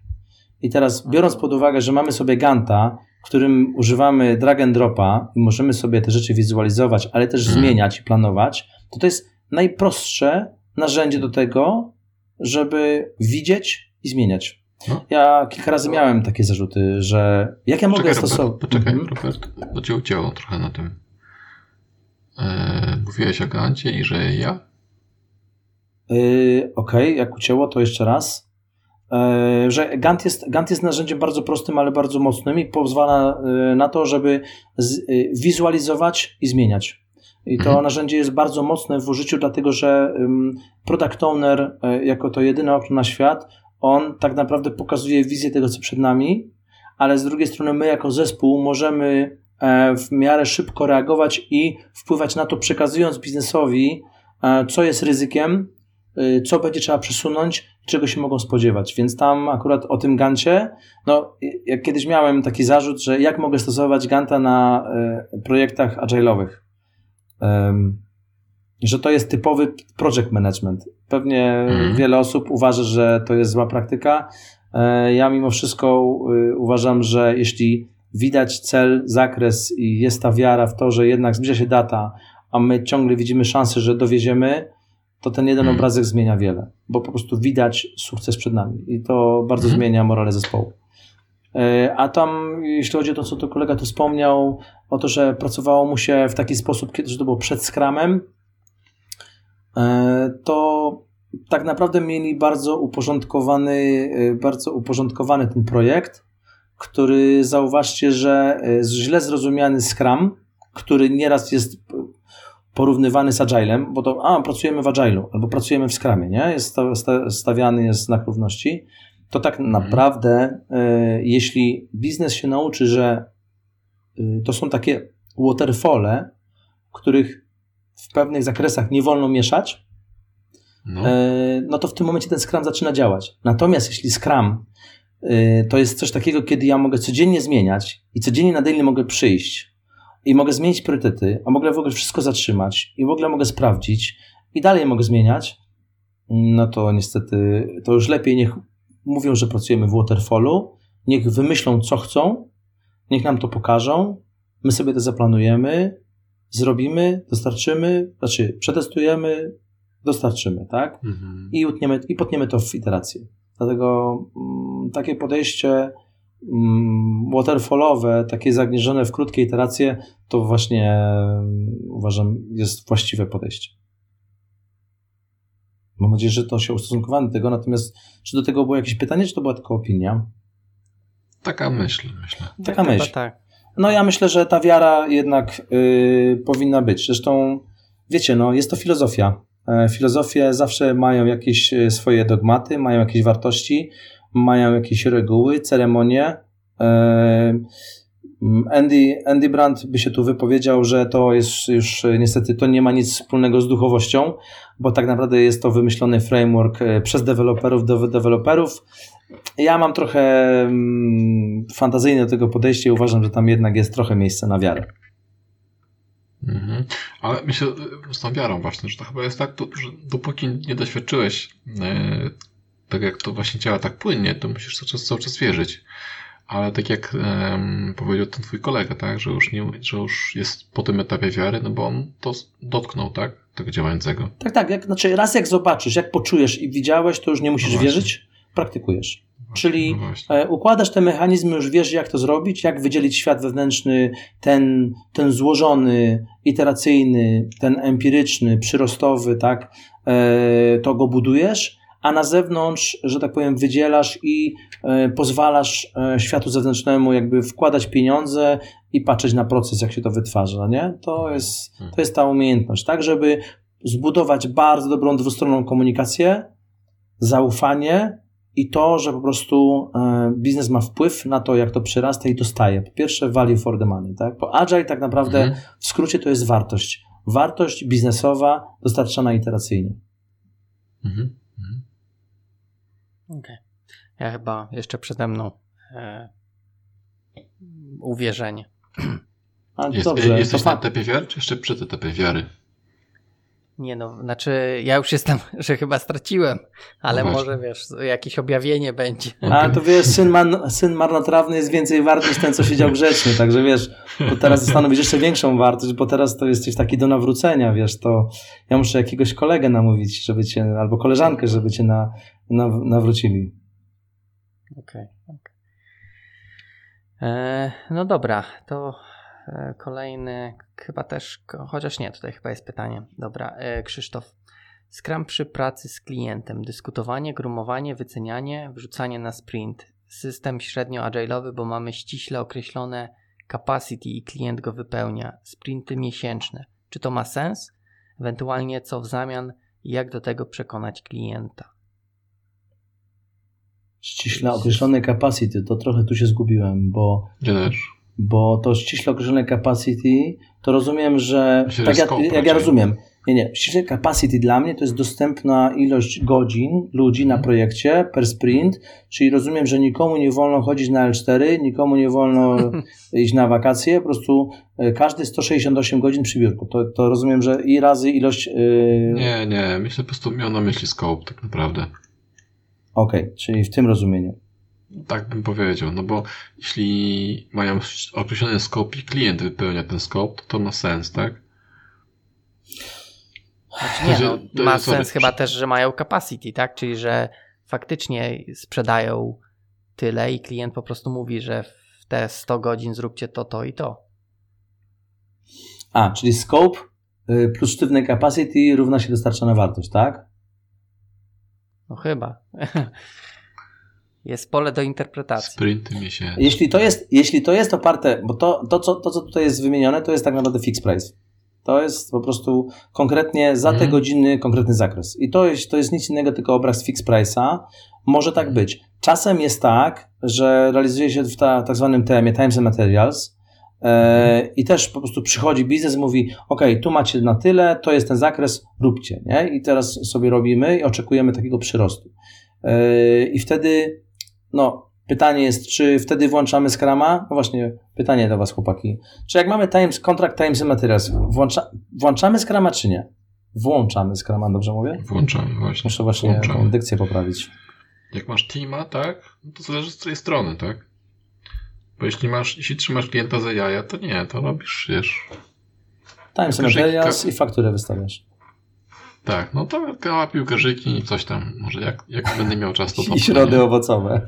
I teraz biorąc pod uwagę, że mamy sobie Ganta, w którym używamy drag and dropa i możemy sobie te rzeczy wizualizować, ale też hmm. zmieniać i planować, to to jest najprostsze narzędzie do tego, żeby widzieć i zmieniać. No. Ja kilka razy miałem takie zarzuty, że jak ja mogę stosować... Poczekaj, mhm. Robert, bo cię ucięło trochę na tym. Eee, mówiłeś o Gancie i że ja? Yy, Okej, okay, jak ucięło, to jeszcze raz. Yy, że Gant jest, Gant jest narzędziem bardzo prostym, ale bardzo mocnym i pozwala yy, na to, żeby z, yy, wizualizować i zmieniać. I to mhm. narzędzie jest bardzo mocne w użyciu, dlatego że product owner, jako to jedyne okno na świat, on tak naprawdę pokazuje wizję tego, co przed nami, ale z drugiej strony my jako zespół możemy E, w miarę szybko reagować i wpływać na to, przekazując biznesowi, e, co jest ryzykiem, co będzie trzeba przesunąć, czego się mogą spodziewać. Więc tam akurat o tym Gancie, no jak kiedyś miałem taki zarzut, że jak mogę stosować Ganta na projektach agile'owych, że to jest typowy project management. Pewnie mhm. wiele osób uważa, że to jest zła praktyka. Ja mimo wszystko uważam, że jeśli widać cel, zakres i jest ta wiara w to, że jednak zbliża się data, a my ciągle widzimy szansę, że dowieziemy, to ten jeden hmm. obrazek zmienia wiele, bo po prostu widać sukces przed nami i to bardzo hmm. zmienia morale zespołu. E, a tam, jeśli chodzi o to, co tu kolega tu wspomniał, o to, że pracowało mu się w taki sposób, że to było przed skramem, e, to tak naprawdę mieli bardzo uporządkowany, e, bardzo uporządkowany ten projekt który zauważcie, że źle zrozumiany Scrum, który nieraz jest porównywany z Agilem, bo to a, pracujemy w Agilu albo pracujemy w Scrumie, nie? Jest stawiany jest znak równości, to tak mhm. naprawdę e, jeśli biznes się nauczy, że e, to są takie waterfole, których w pewnych zakresach nie wolno mieszać, no. no to w tym momencie ten Scrum zaczyna działać. Natomiast jeśli Scrum Y, to jest coś takiego, kiedy ja mogę codziennie zmieniać i codziennie na daily mogę przyjść i mogę zmienić priorytety, a mogę w ogóle wszystko zatrzymać i w ogóle mogę sprawdzić i dalej mogę zmieniać, no to niestety to już lepiej niech mówią, że pracujemy w waterfallu, niech wymyślą co chcą, niech nam to pokażą, my sobie to zaplanujemy, zrobimy, dostarczymy, znaczy przetestujemy, dostarczymy, tak? Mhm. I, utniemy, I potniemy to w iterację. Dlatego mm, takie podejście waterfallowe, takie zagnieżone w krótkie iteracje, to właśnie mm, uważam jest właściwe podejście. Mam nadzieję, że to się ustosunkowano do tego, natomiast czy do tego było jakieś pytanie, czy to była tylko opinia? Taka myśl, myślę. Taka tak, myśl. Tak. No ja myślę, że ta wiara jednak yy, powinna być. Zresztą, wiecie, no, jest to filozofia. E, filozofie zawsze mają jakieś e, swoje dogmaty, mają jakieś wartości, mają jakieś reguły, ceremonie. E, Andy, Andy Brandt by się tu wypowiedział, że to jest już niestety to nie ma nic wspólnego z duchowością, bo tak naprawdę jest to wymyślony framework przez deweloperów do deweloperów. Ja mam trochę mm, fantazyjne do tego podejście i uważam, że tam jednak jest trochę miejsca na wiarę. Mhm. Ale myślę z tą wiarą właśnie, że to chyba jest tak, że dopóki nie doświadczyłeś e, tak jak to właśnie działa tak płynnie, to musisz cały czas, cały czas wierzyć. Ale tak jak e, powiedział ten twój kolega, tak, że już, nie, że już jest po tym etapie wiary, no bo on to dotknął, tak, tego działającego. Tak, tak, jak, znaczy raz jak zobaczysz, jak poczujesz i widziałeś, to już nie musisz no wierzyć, praktykujesz. Czyli No e, układasz te mechanizmy, już wiesz, jak to zrobić, jak wydzielić świat wewnętrzny, ten, ten złożony, iteracyjny, ten empiryczny, przyrostowy, tak, e, to go budujesz, a na zewnątrz, że tak powiem, wydzielasz i e, pozwalasz e, światu zewnętrznemu jakby wkładać pieniądze i patrzeć na proces, jak się to wytwarza, nie? To jest, to jest ta umiejętność, tak, żeby zbudować bardzo dobrą dwustronną komunikację, zaufanie i to, że po prostu e, biznes ma wpływ na to, jak to przyrasta i dostaje. Po pierwsze, value for the money, tak? Bo agile tak naprawdę Mhm. w skrócie to jest wartość. Wartość biznesowa dostarczana iteracyjnie. Mhm. Okej. Ja chyba jeszcze przede mną e, uwierzenie. A Jest, dobrze, jesteś to na etapie wiary, czy jeszcze przed etapie wiary? Nie no, znaczy ja już jestem, że chyba straciłem, ale No może wiesz, jakieś objawienie będzie. A to wiesz, syn, man, syn marnotrawny jest więcej wart niż ten, co siedział grzecznie, także wiesz, to teraz stanowisz jeszcze większą wartość, bo teraz to jesteś taki do nawrócenia, wiesz, to ja muszę jakiegoś kolegę namówić, żeby cię, albo koleżankę, żeby cię na, na, nawrócili. Okej. okej. E, No dobra, to kolejny, chyba też, chociaż nie, tutaj chyba jest pytanie. Dobra, e, Krzysztof. Scrum przy pracy z klientem. Dyskutowanie, grumowanie, wycenianie, wrzucanie na sprint. System średnio agile'owy, bo mamy ściśle określone capacity i klient go wypełnia. Sprinty miesięczne. Czy to ma sens? Ewentualnie co w zamian i jak do tego przekonać klienta? Ściśle określone capacity, to trochę tu się zgubiłem, bo Ja też. Bo to ściśle określone capacity, to rozumiem, że Myślę, tak jak, scope jak ja rozumiem, nie, nie, ściśle capacity dla mnie to jest dostępna ilość godzin ludzi na projekcie per sprint, czyli rozumiem, że nikomu nie wolno chodzić na L4, nikomu nie wolno iść na wakacje, po prostu e, każdy 168 godzin przy biurku. To, to rozumiem, że i razy ilość... Yy... Nie, nie, myślę po prostu miał na myśli scope tak naprawdę. Okej, czyli w tym rozumieniu. Tak bym powiedział, no bo jeśli mają określony scope i klient wypełnia ten scope, to to ma sens, tak? Znaczy nie, no, To ma sorry, sens chyba też, że mają capacity, tak? Czyli, że faktycznie sprzedają tyle i klient po prostu mówi, że w te 100 godzin zróbcie to, to i to. A, czyli scope y, plus sztywne capacity równa się dostarczana wartość, tak? No chyba. Jest pole do interpretacji. Sprinty miesięczne. Jeśli to jest, jeśli to jest oparte, bo to, to, co, to, co tutaj jest wymienione, to jest tak naprawdę fixed price. To jest po prostu konkretnie za te Mhm. godziny konkretny zakres. I to jest, to jest nic innego, tylko obraz fixed price'a. Może tak być. Czasem jest tak, że realizuje się w ta, tak zwanym TM-ie, Times and Materials, e, i też po prostu przychodzi biznes, mówi, ok, tu macie na tyle, to jest ten zakres, róbcie, nie? I teraz sobie robimy i oczekujemy takiego przyrostu. E, I wtedy, no, pytanie jest, czy wtedy włączamy Scrama? No właśnie, pytanie do Was, chłopaki. Czy jak mamy times, contract Times and Materials, włącza, włączamy Scrama, czy nie? Włączamy Scrama, dobrze mówię? Włączamy właśnie. Muszę właśnie Włączamy. tą dykcję poprawić. Jak masz teama, tak, no to zależy z której strony, tak? Bo jeśli masz, jeśli trzymasz klienta za jaja, to nie, to robisz, wiesz, Times and Materials i fakturę wystawiasz. tak, no to kała piłkarzyki i coś tam, może jak, jak będę miał czas, to I środy owocowe.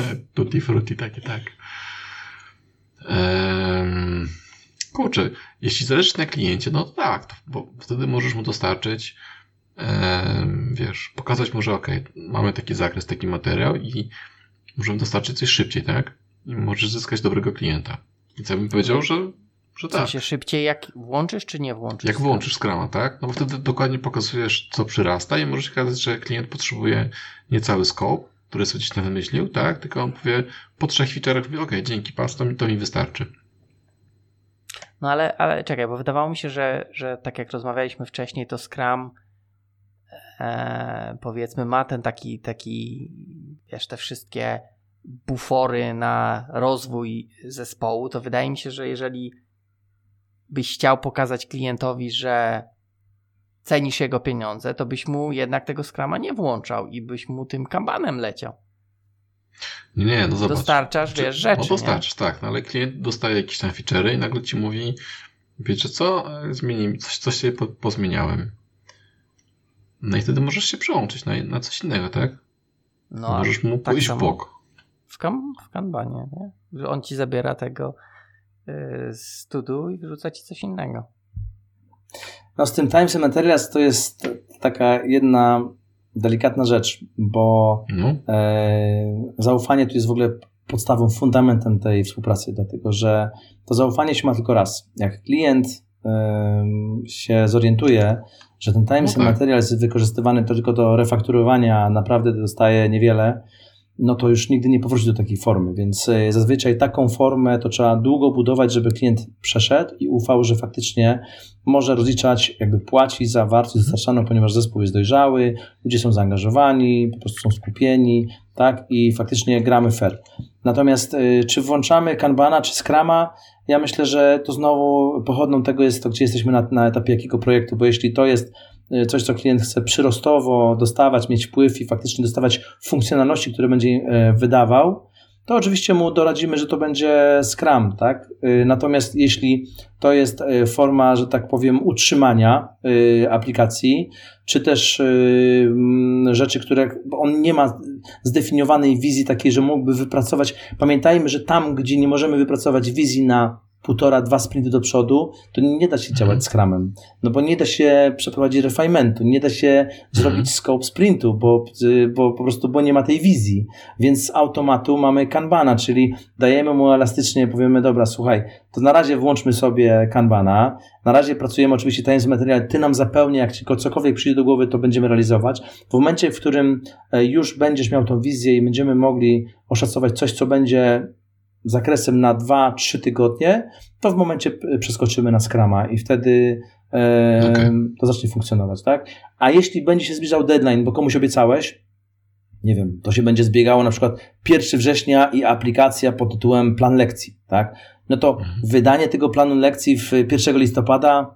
Tutti frutti, takie tak. Ehm, kurczę, jeśli zależy na kliencie, no to tak, bo wtedy możesz mu dostarczyć, em, wiesz, pokazać mu, że ok, mamy taki zakres, taki materiał i możemy dostarczyć coś szybciej, tak? I możesz zyskać dobrego klienta. Więc ja bym powiedział, że, że W tak. sensie szybciej jak włączysz, czy nie włączysz? Jak włączysz Scrama, tak? No bo wtedy dokładnie pokazujesz, co przyrasta i może się okazać, że klient potrzebuje nie cały scope, który sobie gdzieś tam wymyślił, tak? Tylko on powie, po trzech feature'ach mówi, ok, dzięki pas, to mi, to mi wystarczy. No ale, ale czekaj, bo wydawało mi się, że, że tak jak rozmawialiśmy wcześniej, to Scrum e, powiedzmy ma ten taki, taki, wiesz, te wszystkie bufory na rozwój zespołu, to wydaje mi się, że jeżeli byś chciał pokazać klientowi, że cenisz jego pieniądze, to byś mu jednak tego Scruma nie włączał i byś mu tym kambanem leciał. Nie, nie, no zobacz. Dostarczasz, Czy- wiesz, rzeczy, No nie? dostarczasz, tak, no ale klient dostaje jakieś tam feature'y i nagle ci mówi, wiecie co, E, zmieni, coś, coś sobie po, pozmieniałem. No i wtedy możesz się przełączyć na, na coś innego, tak? No, możesz mu tak pójść w bok. W, kan w kanbanie, nie? Że on ci zabiera tego yy, z tudu i wyrzuca ci coś innego. No z tym Times and Materials to jest taka jedna delikatna rzecz, bo no. e, zaufanie tu jest w ogóle podstawą, fundamentem tej współpracy, dlatego że to zaufanie się ma tylko raz. Jak klient e, się zorientuje, że ten Times no tak. and Materials jest wykorzystywany tylko do refakturowania, a naprawdę dostaje niewiele, no to już nigdy nie powróci do takiej formy. Więc e, zazwyczaj taką formę to trzeba długo budować, żeby klient przeszedł i ufał, że faktycznie może rozliczać, jakby płaci za wartość dostarczaną, ponieważ zespół jest dojrzały, ludzie są zaangażowani, po prostu są skupieni, tak, i faktycznie gramy fair. Natomiast e, czy włączamy Kanbana, czy Scrama, ja myślę, że to znowu pochodną tego jest to, gdzie jesteśmy na, na etapie jakiego projektu, bo jeśli to jest coś, co klient chce przyrostowo dostawać, mieć wpływ i faktycznie dostawać funkcjonalności, które będzie e, wydawał, to oczywiście mu doradzimy, że to będzie Scrum, tak? Y, natomiast jeśli to jest forma, że tak powiem, utrzymania y, aplikacji, czy też mm, rzeczy, które on nie ma zdefiniowanej wizji takiej, że mógłby wypracować. Pamiętajmy, że tam, gdzie nie możemy wypracować wizji na półtora, dwa sprinty do przodu, to nie da się działać mhm. Scrumem. No bo nie da się przeprowadzić refinementu, nie da się mhm. zrobić scope sprintu, bo, bo po prostu bo nie ma tej wizji. Więc z automatu mamy Kanbana, czyli dajemy mu elastycznie, powiemy, dobra, słuchaj, to na razie włączmy sobie Kanbana, na razie pracujemy oczywiście tajemnic materiał, ty nam zapełnia, jak ci cokolwiek przyjdzie do głowy, to będziemy realizować. W momencie, w którym e, już będziesz miał tą wizję i będziemy mogli oszacować coś, co będzie zakresem na 2-3 tygodnie, to w momencie przeskoczymy na Scrama i wtedy e, okay. to zacznie funkcjonować, tak? A jeśli będzie się zbliżał deadline, bo komuś obiecałeś, nie wiem, to się będzie zbiegało na przykład 1 września i aplikacja pod tytułem plan lekcji, tak? No to mhm. wydanie tego planu lekcji w 1 listopada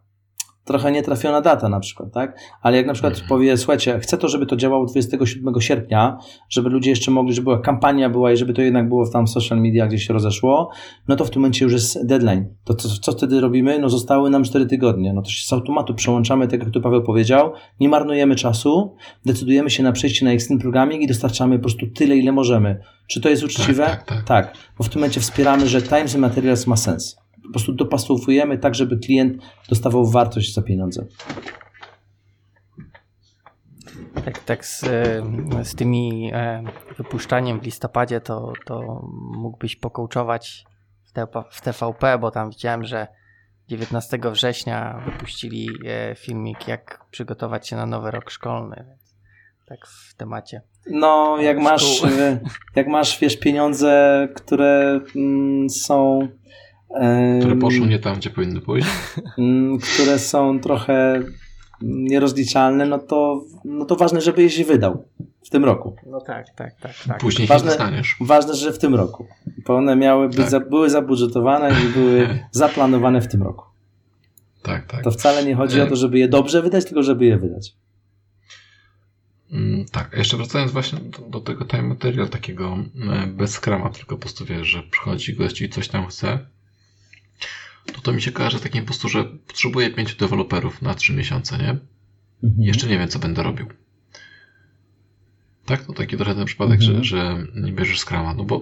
trochę nietrafiona data na przykład, tak? Ale jak na przykład powie, słuchajcie, chcę to, żeby to działało 27 sierpnia, żeby ludzie jeszcze mogli, żeby była kampania była i żeby to jednak było tam w social media gdzieś się rozeszło, no to w tym momencie już jest deadline. To co, co wtedy robimy? No zostały nam 4 tygodnie. No to się z automatu przełączamy, tak jak tu Paweł powiedział, nie marnujemy czasu, decydujemy się na przejście na Extreme Programming i dostarczamy po prostu tyle, ile możemy. Czy to jest uczciwe? Tak, tak, tak. tak bo w tym momencie wspieramy, że Times and Materials ma sens po prostu dopasowujemy tak, żeby klient dostawał wartość za pieniądze. Tak, tak z, z tymi e, wypuszczaniem w listopadzie to, to mógłbyś pokołczować w TVP, bo tam widziałem, że 19 września wypuścili e, filmik, jak przygotować się na nowy rok szkolny. Więc tak w temacie. No, jak masz, e, jak masz, wiesz, pieniądze, które mm, są które poszły nie tam, gdzie powinny pójść? Mm, które są trochę nierozliczalne, no to, no to ważne, żeby je się wydał w tym roku. No tak, tak, tak. tak. Później ważne, się dostaniesz. Ważne, że w tym roku. Bo one miały być, tak. za, były zabudżetowane i były zaplanowane w tym roku. Tak, tak. To wcale nie chodzi o to, żeby je dobrze wydać, tylko żeby je wydać. Mm, tak, jeszcze wracając właśnie do, do tego time material takiego e, bez skrama, tylko po prostu wiesz, że przychodzi gość i coś tam chce, to to mi się kojarzy takim po prostu, że potrzebuję pięciu deweloperów na trzy miesiące, nie? Mhm. Jeszcze nie wiem, co będę robił. Tak, to taki trochę ten przypadek, mhm. że, że nie bierzesz skrama, no bo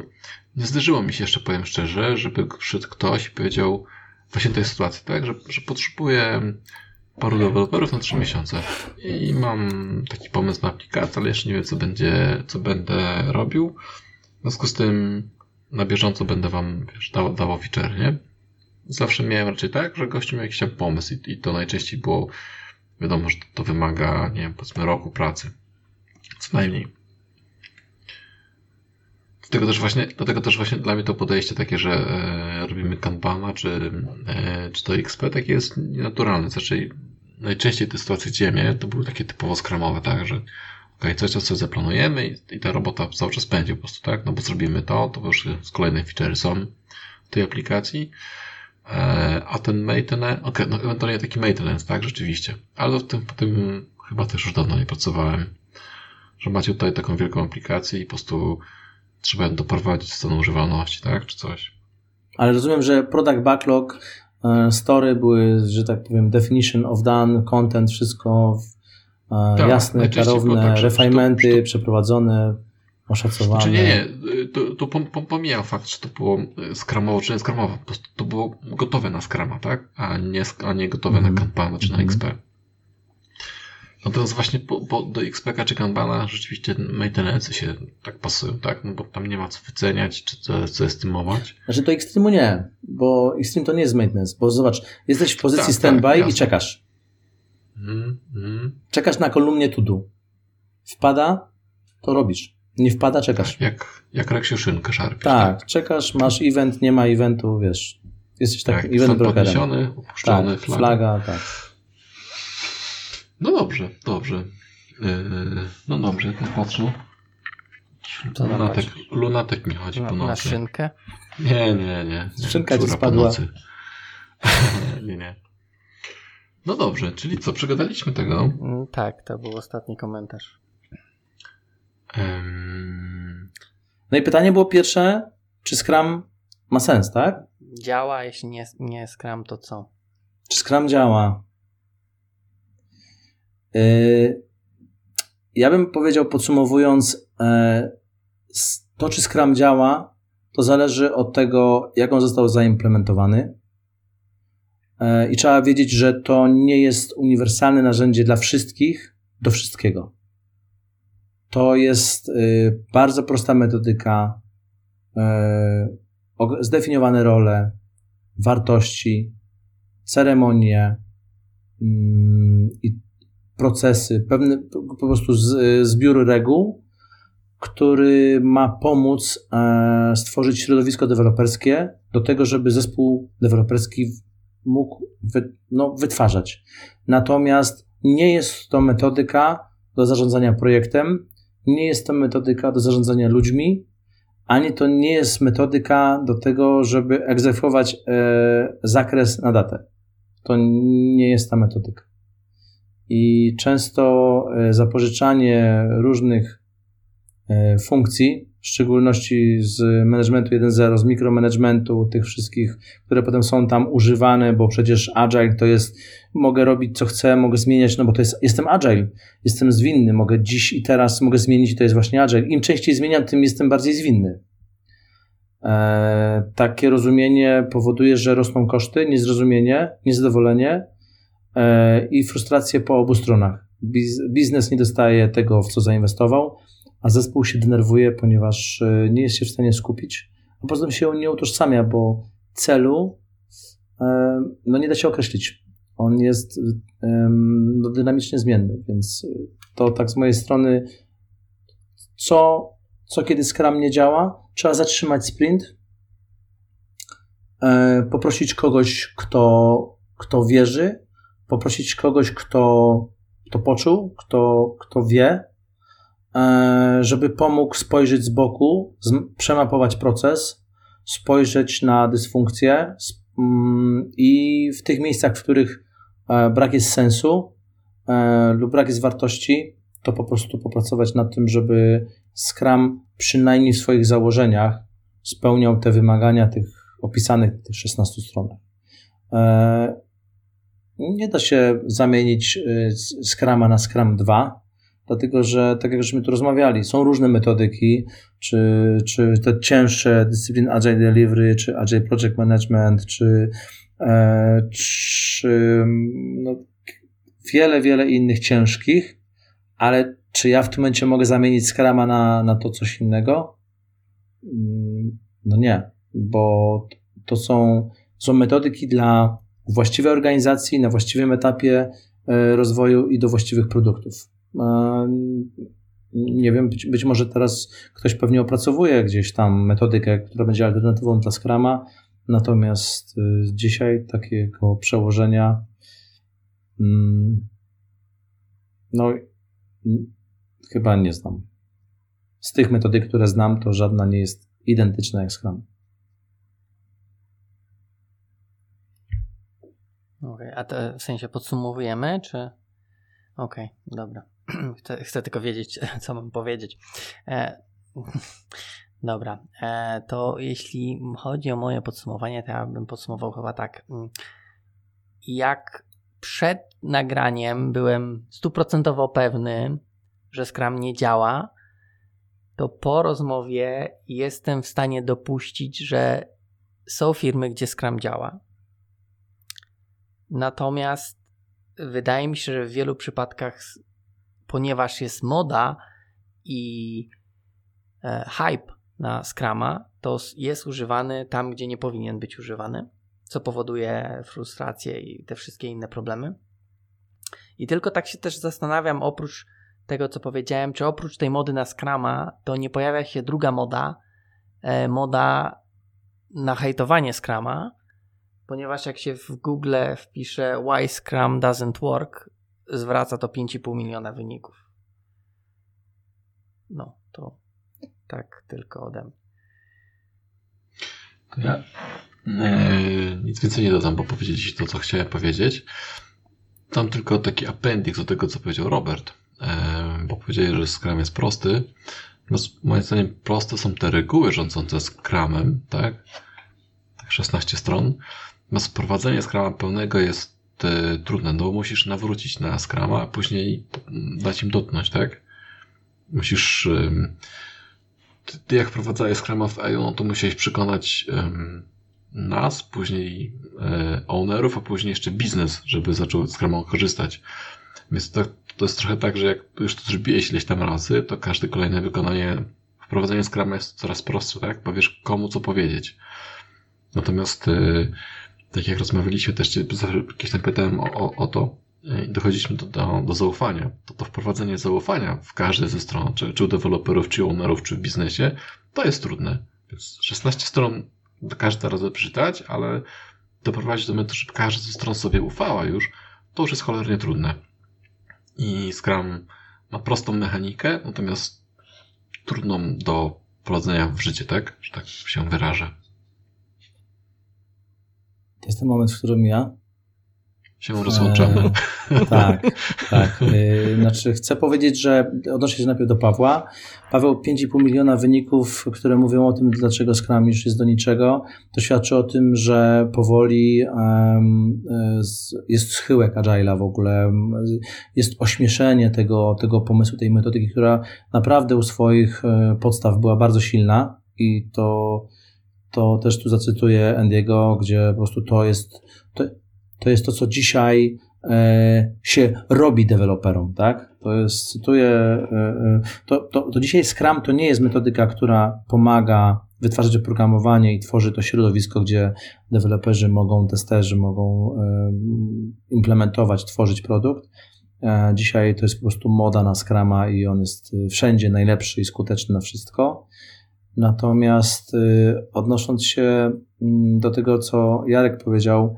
nie zdarzyło mi się jeszcze, powiem szczerze, żeby przyszedł ktoś i powiedział, właśnie tej sytuacji, tak, że, że potrzebuję paru deweloperów na trzy miesiące i mam taki pomysł na aplikację, ale jeszcze nie wiem, co będzie, co będę robił. W związku z tym na bieżąco będę wam, wiesz, dawał, dawał feature, nie? Zawsze miałem raczej tak, że gościu miał jakiś tam pomysł i, i to najczęściej było, wiadomo, że to, to wymaga, nie wiem, powiedzmy roku pracy. Co najmniej. Dlatego też właśnie, dlatego też właśnie dla mnie to podejście takie, że e, robimy Kanbana czy, e, czy to XP, takie jest nienaturalne. Znaczy, najczęściej te sytuacje, gdzie ja to były takie typowo skramowe, tak, że okay, coś, co sobie zaplanujemy i, i ta robota cały czas pędzi po prostu, tak, no bo zrobimy to, to już z kolejne feature są w tej aplikacji, a ten maintenance, okej, okay, no ewentualnie taki maintenance, tak, rzeczywiście. Ale w tym, po tym chyba też już dawno nie pracowałem. Że macie tutaj taką wielką aplikację i po prostu trzeba ją doprowadzić do stanu używalności, tak, czy coś. Ale rozumiem, że product backlog, e, story były, że tak powiem, definition of done, content, wszystko e, tak, jasne, klarowne, refinementy przeprowadzone. Oszacowane. Znaczy nie, nie, to, to pom, pom, pomijam fakt, że to było skramowo czy nie skramowo, po prostu to było gotowe na skrama, tak? A nie, a nie gotowe Mhm. na kampana czy na Mhm. XP. Natomiast właśnie po, po, do XPK czy Kanbana rzeczywiście maintenance się tak pasują, tak? No bo tam nie ma co wyceniać, czy co, co estymować. Znaczy to Extreme'u nie, bo Extreme to nie jest maintenance, bo zobacz, jesteś w pozycji Tak, standby tak, i czekasz. Mhm, mhm. Czekasz na kolumnie to do. Wpada, to robisz. Nie wpada, czekasz. Jak, jak Reksiuszynkę szarpiesz. Tak, czekasz, masz event, nie ma eventu, wiesz. Jesteś tak. tak. event brokerem. podniesiony, opuszczony, Tak, flaga. flaga, tak. No dobrze, dobrze. Yy, no dobrze, tak patrzę. Lunatek, lunatek mi chodzi Na, po na nocy. szynkę? Nie, nie, nie. nie. Szynka ci spadła. nie, nie. No dobrze, czyli co, przegadaliśmy tego. Mm, Tak, to był ostatni komentarz. No i pytanie było pierwsze, czy Scrum ma sens, tak? Działa, jeśli nie, nie Scrum, to co? Czy Scrum działa? Yy, ja bym powiedział, podsumowując, s- to czy Scrum działa, to zależy od tego, jak on został zaimplementowany. E, I trzeba wiedzieć, że to nie jest uniwersalne narzędzie dla wszystkich, do wszystkiego. To jest y, bardzo prosta metodyka, y, zdefiniowane role, wartości, ceremonie mm, i procesy, pewny po prostu zbiór reguł, który ma pomóc e, stworzyć środowisko deweloperskie do tego, żeby zespół deweloperski mógł wy, no, wytwarzać. Natomiast nie jest to metodyka do zarządzania projektem, nie jest to metodyka do zarządzania ludźmi, ani to nie jest metodyka do tego, żeby egzekwować e, zakres na datę. To nie jest ta metodyka. I często e, zapożyczanie różnych e, funkcji, w szczególności z managementu 1.0, z mikromanagementu, tych wszystkich, które potem są tam używane, bo przecież agile to jest, mogę robić co chcę, mogę zmieniać, no bo to jest, jestem agile, jestem zwinny, mogę dziś i teraz mogę zmienić to jest właśnie agile. Im częściej zmieniam, tym jestem bardziej zwinny. E, takie rozumienie powoduje, że rosną koszty, niezrozumienie, niezadowolenie e, i frustracje po obu stronach. Biz, biznes nie dostaje tego, w co zainwestował, a zespół się denerwuje, ponieważ e, nie jest się w stanie skupić, a poza tym się nie utożsamia, bo celu e, no nie da się określić. On jest em, no, dynamicznie zmienny, więc to tak z mojej strony, co, co kiedy Scrum nie działa, trzeba zatrzymać sprint, e, poprosić kogoś, kto, kto wierzy, poprosić kogoś, kto, kto poczuł, kto, kto wie, e, żeby pomógł spojrzeć z boku, przemapować proces, spojrzeć na dysfunkcję sp- mm, i w tych miejscach, w których e, brak jest sensu e, lub brak jest wartości, to po prostu popracować nad tym, żeby Scrum przynajmniej w swoich założeniach spełniał te wymagania tych opisanych w tych 16 stronach. E, Nie da się zamienić e, s- Scruma na Scrum 2, dlatego że, tak jak żeśmy tu rozmawiali, są różne metodyki, czy, czy te cięższe dyscypliny Agile Delivery, czy Agile Project Management, czy, e, czy no, wiele, wiele innych ciężkich, ale czy ja w tym momencie mogę zamienić Scruma na, na to coś innego? Mm, No nie, bo to są, są metodyki dla właściwej organizacji, na właściwym etapie e, rozwoju i do właściwych produktów. Nie wiem, być, być może teraz ktoś pewnie opracowuje gdzieś tam metodykę, która będzie alternatywą dla Scrama, natomiast y, dzisiaj takiego przełożenia mm, no chyba nie znam. Z tych metodyk, które znam, to żadna nie jest identyczna jak Scrum. Okej, a to w sensie podsumowujemy, czy... Okej, dobra. chcę, chcę tylko wiedzieć, co mam powiedzieć. E, dobra, e, to jeśli chodzi o moje podsumowanie, to ja bym podsumował chyba tak. mm, Jak przed nagraniem byłem stuprocentowo pewny, że Scrum nie działa, to po rozmowie jestem w stanie dopuścić, że są firmy, gdzie Scrum działa. Natomiast wydaje mi się, że w wielu przypadkach, ponieważ jest moda i e, hype na Scrama, to jest używany tam, gdzie nie powinien być używany, co powoduje frustrację i te wszystkie inne problemy. I tylko tak się też zastanawiam, oprócz tego, co powiedziałem, czy oprócz tej mody na Scrama, to nie pojawia się druga moda, e, moda na hejtowanie Scrama, ponieważ jak się w Google wpisze why Scrum doesn't work, zwraca to 5,5 miliona wyników. No, to tak tylko ode mnie. Ja e, nic więcej nie dodam, bo powiedzieliście to, co chciałem powiedzieć. Tam tylko taki appendix do tego, co powiedział Robert, e, bo powiedzieli, że Scrum jest prosty. No, moim zdaniem proste są te reguły rządzące Scrumem, tak? Tak 16 stron. No, sprowadzenie Scruma pełnego jest e, trudne, no bo musisz nawrócić na Scruma, a później dać im dotknąć, tak? Musisz... Ty jak wprowadzałeś Scruma w EU, no to musiałeś przekonać nas, później e, ownerów, a później jeszcze biznes, żeby zaczął z Scruma korzystać. Więc to, to jest trochę tak, że jak już to zrobiłeś ileś tam razy, to każde kolejne wykonanie, wprowadzenie Scruma jest coraz prostsze, tak? Bo wiesz komu co powiedzieć. Natomiast e, tak jak rozmawialiśmy, też jakieś tam pytałem o, o, o to, i dochodziliśmy do, do, do, zaufania, to to wprowadzenie zaufania w każdej ze stron, czy, czy u deweloperów, czy u ownerów, czy w biznesie, to jest trudne. Więc 16 stron każda razy przeczytać, ale doprowadzić do momentu, żeby każda ze stron sobie ufała już, to już jest cholernie trudne. I Scrum ma prostą mechanikę, natomiast trudną do wprowadzenia w życie, tak? Że tak się wyrażę. To jest ten moment, w którym ja się rozłączamy. E, tak, tak. E, znaczy, chcę powiedzieć, że odnoszę się najpierw do Pawła. Paweł, 5,5 miliona wyników, które mówią o tym, dlaczego Scrum już jest do niczego, to świadczy o tym, że powoli um, jest schyłek Agile'a w ogóle. Jest ośmieszenie tego, tego pomysłu, tej metodyki, która naprawdę u swoich e, podstaw była bardzo silna i to, to też tu zacytuję Andiego, gdzie po prostu to jest. To, to jest to, co dzisiaj e, się robi deweloperom, tak? To jest, cytuję, e, e, to, to, to dzisiaj Scrum to nie jest metodyka, która pomaga wytwarzać oprogramowanie i tworzy to środowisko, gdzie deweloperzy mogą, testerzy mogą implementować, tworzyć produkt. Dzisiaj to jest po prostu moda na Scrama i on jest wszędzie najlepszy i skuteczny na wszystko. Natomiast odnosząc się mm, do tego, co Jarek powiedział,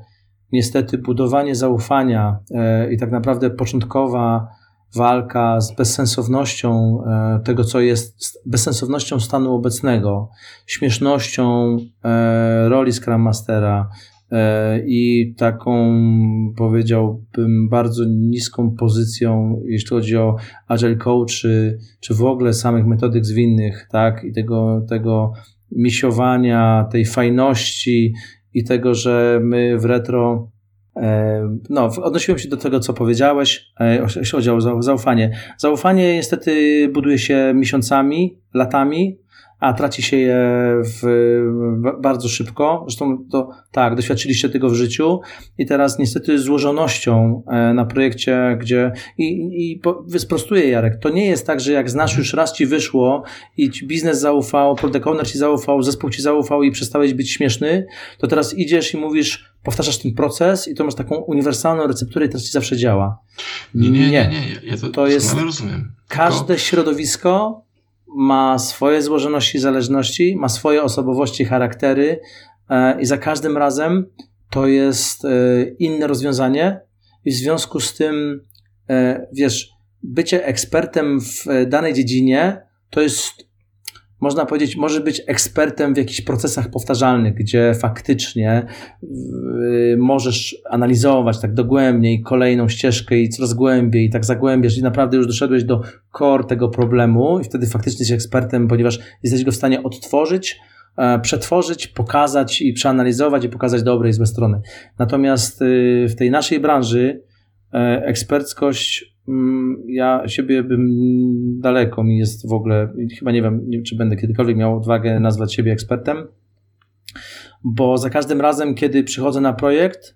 niestety budowanie zaufania e, i tak naprawdę początkowa walka z bezsensownością e, tego, co jest, bezsensownością stanu obecnego, śmiesznością roli Scrum Mastera i taką, powiedziałbym, bardzo niską pozycją, jeśli chodzi o Agile Coach, czy, czy w ogóle samych metodyk zwinnych, tak, i tego, tego misiowania, tej fajności i tego, że my w retro e, no, odnosiłem się do tego, co powiedziałeś, e, jeśli chodzi o zaufanie. Zaufanie niestety buduje się miesiącami, latami, a traci się je w, bardzo szybko. Zresztą to tak, doświadczyliście tego w życiu i teraz niestety złożonością e, na projekcie, gdzie i, i sprostuję Jarek, to nie jest tak, że jak znasz już raz ci wyszło i biznes zaufał, product owner ci zaufał, zespół ci zaufał i przestałeś być śmieszny, to teraz idziesz i mówisz, powtarzasz ten proces i to masz taką uniwersalną recepturę i teraz ci zawsze działa. Nie, nie, nie, nie. nie. Ja to, to jest rozumiem. Każde środowisko ma swoje złożoności i zależności, ma swoje osobowości, charaktery e, i za każdym razem to jest e, inne rozwiązanie. I w związku z tym, e, wiesz, bycie ekspertem w danej dziedzinie to jest można powiedzieć, może być ekspertem w jakichś procesach powtarzalnych, gdzie faktycznie yy, możesz analizować tak dogłębniej kolejną ścieżkę i coraz głębiej, i tak zagłębiasz i naprawdę już doszedłeś do core tego problemu i wtedy faktycznie jesteś ekspertem, ponieważ jesteś go w stanie odtworzyć, e, przetworzyć, pokazać i przeanalizować i pokazać dobre i złe strony. Natomiast yy, w tej naszej branży e, eksperckość ja siebie bym daleko mi jest w ogóle, chyba nie wiem, czy będę kiedykolwiek miał odwagę nazwać siebie ekspertem, bo za każdym razem, kiedy przychodzę na projekt,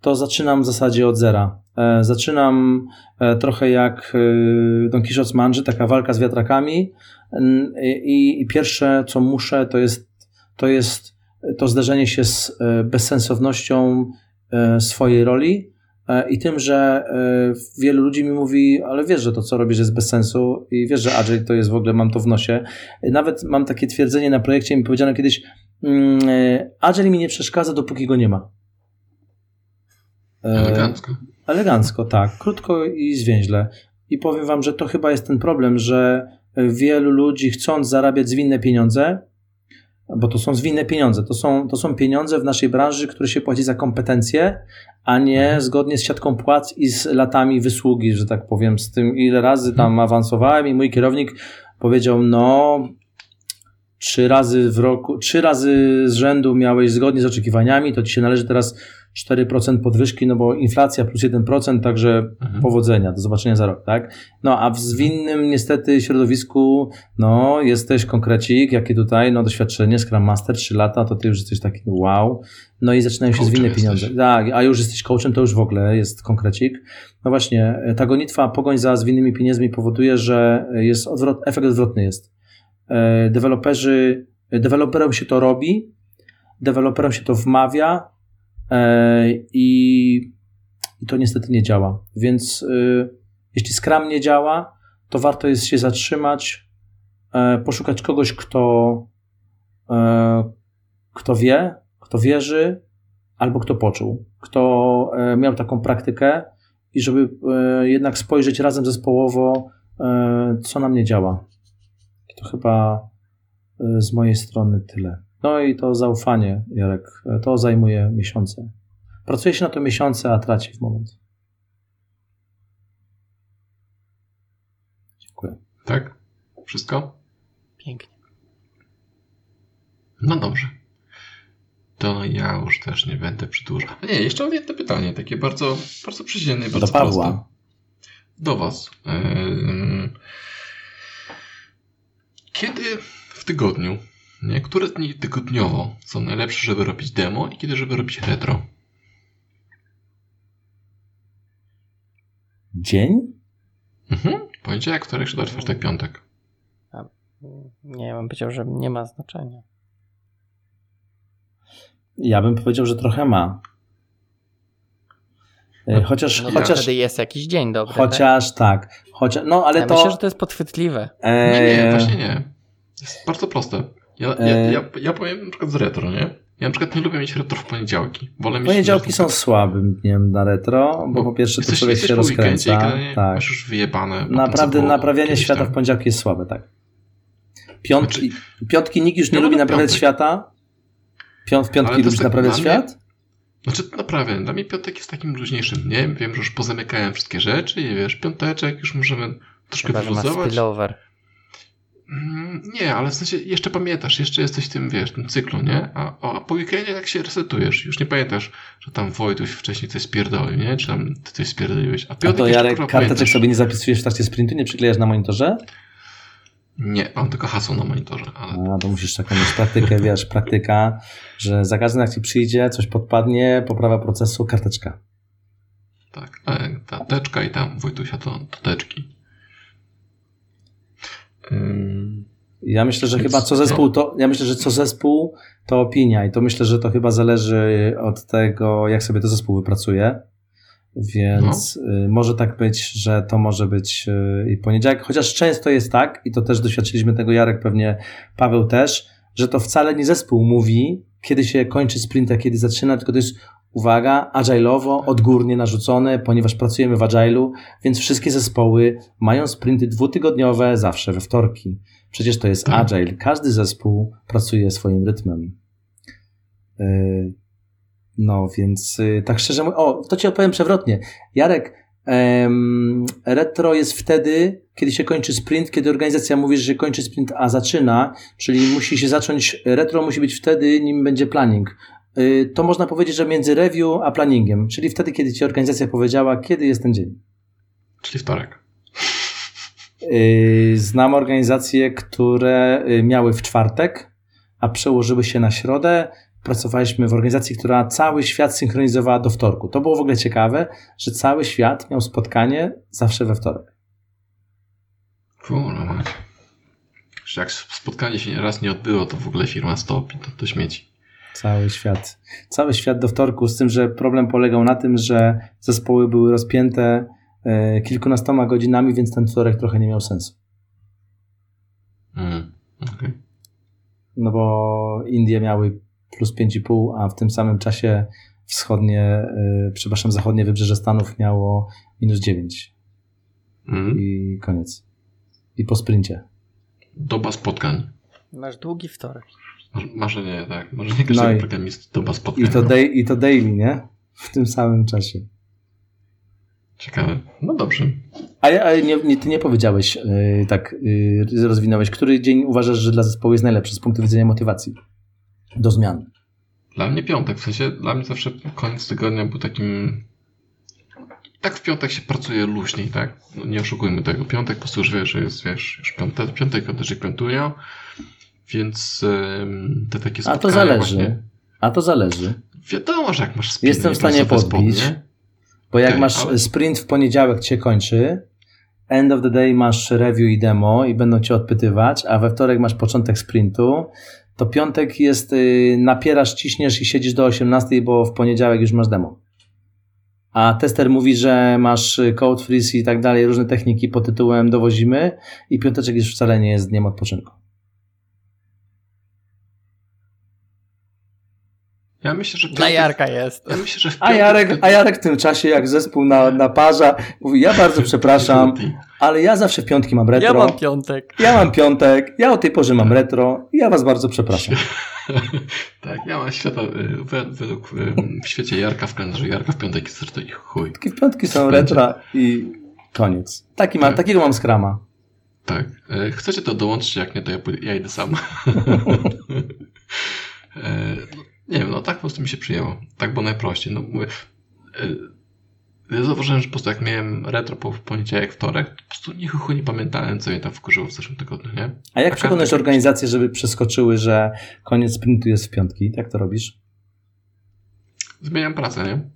to zaczynam w zasadzie od zera. E, zaczynam e, trochę jak e, Don Quixote z Manży, taka walka z wiatrakami i, i pierwsze, co muszę, to jest, to jest to zderzenie się z bezsensownością swojej roli i tym, że wielu ludzi mi mówi, ale wiesz, że to, co robisz, jest bez sensu i wiesz, że Agile to jest w ogóle, mam to w nosie. Nawet mam takie twierdzenie na projekcie, mi powiedziano kiedyś, mm, Agile mi nie przeszkadza, dopóki go nie ma. Elegancko. Elegancko, tak. Krótko i zwięźle. I powiem wam, że to chyba jest ten problem, że wielu ludzi chcąc zarabiać zwinne pieniądze, bo to są zwinne pieniądze, to są, to są pieniądze w naszej branży, które się płaci za kompetencje, a nie mhm. zgodnie z siatką płac i z latami wysługi, że tak powiem, z tym ile razy tam mhm. awansowałem i mój kierownik powiedział, no trzy razy w roku, trzy razy z rzędu miałeś zgodnie z oczekiwaniami, to ci się należy teraz 4% podwyżki, no bo inflacja plus 1%, także mhm. powodzenia, do zobaczenia za rok, tak? No a w zwinnym niestety środowisku, no jesteś konkrecik, jakie tutaj, no doświadczenie, Scrum Master 3 lata, to ty już jesteś taki wow, no i zaczynają się zwinne pieniądze. Tak, a już jesteś coachem, to już w ogóle jest konkrecik. No właśnie, ta gonitwa, pogoń za zwinnymi pieniędzmi powoduje, że jest odwrot, efekt odwrotny jest. E, deweloperzy, deweloperom się to robi, deweloperom się to wmawia, E, i, i to niestety nie działa. Więc y, jeśli Scrum nie działa, to warto jest się zatrzymać, e, poszukać kogoś, kto, e, kto wie, kto wierzy, albo kto poczuł, kto miał taką praktykę i żeby jednak spojrzeć razem zespołowo, co nam nie działa. To chyba z mojej strony tyle. No i to zaufanie, Jarek, to zajmuje miesiące. Pracuje się na to miesiące, a traci w moment. Dziękuję. Tak? Wszystko? Pięknie. No dobrze. To ja już też nie będę przedłużał. Nie, jeszcze mam jedno pytanie, takie bardzo, bardzo przyziemne i bardzo Do Pawła. Proste. Do Was. Kiedy w tygodniu nie? Które dni tygodniowo są najlepsze, żeby robić demo i kiedy, żeby robić retro? Dzień? Mhm. Poniedziałek, wtorek, środa, czwartek, piątek. A, nie, bym powiedział, że nie ma znaczenia. Ja bym powiedział, że trochę ma. E, no, chociaż, no chociaż wtedy jest jakiś dzień dobry. Chociaż tak. tak. Chociaż, no ale ja to. Myślę, że to jest podchwytliwe. Nie, nie, właśnie nie. Jest bardzo proste. Ja, ja, e, ja, ja powiem na przykład z retro, nie? Ja na przykład nie lubię mieć retro w poniedziałki. Wolę poniedziałki mieć są słabym dniem na retro, bo, bo po pierwsze to człowiek się rozkręca. tak. Masz już wyjebane. Naprawdę naprawianie świata w poniedziałki jest słabe, tak. Piątki, znaczy, piątki nikt już nie lubi naprawiać piątek. świata. Piąt, w piątki lubisz tak naprawiać świat? Mnie, znaczy naprawię. Dla mnie piątek jest takim luźniejszym dniem. Wiem, że już pozamykałem wszystkie rzeczy i wiesz, piąteczek już możemy troszkę Chyba, wyluzować. Mm, nie, ale w sensie jeszcze pamiętasz, jeszcze jesteś w tym, wiesz, tym cyklu, nie? A, a po weekendzie jak się resetujesz, już nie pamiętasz, że tam Wojtuś wcześniej coś spierdolił, nie? Czy tam ty coś spierdoliłeś. A, a to Jarek, karteczek sobie nie zapisujesz w trakcie sprintu, nie przyklejasz na monitorze? Nie, mam tylko hasło na monitorze. Ale... A, to musisz taką mieć praktykę, wiesz, praktyka, że za każdym jak ci przyjdzie, coś podpadnie, poprawa procesu, karteczka. Tak, e, ta teczka i tam Wojtusia to, to teczki. Ja myślę, że chyba co zespół to, ja myślę, że co zespół to opinia i to myślę, że to chyba zależy od tego, jak sobie to zespół wypracuje. Więc no. Y, może tak być, że to może być y, i poniedziałek, chociaż często jest tak, i to też doświadczyliśmy tego Jarek, pewnie Paweł też, że to wcale nie zespół mówi, kiedy się kończy sprint, a kiedy zaczyna, tylko to jest uwaga, agile'owo, odgórnie narzucone, ponieważ pracujemy w agile'u, więc wszystkie zespoły mają sprinty dwutygodniowe zawsze we wtorki. Przecież to jest agile. Każdy zespół pracuje swoim rytmem. Y, no, więc y, tak szczerze mówiąc, o, to ci odpowiem przewrotnie. Jarek, um, retro jest wtedy, kiedy się kończy sprint, kiedy organizacja mówi, że kończy sprint, a zaczyna, czyli musi się zacząć, retro musi być wtedy, nim będzie planning. Y, to można powiedzieć, że między review a planningiem, czyli wtedy, kiedy ci organizacja powiedziała, kiedy jest ten dzień. Czyli wtorek. Yy, znam organizacje, które y, miały w czwartek, a przełożyły się na środę. Pracowaliśmy w organizacji, która cały świat synchronizowała do wtorku. To było w ogóle ciekawe, że cały świat miał spotkanie zawsze we wtorek. Kurwa mać. Że Jak spotkanie się raz nie odbyło, to w ogóle firma stopi, to, to śmieci. Cały świat. Cały świat do wtorku, z tym, że problem polegał na tym, że zespoły były rozpięte e, kilkunastoma godzinami, więc ten wtorek trochę nie miał sensu. Mm. No bo Indie miały plus 5,5, a w tym samym czasie wschodnie, e, przepraszam, zachodnie wybrzeże Stanów miało minus 9 Mm. i koniec. I po sprincie. Doba spotkań. Masz długi wtorek. Marzenie, tak. Marzenie każdego No i- programisty. Doba spotkań. I to, day, I to daily, nie? W tym samym czasie. Ciekawe. No dobrze. A, ja- a nie, nie, ty nie powiedziałeś, yy, tak yy, rozwinąłeś, który dzień uważasz, że dla zespołu jest najlepszy z punktu widzenia motywacji do zmian? Dla mnie piątek, w sensie dla mnie zawsze koniec tygodnia był takim... Tak w piątek się pracuje luźniej, tak? No nie oszukujmy tego. Piątek po prostu już wiesz, że jest, wiesz, już piątek, piątek piąteczek piątują, więc te takie A spotkania to zależy. Właśnie, A to zależy. wiadomo, że jak masz spiny, Jestem w stanie podbić. spodnie, Bo jak Okej, masz ale- sprint w poniedziałek cię kończy, end of the day masz review i demo i będą cię odpytywać, a we wtorek masz początek sprintu, to piątek jest yy, napierasz, ciśniesz i siedzisz do 18, bo w poniedziałek już masz demo. A tester mówi, że masz y, code freeze i tak dalej, różne techniki pod tytułem dowozimy i piąteczek już wcale nie jest dniem odpoczynku. Ja myślę, że Dla piątek, Jarka jest. Ja myślę, że w A piątek... Jarek, a Jarek w tym czasie, jak zespół na, naparza, mówi, ja bardzo przepraszam, ale ja zawsze w piątki mam retro. Ja mam piątek. Ja mam piątek, ja o tej porze mam retro i ja was bardzo przepraszam. tak, ja mam świata, y, we- według y, w świecie Jarka w kalendarzu Jarka w piątek jest zresztą i chuj. Takie w piątki są retro i koniec. Taki ma, Tak. takiego mam skrama. Tak. E, Chcecie to dołączyć, jak nie, to ja, pójdę, ja idę sam. Nie wiem, no tak po prostu mi się przyjęło. Tak było najprościej. No, mówię, e, ja zauważyłem, że po prostu jak miałem retro po poniedziałek, wtorek, to po prostu nie chuj nie pamiętałem, co mnie tam wkurzyło w zeszłym tygodniu, nie? A jak przekonasz organizacje, żeby przeskoczyły, że koniec sprintu jest w piątki? Jak to robisz? Zmieniam pracę, nie?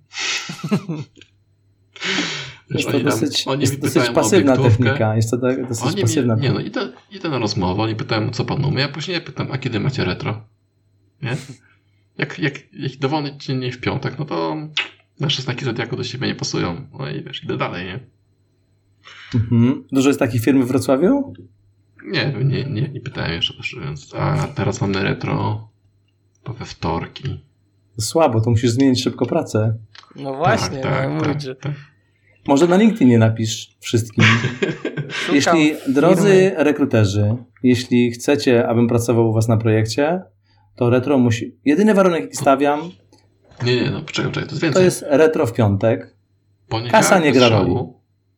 Wiesz, Jest to tam- dosyć, oni jest dosyć pasywna technika. Jest to tak- dosyć Oni pasywna mi, nie no, idę, idę na rozmowę, oni pytają, co pan umie, a później ja pytam, a kiedy macie retro? Nie? Jak, jak, jak dowolny dzień nie w piątek, no to nasze znaki zodiaku do siebie nie pasują. No i wiesz, idę dalej, nie? Mhm. Dużo jest takich firm w Wrocławiu? Nie, nie, nie, nie pytałem jeszcze też, więc, a teraz mamy retro, to we wtorki. Słabo, to musisz zmienić szybko pracę. No właśnie, tak, no, tak, mówić, że tak. Może na LinkedInie napisz wszystkim. Jeśli, firmy. drodzy rekruterzy, jeśli chcecie, abym pracował u was na projekcie, to retro musi... Jedyny warunek, jaki stawiam, Nie, nie, no poczekaj, poczekaj, to jest więcej. to jest retro w piątek. Poniedziałek kasa nie gra roli.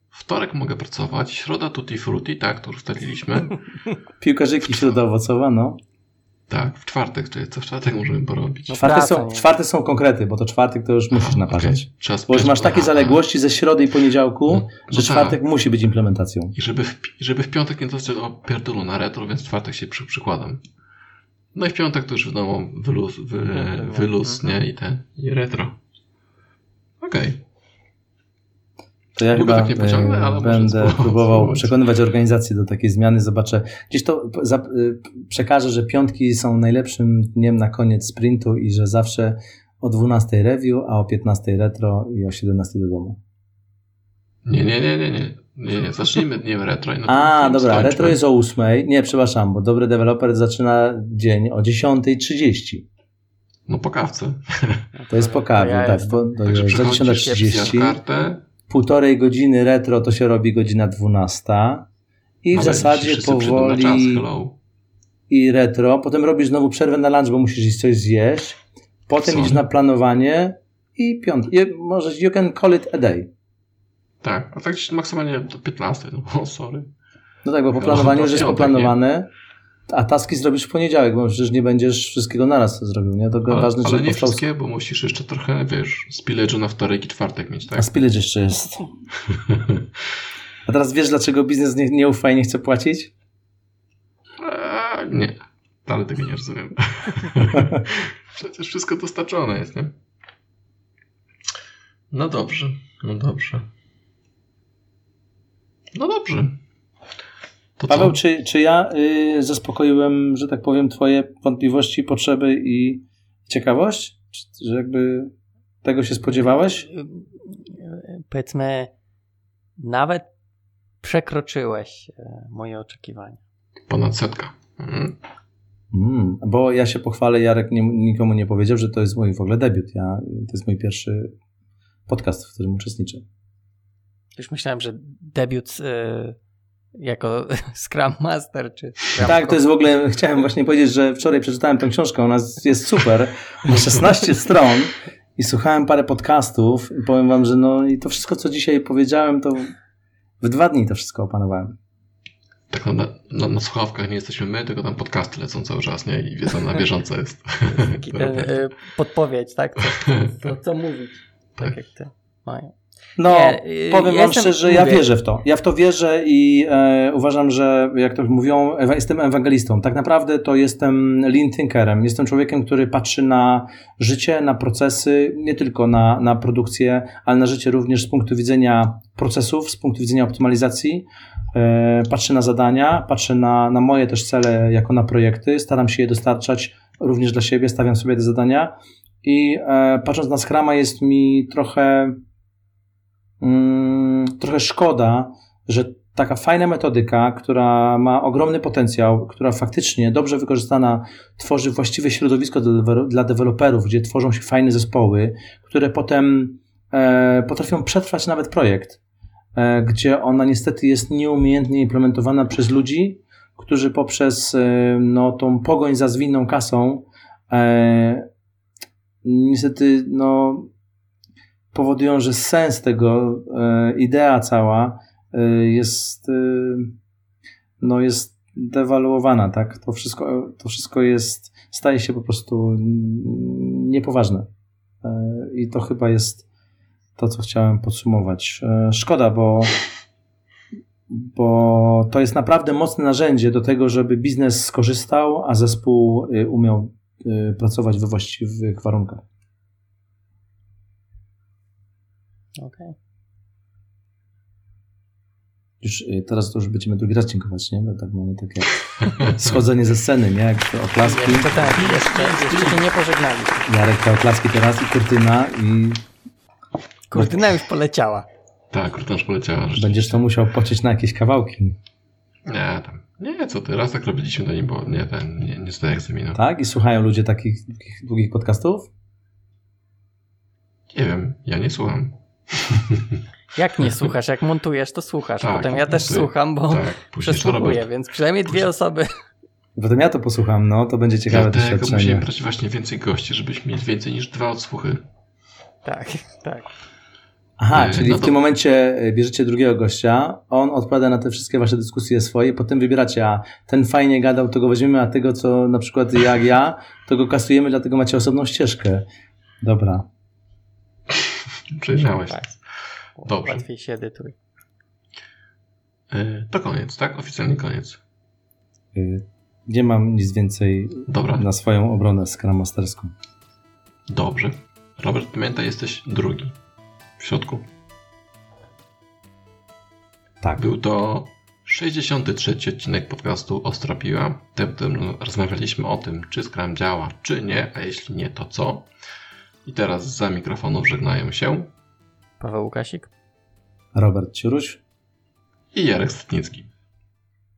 Wtorek mogę pracować, środa tutti frutti, tak, to już ustaliliśmy. Piłkarzyki środa owocowa, no. tak, w czwartek, czyli co w czwartek możemy porobić? No, Czwartek praca, są, są konkrety, bo to czwartek to już musisz naparzać. Trzeba Bo już masz takie zaległości ze środy i poniedziałku, No, że no czwartek tak. musi być implementacją. I żeby w, żeby w piątek nie dostać opierdolu na retro, więc w czwartek się przy, przykładam. No i w piątek to już wiadomo, wyluz, wy, Retro, wyluz mhm. nie? I ten, i retro. Okej. To ja Długo chyba tak nie pociągnę, e, ale może będę spróbować. próbował przekonywać organizacje do takiej zmiany. Zobaczę. Gdzieś to za, e, przekażę, że piątki są najlepszym dniem na koniec sprintu i że zawsze o 12 review, a o 15 retro i o 17 do domu. Nie, nie, nie, nie, nie. Nie, nie. Zacznijmy dniem retro. I na A, dobra, skończmy. retro jest o 8. Nie, przepraszam, bo dobry deweloper zaczyna dzień o 10.30. No po kawce. To jest po kawie, ja tak, bo to Także jest za przychodzisz, 10.30. wpijasz kartę, Półtorej godziny retro to się robi godzina 12. I w ale zasadzie na czas, powoli i retro. Potem robisz znowu przerwę na lunch, bo musisz iść coś zjeść. Potem Co? idziesz na planowanie i piąty. Je- Możesz, you can call it a day. Tak, a tak maksymalnie do 15. No, o, sorry. No tak, bo po No, planowaniu to już jest poplanowane, a taski zrobisz w poniedziałek, bo przecież nie będziesz wszystkiego naraz zrobił, nie? To Ale, ważne, ale nie powstał... wszystkie, bo musisz jeszcze trochę, wiesz, spillage'u na wtorek i czwartek mieć, tak? A spillage jeszcze jest. A teraz wiesz, dlaczego biznes nie, nie ufa i nie chce płacić? Eee, nie, ale tego nie rozumiem. Przecież wszystko dostarczone jest, nie? No dobrze, no dobrze. No dobrze. To Paweł, czy, czy ja y, zaspokoiłem, że tak powiem, Twoje wątpliwości, potrzeby i ciekawość? Czy, że jakby tego się spodziewałeś? Powiedzmy, nawet przekroczyłeś e, moje oczekiwania. Ponad setka. Mhm. Mm, bo ja się pochwalę, Jarek nie, nikomu nie powiedział, że to jest mój w ogóle debiut. Ja, to jest mój pierwszy podcast, w którym uczestniczę. Już myślałem, że debiut y, jako Scrum Master, czy Scrum Tak, to jest w ogóle, chciałem właśnie powiedzieć, że wczoraj przeczytałem tę książkę, ona jest super, ma 16 stron i słuchałem parę podcastów i powiem wam, że no i to wszystko, co dzisiaj powiedziałem, to w dwa dni to wszystko opanowałem. Tak na, na, na słuchawkach nie jesteśmy my, tylko tam podcasty lecą cały czas, nie? I wiedza na bieżąco jest. Taki ten, y, podpowiedź, tak? Co, co, co mówić. Tak, tak jak ty mają. No, nie, powiem ja wam szczerze, ja wierzę w to. Ja w to wierzę i e, uważam, że jak to mówią, jestem ewangelistą. Tak naprawdę to jestem lean thinkerem. Jestem człowiekiem, który patrzy na życie, na procesy, nie tylko na, na produkcję, ale na życie również z punktu widzenia procesów, z punktu widzenia optymalizacji. E, patrzę na zadania, patrzę na, na moje też cele jako na projekty. Staram się je dostarczać również dla siebie, stawiam sobie te zadania. I e, patrząc na Scrama jest mi trochę mm, trochę szkoda, że taka fajna metodyka, która ma ogromny potencjał, która faktycznie dobrze wykorzystana tworzy właściwe środowisko dla, deweloperów, gdzie tworzą się fajne zespoły, które potem e, potrafią przetrwać nawet projekt, e, gdzie ona niestety jest nieumiejętnie implementowana przez ludzi, którzy poprzez e, no, tą pogoń za zwinną kasą niestety no, powodują, że sens tego, e, idea cała e, jest, e, no jest dewaluowana, tak? To wszystko, to wszystko jest, staje się po prostu niepoważne. I to chyba jest to, co chciałem podsumować. Szkoda, bo, bo to jest naprawdę mocne narzędzie do tego, żeby biznes skorzystał, a zespół umiał pracować we właściwych warunkach. Okej. Okay. Już y, teraz to już będziemy drugi raz dziękować, nie? Bo tak mamy takie schodzenie ze sceny, nie? Jak te oklaski. To tak, jeszcze, jeszcze się nie pożegnaliśmy. Jarek, te oklaski teraz i kurtyna i... Kurtyna już poleciała. Tak, kurtyna już poleciała. Będziesz to musiał pocieć na jakieś kawałki. Nie, tam. Nie, co ty, raz tak robiliśmy, to nie było, nie, ten, nie, nie zdaję egzaminu. Tak? I słuchają ludzie takich, takich długich podcastów? Nie wiem, ja nie słucham. Jak nie słuchasz? Jak montujesz, to słuchasz. Tak, Potem ja też słucham, bo tak, przesłuchuję, więc przynajmniej dwie osoby. Potem ja to posłucham, no to będzie ciekawe Dlatego doświadczenie. musimy brać właśnie więcej gości, żebyśmy mieli więcej niż dwa odsłuchy. Tak, tak. Aha, e, czyli no to... w tym momencie e, bierzecie drugiego gościa, on odpowiada na te wszystkie wasze dyskusje swoje, potem wybieracie, a ten fajnie gadał, to go weźmiemy, a tego, co na przykład jak ja, to go kasujemy, dlatego macie osobną ścieżkę. Dobra. Przejrzałeś. Tak. Dobrze. Łatwiej się edytuje. To koniec, tak? Oficjalnie koniec. Y, nie mam nic więcej Dobra. na swoją obronę skramasterską. Dobrze. Robert, pamiętaj, jesteś drugi. W środku. Tak. Był to 63 odcinek podcastu Ostra Piła. Wtedy rozmawialiśmy o tym, czy Scrum działa, czy nie, a jeśli nie, to co. I teraz za mikrofonów żegnają się Paweł Łukasik, Robert Ciuruś i Jarek Statnicki.